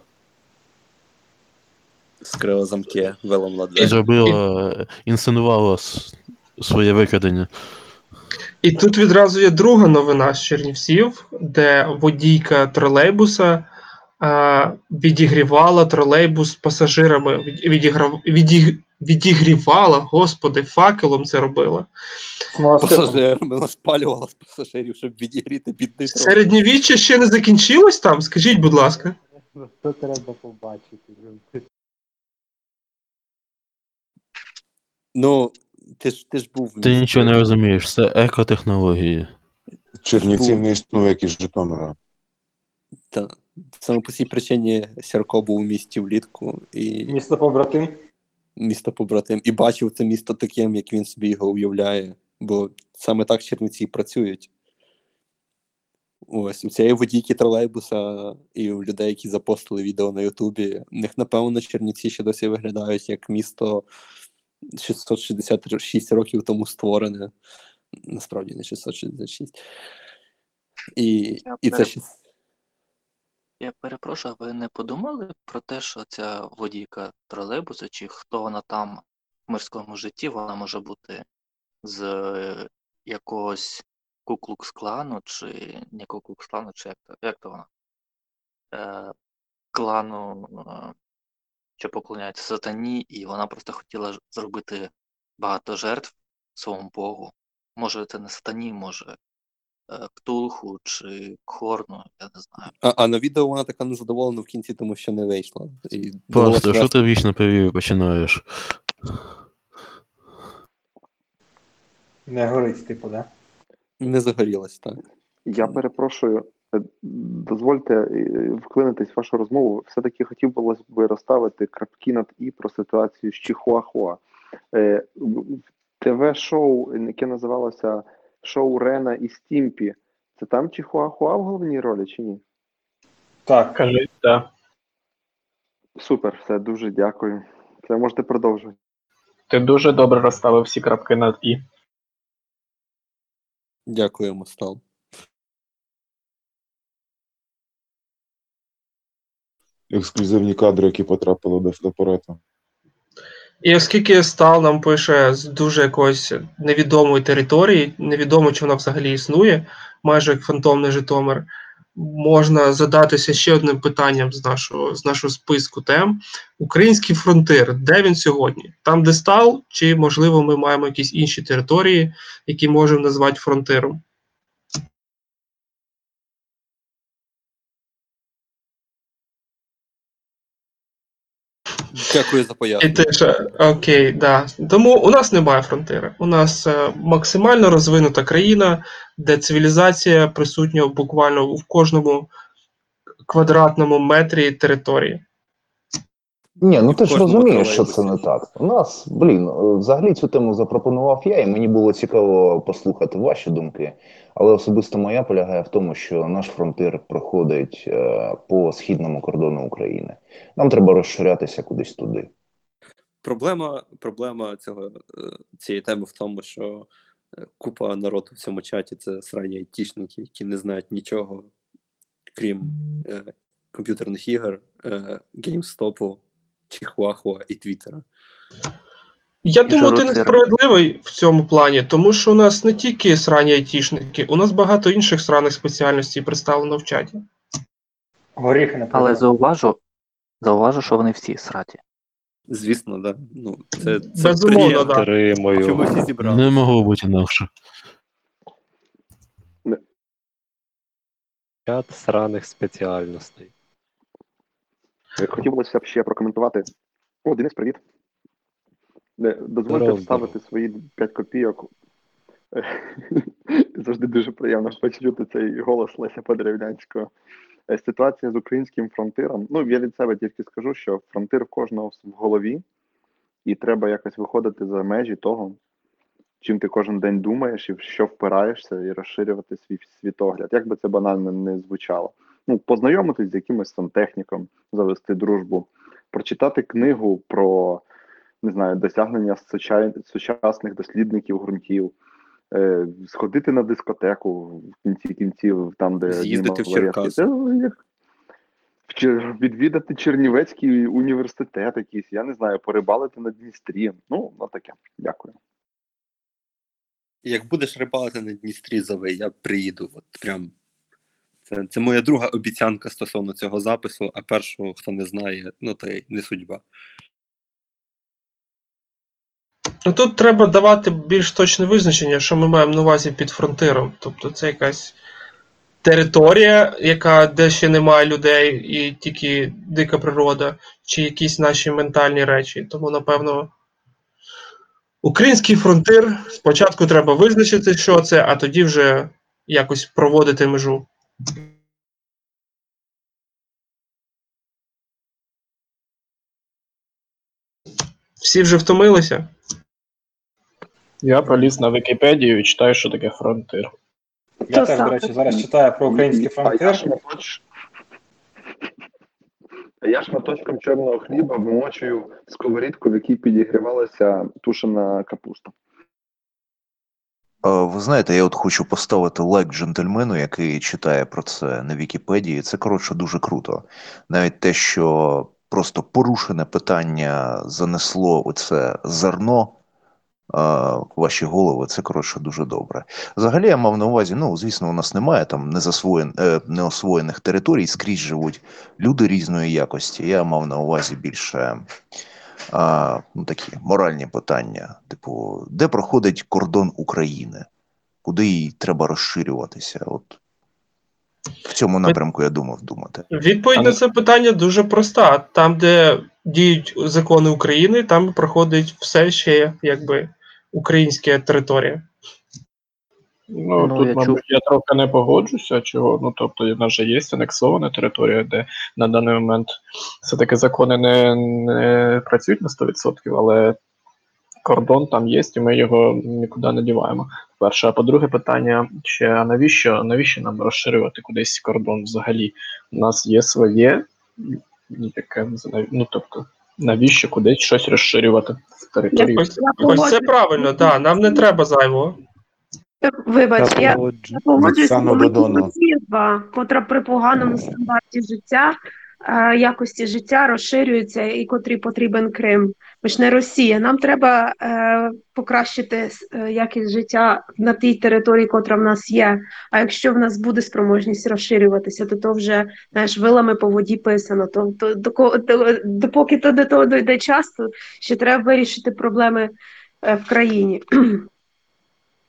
Скрила замки, виламала І двері. зробила, е, інсценувала с- своє викрадення. І тут відразу є друга новина з Чернівців, де водійка тролейбуса а, відігрівала тролейбус з пасажирами, від- відіграв, відіг, відігрівала, господи, факелом це робила. Пасажирами вона спалювала з пасажирів, щоб відігріти бідний тролейбус. Середньовіччя ще не закінчилось там? Скажіть, будь ласка. Це треба побачити. Ну, ти ж ти ж був. Ти нічого не розумієш, це екотехнології. Чернівців не існує, як і Житомира. Та, саме по цій причині Сірко був у місті влітку і Місто побратим. місто побратим, і бачив це місто таким, як він собі його уявляє. Бо саме так Чернівці працюють. Ось у цієї водійки тролейбуса і у людей, які запостили відео на Ютубі, у них, напевно, Чернівці ще досі виглядають як місто 666 років тому створене. Насправді не 666. І, Я і це ще Я перепрошую, а ви не подумали про те, що ця водійка тролейбусу, чи хто вона там в мирському житті, вона може бути з е, якогось Куклукс-клану, чи не Куклукс-клану, чи як то, як то вона? Е, клану, е, що поклоняється сатані, і вона просто хотіла зробити багато жертв своєму Богу. Може, це не сатані, може е, Ктулху чи Хорну, я не знаю. А, а на відео вона така незадоволена в кінці, тому що не вийшла. І Пастор, що ти вічно перевірю починаєш? Не горить, типу, да? Не загорілась, так. Я перепрошую, дозвольте е, вклинитись в вашу розмову. Все-таки хотів би розставити крапки над і про ситуацію з Чихуахуа. Е, ТВ-шоу, яке називалося Шоу Рена і Стімпі. Це там Чихуахуа в головній ролі чи ні? Так. Кажіть, так. Супер, все, дуже дякую. Все, можете продовжувати. Ти дуже добре розставив всі крапки над і. Дякуємо, Стал. Ексклюзивні кадри, які потрапили до фотоапарату. І оскільки Стал нам пише з дуже якоїсь невідомої території, невідомо, чи вона взагалі існує, майже як фантомний Житомир, можна задатися ще одним питанням з нашого, з нашого списку тем. Український фронтир, де він сьогодні? Там, де стал, чи можливо ми маємо якісь інші території, які можемо назвати фронтиром? Дякую за І пояснення. теж, е, окей, да. Тому у нас немає фронтири. У нас е, максимально розвинута країна, де цивілізація присутня буквально в кожному квадратному метрі території. Ні, ну ти ж розумієш, що це не так. У нас, блін, е, взагалі цю тему запропонував я, і мені було цікаво послухати ваші думки. Але особисто моя полягає в тому, що наш фронтир проходить е, по східному кордону України. Нам треба розширятися кудись туди. Проблема, проблема цього, е, цієї теми в тому, що е, купа народу в цьому чаті це срані айтішники, які не знають нічого, крім е, комп'ютерних ігор, е, геймстопу, Чихуахуа і Твіттера. Я І думаю, ти несправедливий в цьому плані, тому що у нас не тільки срані айтішники, у нас багато інших сраних спеціальностей представлено в чаті. Горіхи не Але зауважу, зауважу, що вони всі сраті. Звісно, да. Ну, це, це Безумовно, приємно, да. Підтримую. всі зібрали. Не могло бути інакше. Чат сраних спеціальностей. Е, Хотілося б ще прокоментувати. О, Денис, привіт. Е, Дозвольте Здорово, вставити свої 5 копійок. Е, [LAUGHS] Завжди дуже приємно почути цей голос Леся Подеревнянського. Е, Ситуація з українським фронтиром. Ну, я від себе тільки скажу, що фронтир в кожного в голові, і треба якось виходити за межі того, чим ти кожен день думаєш і в що впираєшся, і розширювати свій світогляд. Як би це банально не звучало. Ну, познайомитись з якимось сантехніком, завести дружбу, прочитати книгу про не знаю, досягнення сучасних дослідників ґрунтів, е, сходити на дискотеку в кінці кінців, там, де З'їздити в. Черкаси. Це ну, як в Чер- відвідати Чернівецький університет якийсь, я не знаю, порибалити на Дністрі. Ну, ну таке. Дякую. Як будеш рибалити на Дністрі, зови, я приїду. От прям. Це, це моя друга обіцянка стосовно цього запису, а першого, хто не знає, ну то й не судьба. Ну тут треба давати більш точне визначення, що ми маємо на увазі під фронтиром. Тобто це якась територія, яка де ще немає людей, і тільки дика природа, чи якісь наші ментальні речі. Тому, напевно, український фронтир спочатку треба визначити, що це, а тоді вже якось проводити межу. Всі вже втомилися? Я проліз на Вікіпедію і читаю, що таке фронтир. Я теж, до речі, зараз читаю про український фронтир. А я шматочком чорного хліба вмочую сковорідку, в якій підігрівалася тушена капуста. Е, Ви знаєте, я от хочу поставити лайк джентльмену, який читає про це на Вікіпедії. Це коротше дуже круто. Навіть те, що просто порушене питання занесло оце зерно ваші голови, це коротше дуже добре. Взагалі я мав на увазі, ну звісно, у нас немає там незасвоєн, е, неосвоєних територій, скрізь живуть люди різної якості. Я мав на увазі більше а, ну, такі моральні питання, типу, де проходить кордон України, куди їй треба розширюватися? От в цьому напрямку я думав думати. Відповідь на це питання дуже проста. Там, де діють закони України, там проходить все ще якби українська територія. Ну, Ну, тут, я мабуть, чув. я трохи не погоджуся, чого. Ну, тобто, в нас же є анексована територія, де на даний момент все-таки закони не, не працюють на 100%, але кордон там є, і ми його нікуди не діваємо. Перше, а по-друге, питання ще навіщо, навіщо нам розширювати кудись кордон взагалі? У нас є своє, ну, таке, ну тобто, навіщо кудись щось розширювати території? Ось, ось це правильно, так. нам не треба зайвого. Вибач, я, погоджу. я погоджуюсь з Оксана Додоно. Котра при поганому стандарті життя, якості життя розширюється і котрий потрібен Крим. Ми ж не Росія. Нам треба е, покращити е, якість життя на тій території, котра в нас є. А якщо в нас буде спроможність розширюватися, то то вже знаєш, вилами по воді писано. То, то допоки то до того дойде час, то ще треба вирішити проблеми е, в країні. [CLEARS THROAT]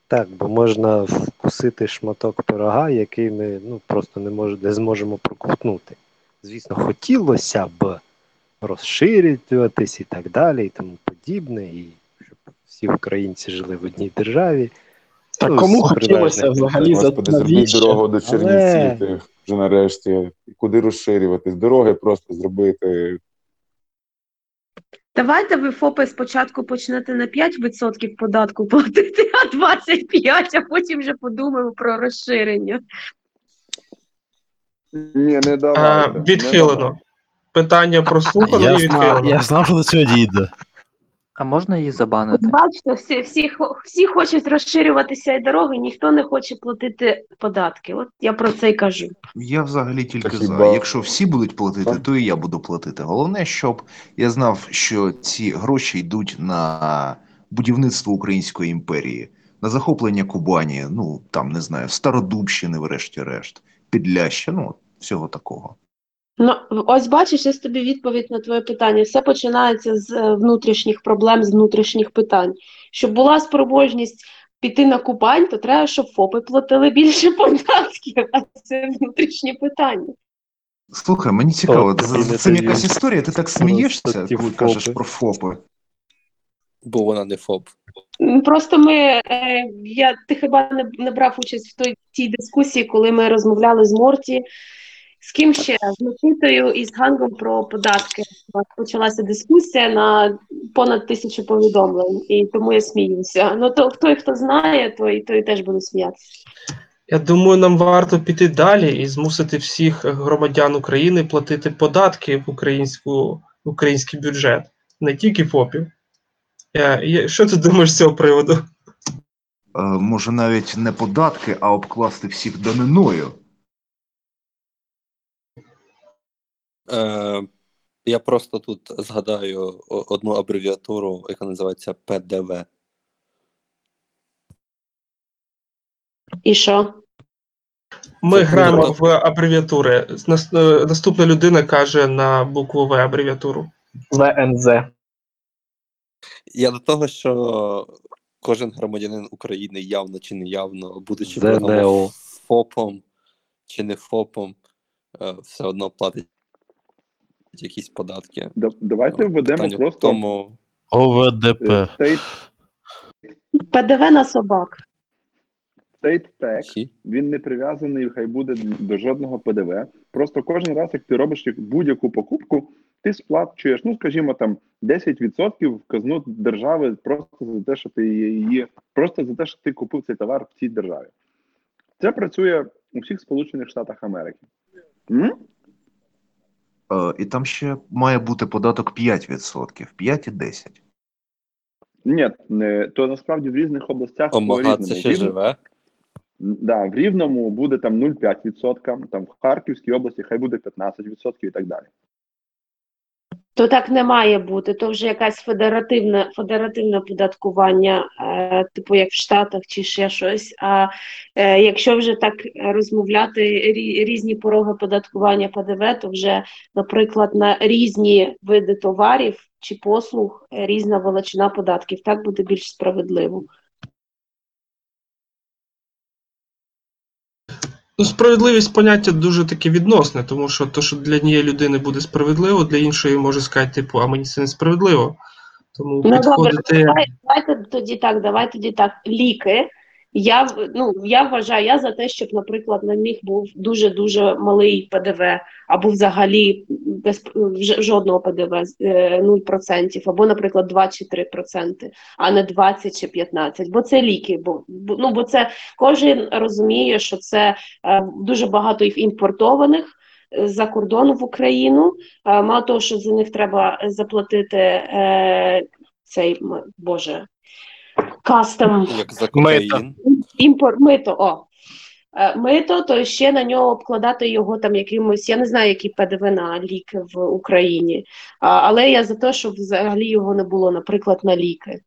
Так, бо можна вкусити шматок пирога, який ми ну, просто не, мож, не зможемо проковтнути. Звісно, хотілося б розширюватись і так далі, і тому подібне, і щоб всі українці жили в одній державі. Та Ну, кому хотілося взагалі за Господи, зробіть дорогу до Але- Чернівців вже нарешті. Куди розширюватись? Дороги просто зробити. Давайте ви ФОПи спочатку почнете на 5% податку платити, а 25%, а потім вже подумаємо про розширення. Ні, не А, давайте. не відхилено. давайте. Питання прослухано Я і відхилено. я знав, що до цього дійде. А можна її забанити? Бачите, всі, всі, всі хочуть розширюватися і дороги, ніхто не хоче платити податки. От я про це й кажу. Я взагалі тільки Та за. Якщо всі будуть платити, то і я буду платити. Головне, щоб я знав, що ці гроші йдуть на будівництво Української імперії, на захоплення Кубані, ну там не знаю, Стародубщини, врешті-решт, Підляща, ну всього такого. Ну, ось бачиш, я тобі відповідь на твоє питання. Все починається з е, внутрішніх проблем, з внутрішніх питань. Щоб була спроможність піти на Кубань, то треба, щоб ФОПи платили більше податків, а це внутрішні питання. Слухай, мені цікаво, з- не цим дають. якась історія, ти так смієшся, коли кажеш про ФОПи. Бо вона не ФОП. Просто ми, е, я, ти хіба не, не брав участь в той тій дискусії, коли ми розмовляли з Морті, з ким ще? З Микитою і з Гангом про податки. У нас Почалася дискусія на понад тисячу повідомлень, і тому я сміюся. Ну то хто хто знає, той, той теж буде сміятися. Я думаю, нам варто піти далі і змусити всіх громадян України платити податки в українську, в український бюджет, не тільки ФОПів. Я, я, що ти думаєш з цього приводу? Е, може навіть не податки, а обкласти всіх даниною. Е, я просто тут згадаю одну абревіатуру, яка називається ПДВ. І що? Ми Це граємо в абревіатури. Е, Наступна людина каже на букву В абревіатуру. ВНЗ. Я до того, що кожен громадянин України явно чи неявно, будучи ЗНО. ФОПом чи не ФОПом, е, все одно платить якісь податки. Да- Давайте введемо просто тому, ОВДП. е, state, ПДВ на собак. state tax, він не прив'язаний, хай буде до жодного ПДВ. Просто кожен раз, як ти робиш будь-яку покупку, ти сплачуєш, ну скажімо, там 10% в казну держави просто за те, що ти її, просто за те, що ти купив цей товар в цій державі. Це працює у всіх Сполучених Штатах Америки. М? Е, і там ще має бути податок 5%, 5 і 10. Ні, не, то насправді в різних областях Омага, по-різному. це ще В живе. Да, в Рівному буде там 0,5%, там в Харківській області хай буде 15% і так далі. То так не має бути. То вже якась федеративне, федеративне податкування, е, типу як в Штатах чи ще щось. А е, якщо вже так розмовляти рі- різні пороги податкування ПДВ, то вже, наприклад, на різні види товарів чи послуг різна величина податків. Так буде більш справедливо. Ну, справедливість поняття дуже таке відносне, тому що то, що для однієї людини буде справедливо, для іншої може сказати, типу, а мені це несправедливо. Тому Ну підходити. давай, давайте тоді так, давай тоді так. Ліки. Я ну я вважаю, я за те, щоб, наприклад, на них був дуже дуже малий ПДВ, або взагалі без жодного ПДВ з, е, 0%, або, наприклад, 2 чи 3%, а не 20 чи 15%. Бо це ліки. Бо ну бо це кожен розуміє, що це е, дуже багато їх імпортованих е, за кордону в Україну. Е, Мало того, що за них треба заплатити е, цей боже кастом Як за кокаїн. імпорт мито. О. Е, Мито, то ще на нього обкладати його там якимось, я не знаю, який ПДВ на ліки в Україні. Але я за те, щоб взагалі його не було, наприклад, на ліки.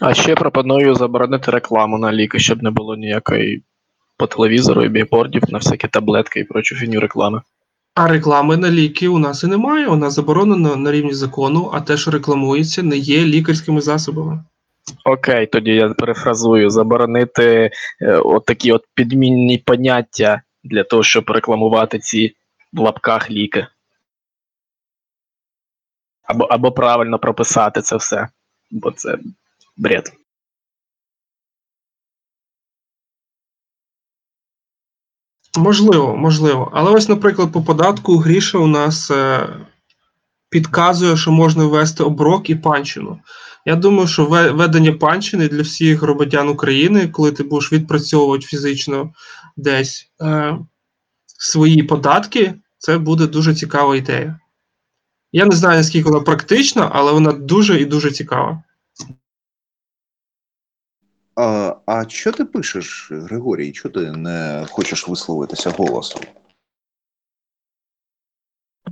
А ще пропоную заборонити рекламу на ліки, щоб не було ніякої по телевізору і бігбордів на всякі таблетки і прочу фіню реклами. А реклами на ліки у нас і немає. Вона заборонена на рівні закону, а те, що рекламується, не є лікарськими засобами. Окей, тоді я перефразую: заборонити е, такі от підмінні поняття для того, щоб рекламувати ці в лапках ліки. Або, або правильно прописати це все, бо це бред. Можливо, можливо. Але ось, наприклад, по податку Гріша у нас е, підказує, що можна ввести оброк і панщину. Я думаю, що ведення панщини для всіх громадян України, коли ти будеш відпрацьовувати фізично десь е, свої податки, це буде дуже цікава ідея. Я не знаю, наскільки вона практична, але вона дуже і дуже цікава. А, а що ти пишеш, Григорій? Чого ти не хочеш висловитися голосом?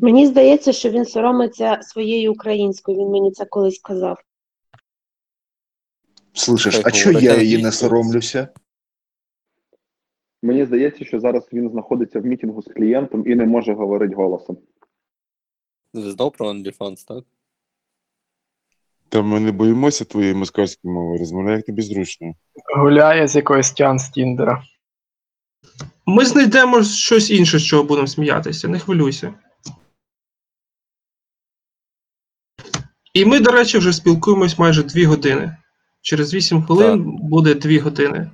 Мені здається, що він соромиться своєї української. Він мені це колись казав. Слышиш, а чого я її не соромлюся? Мені здається, що зараз він знаходиться в мітингу з клієнтом і не може говорити голосом. Ви знов про OnlyFans, так? Та ми не боїмося твоєї москальської мови, розмовляй як тобі зручно. Гуляє з якоїсь тян з Тіндера. Ми знайдемо щось інше, з чого будемо сміятися, не хвилюйся. І ми, до речі, вже спілкуємось майже дві години. Через 8 хвилин буде дві години.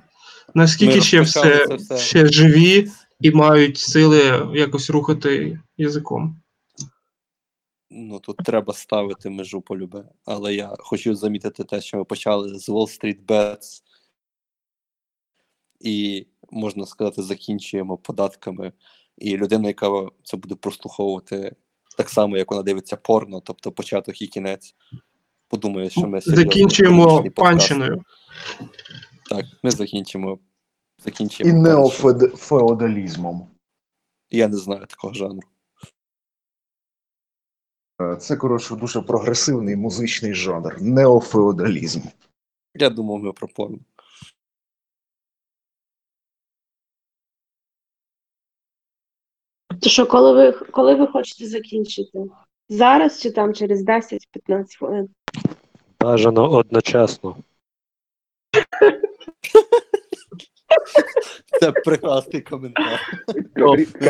Наскільки Ми ще все, все. ще живі і мають сили якось рухати язиком. Ну тут треба ставити межу полюбе. Але я хочу замітити те, що ми почали з Wall Street Bets і, можна сказати, закінчуємо податками. І людина, яка це буде прослуховувати так само, як вона дивиться порно, тобто початок і кінець, подумає, що ми серйозний Закінчуємо панщиною. Так, ми закінчимо. І Закінчимо. панщиною. неофеодалізмом. Я не знаю такого жанру. Е, Це, коротше, дуже прогресивний музичний жанр. Неофеодалізм. Я думав, ми про порно. То що, коли ви коли ви хочете закінчити? Зараз чи там через 10-15 хвилин? Бажано одночасно. Це прекрасний коментар.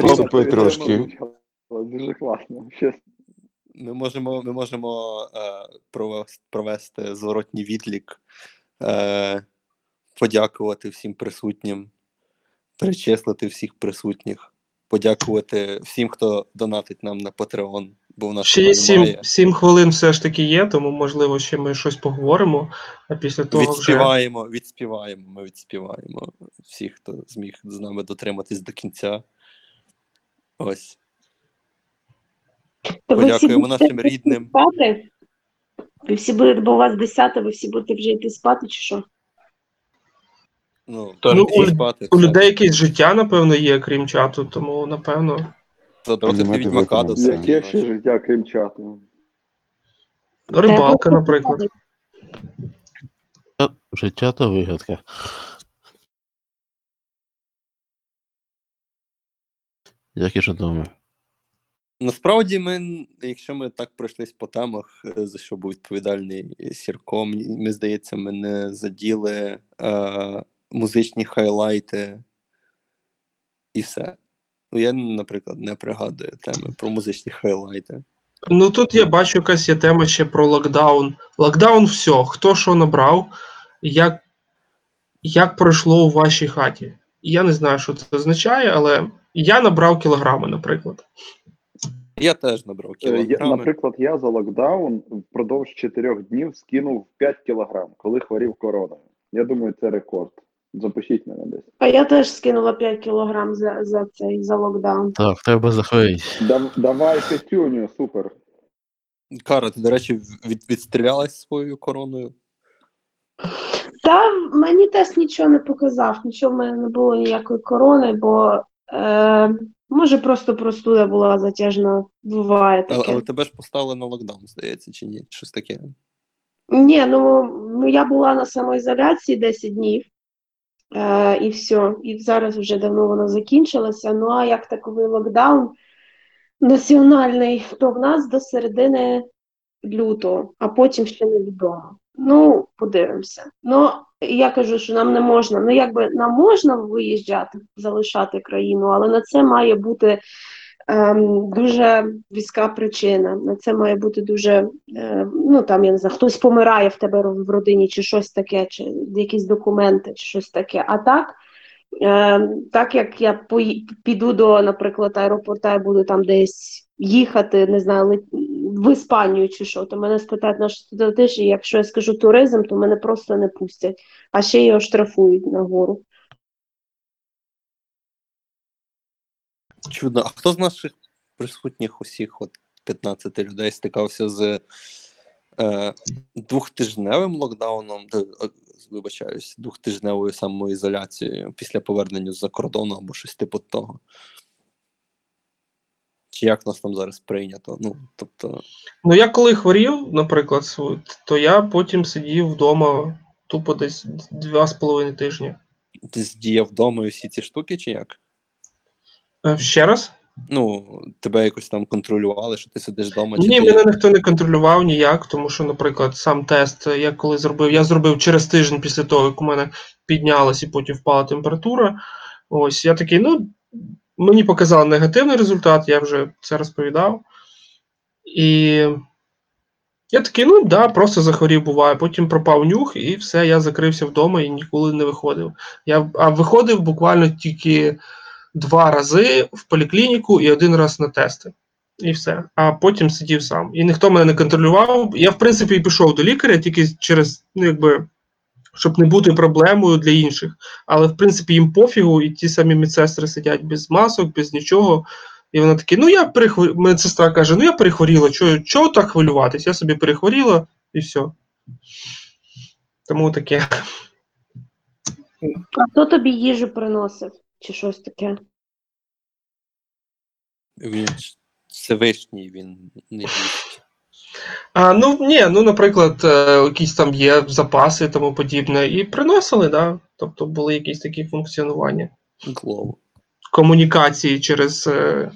Поступи трошки. Дуже класно. Чесно. Ми можемо, ми можемо е, провести, провести зворотній відлік, е, подякувати всім присутнім, перечислити всіх присутніх, подякувати всім, хто донатить нам на Patreon, бо в нас Ще цього 7, немає. 7 хвилин все ж таки є, тому можливо ще ми щось поговоримо, а після того вже. Відспіваємо, відспіваємо, ми відспіваємо всіх, хто зміг з нами дотриматись до кінця. Ось. То Подякуємо нашим рідним. спати? Ви всі будете, бо у вас 10, ви всі будете вже йти спати, чи що? Ну, Ну, у, спати, у людей якесь життя, напевно, є, крім чату, тому напевно. Піднімати відьмака до виконавця. Яке ще життя, крім чату? Рибалка, наприклад. Життя то вигадка. Як і ж думаю. Насправді, ми, якщо ми так пройшлись по темах, е, за що був відповідальний Сірко, мені мені здається, ми не заділи е, музичні хайлайти і все. Ну, я, наприклад, не пригадую теми про музичні хайлайти. Ну тут я бачу, якась є тема ще про локдаун. Локдаун все, хто що набрав, як, як пройшло у вашій хаті. Я не знаю, що це означає, але я набрав кілограми, наприклад. Я теж набрав Е, кілограми. наприклад, я за локдаун впродовж 4 днів скинув 5 кілограм, коли хворів короною. Я думаю, це рекорд. Запишіть мене десь. А я теж скинула 5 кілограм за, за цей за локдаун. Так, треба захворіти. Дав, давай п'ятюню, супер. Кара, ти, до речі, від, відстрілялась своєю короною? Та мені тест нічого не показав, нічого в мене не було ніякої корони, бо е, може просто простуда була затяжна, буває Але, таке. але тебе ж поставили на локдаун, здається, чи ні? Щось таке. Ні, ну, ну я була на самоізоляції 10 днів, е, і все. І зараз вже давно вона закінчилася. Ну а як таковий локдаун національний, то в нас до середини лютого, а потім ще невідомо. Ну, подивимося. Ну, я кажу, що нам не можна. Ну, якби нам можна виїжджати, залишати країну, але на це має бути дуже війська причина. На це має бути дуже, е, ну там я не знаю, хтось помирає в тебе в родині, чи щось таке, чи якісь документи, чи щось таке. А так, е, так як я піду до, наприклад, аеропорта і буду там десь їхати, не знаю, в Іспанію чи що, то мене спитають на що ти і якщо я скажу туризм, то мене просто не пустять, а ще й оштрафують нагору. Чудно. А хто з наших присутніх усіх от 15 людей стикався з е, двохтижневим локдауном, де, е, вибачаюсь, двохтижневою самоізоляцією після повернення з-за кордону або щось типу того? Чи як нас там зараз прийнято? Ну, тобто, Ну, я коли хворів, наприклад, то я потім сидів вдома тупо десь два з половиною тижні. ти здіяв вдома і всі ці штуки, чи як? Е, Ще раз? Ну, тебе якось там контролювали, що ти сидиш вдома, чи Ні, ти... мене ніхто не контролював ніяк, тому що, наприклад, сам тест е, я коли зробив, я зробив через тиждень після того, як у мене піднялась і потім впала температура. Ось я такий, ну, мені показали негативний результат, я вже це розповідав. І я такий, ну да, просто захворів буває. Потім пропав нюх, і все, я закрився вдома і ніколи не виходив. Я а виходив буквально тільки два рази в поліклініку і один раз на тести. І все. А потім сидів сам. І ніхто мене не контролював. Я, в принципі, і пішов до лікаря тільки через, ну, якби, щоб не бути проблемою для інших. Але, в принципі, їм пофігу, і ті самі медсестри сидять без масок, без нічого. І вона такі, ну я перехворіла. Медсестра каже: ну я перехворіла, чого, чого так хвилюватись? Я собі перехворіла і все. Тому таке. А хто тобі їжу приносив? Чи щось таке? Він Всевишній, він не їсть. А, ну ні, ну, наприклад, е, якісь там є запаси і тому подібне, і приносили, да. Тобто були якісь такі функціонування. Клово. Комунікації через, е,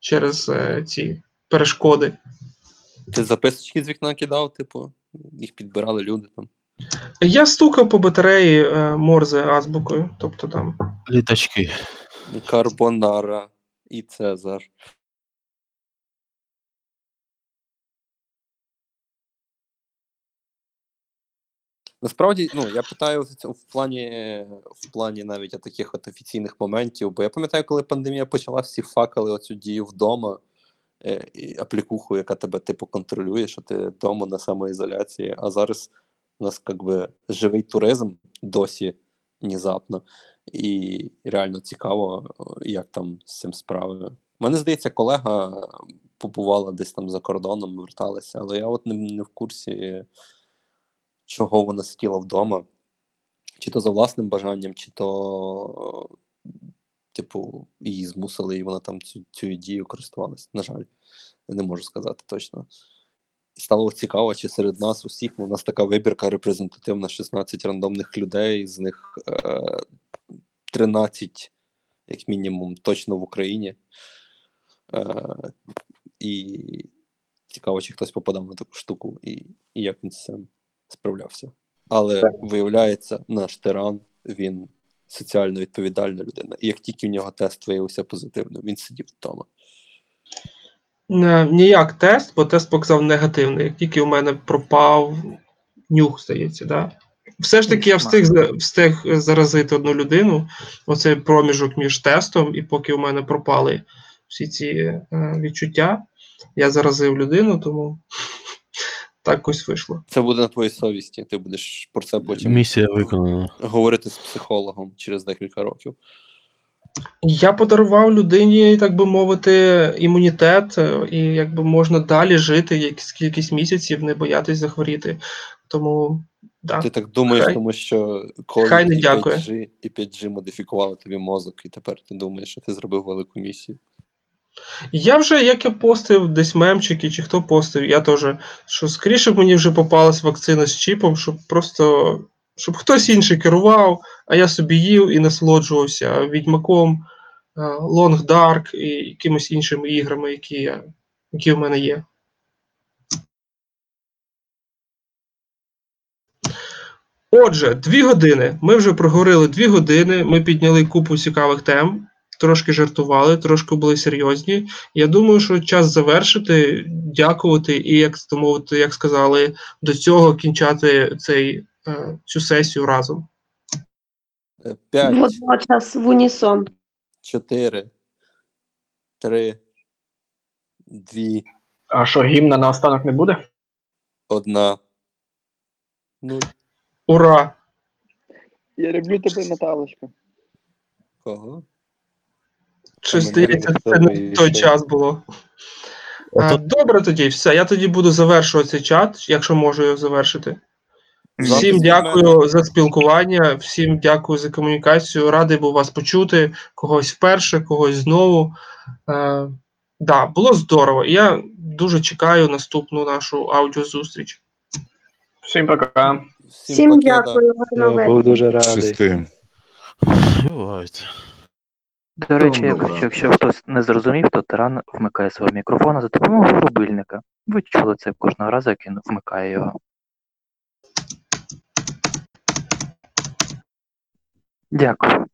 через е, ці перешкоди. Ти записочки з вікна кидав, типу, їх підбирали люди там. Я стукав по батареї е, Морзе азбукою, тобто там. Літачки. Карбонара і Цезар. Насправді, ну, я питаю в плані, в плані навіть таких от офіційних моментів, бо я пам'ятаю, коли пандемія почалася, всі факали оцю дію вдома, е, і аплікуху, яка тебе типу контролює, що ти вдома на самоізоляції, а зараз у нас як би живий туризм досі внезапно, і реально цікаво, як там з цим справи. Мене здається, колега побувала десь там за кордоном, верталася. Але я от не, не в курсі, чого вона сиділа вдома. Чи то за власним бажанням, чи то, типу, її змусили, і вона там цю, цю ідею користувалась. На жаль, не можу сказати точно. Стало цікаво, чи серед нас усіх ну, у нас така вибірка репрезентативна 16 рандомних людей, з них е, 13, як мінімум, точно в Україні. Е, і цікаво, чи хтось попадав на таку штуку, і, і як він з цим справлявся. Але Так. виявляється, наш тиран він соціально відповідальна людина. І як тільки в нього тест виявився позитивним, він сидів вдома. Е, Ніяк тест, бо тест показав негативний. Як тільки у мене пропав нюх, здається, да? Все ж таки я встиг, встиг заразити одну людину. Оцей проміжок між тестом, і поки у мене пропали всі ці е, відчуття, я заразив людину, тому [LAUGHS] так ось вийшло. Це буде на твоїй совісті. Ти будеш про це потім Місія виконана. говорити з психологом через декілька років. Я подарував людині, так би мовити, імунітет, е, і якби можна далі жити якісь кількість місяців, не боятись захворіти. Тому да. Ти так думаєш, Хай- тому що Хай не і дякує. 5G, і 5G модифікували тобі мозок, і тепер ти думаєш, що ти зробив велику місію. Я вже, як я постив десь мемчики, чи хто постив, я теж, що скоріше б мені вже попалась вакцина з чіпом, щоб просто щоб хтось інший керував, а я собі їв і насолоджувався відьмаком, е, Long Dark і якимись іншими іграми, які, я, які в мене є. Отже, дві години. Ми вже проговорили дві години. Ми підняли купу цікавих тем, трошки жартували, трошки були серйозні. Я думаю, що час завершити, дякувати і, як як сказали, до цього кінчати цей, цю сесію разом. Е, П'ять, Водночас в унісон. чотири, три, дві, А що, гімна на останок не буде? одна. Ну, Ура! Я люблю тебе, Наталочка. кого? Щось Та мене здається, це не той час було. А, добре тоді, все. Я тоді буду завершувати цей чат, якщо можу його завершити. Всім дякую за спілкування, всім дякую за комунікацію. Радий був вас почути, когось вперше, когось знову. Е, да, було здорово. Я дуже чекаю наступну нашу аудіозустріч. Всім пока. Всім пока, дякую, гарного вечора. Був дуже радий. Бувайте. До речі, якщо, якщо хтось не зрозумів, то тиран вмикає свого мікрофона за допомогою рубильника. Ви чули це кожного разу, як він вмикає його. Дякую.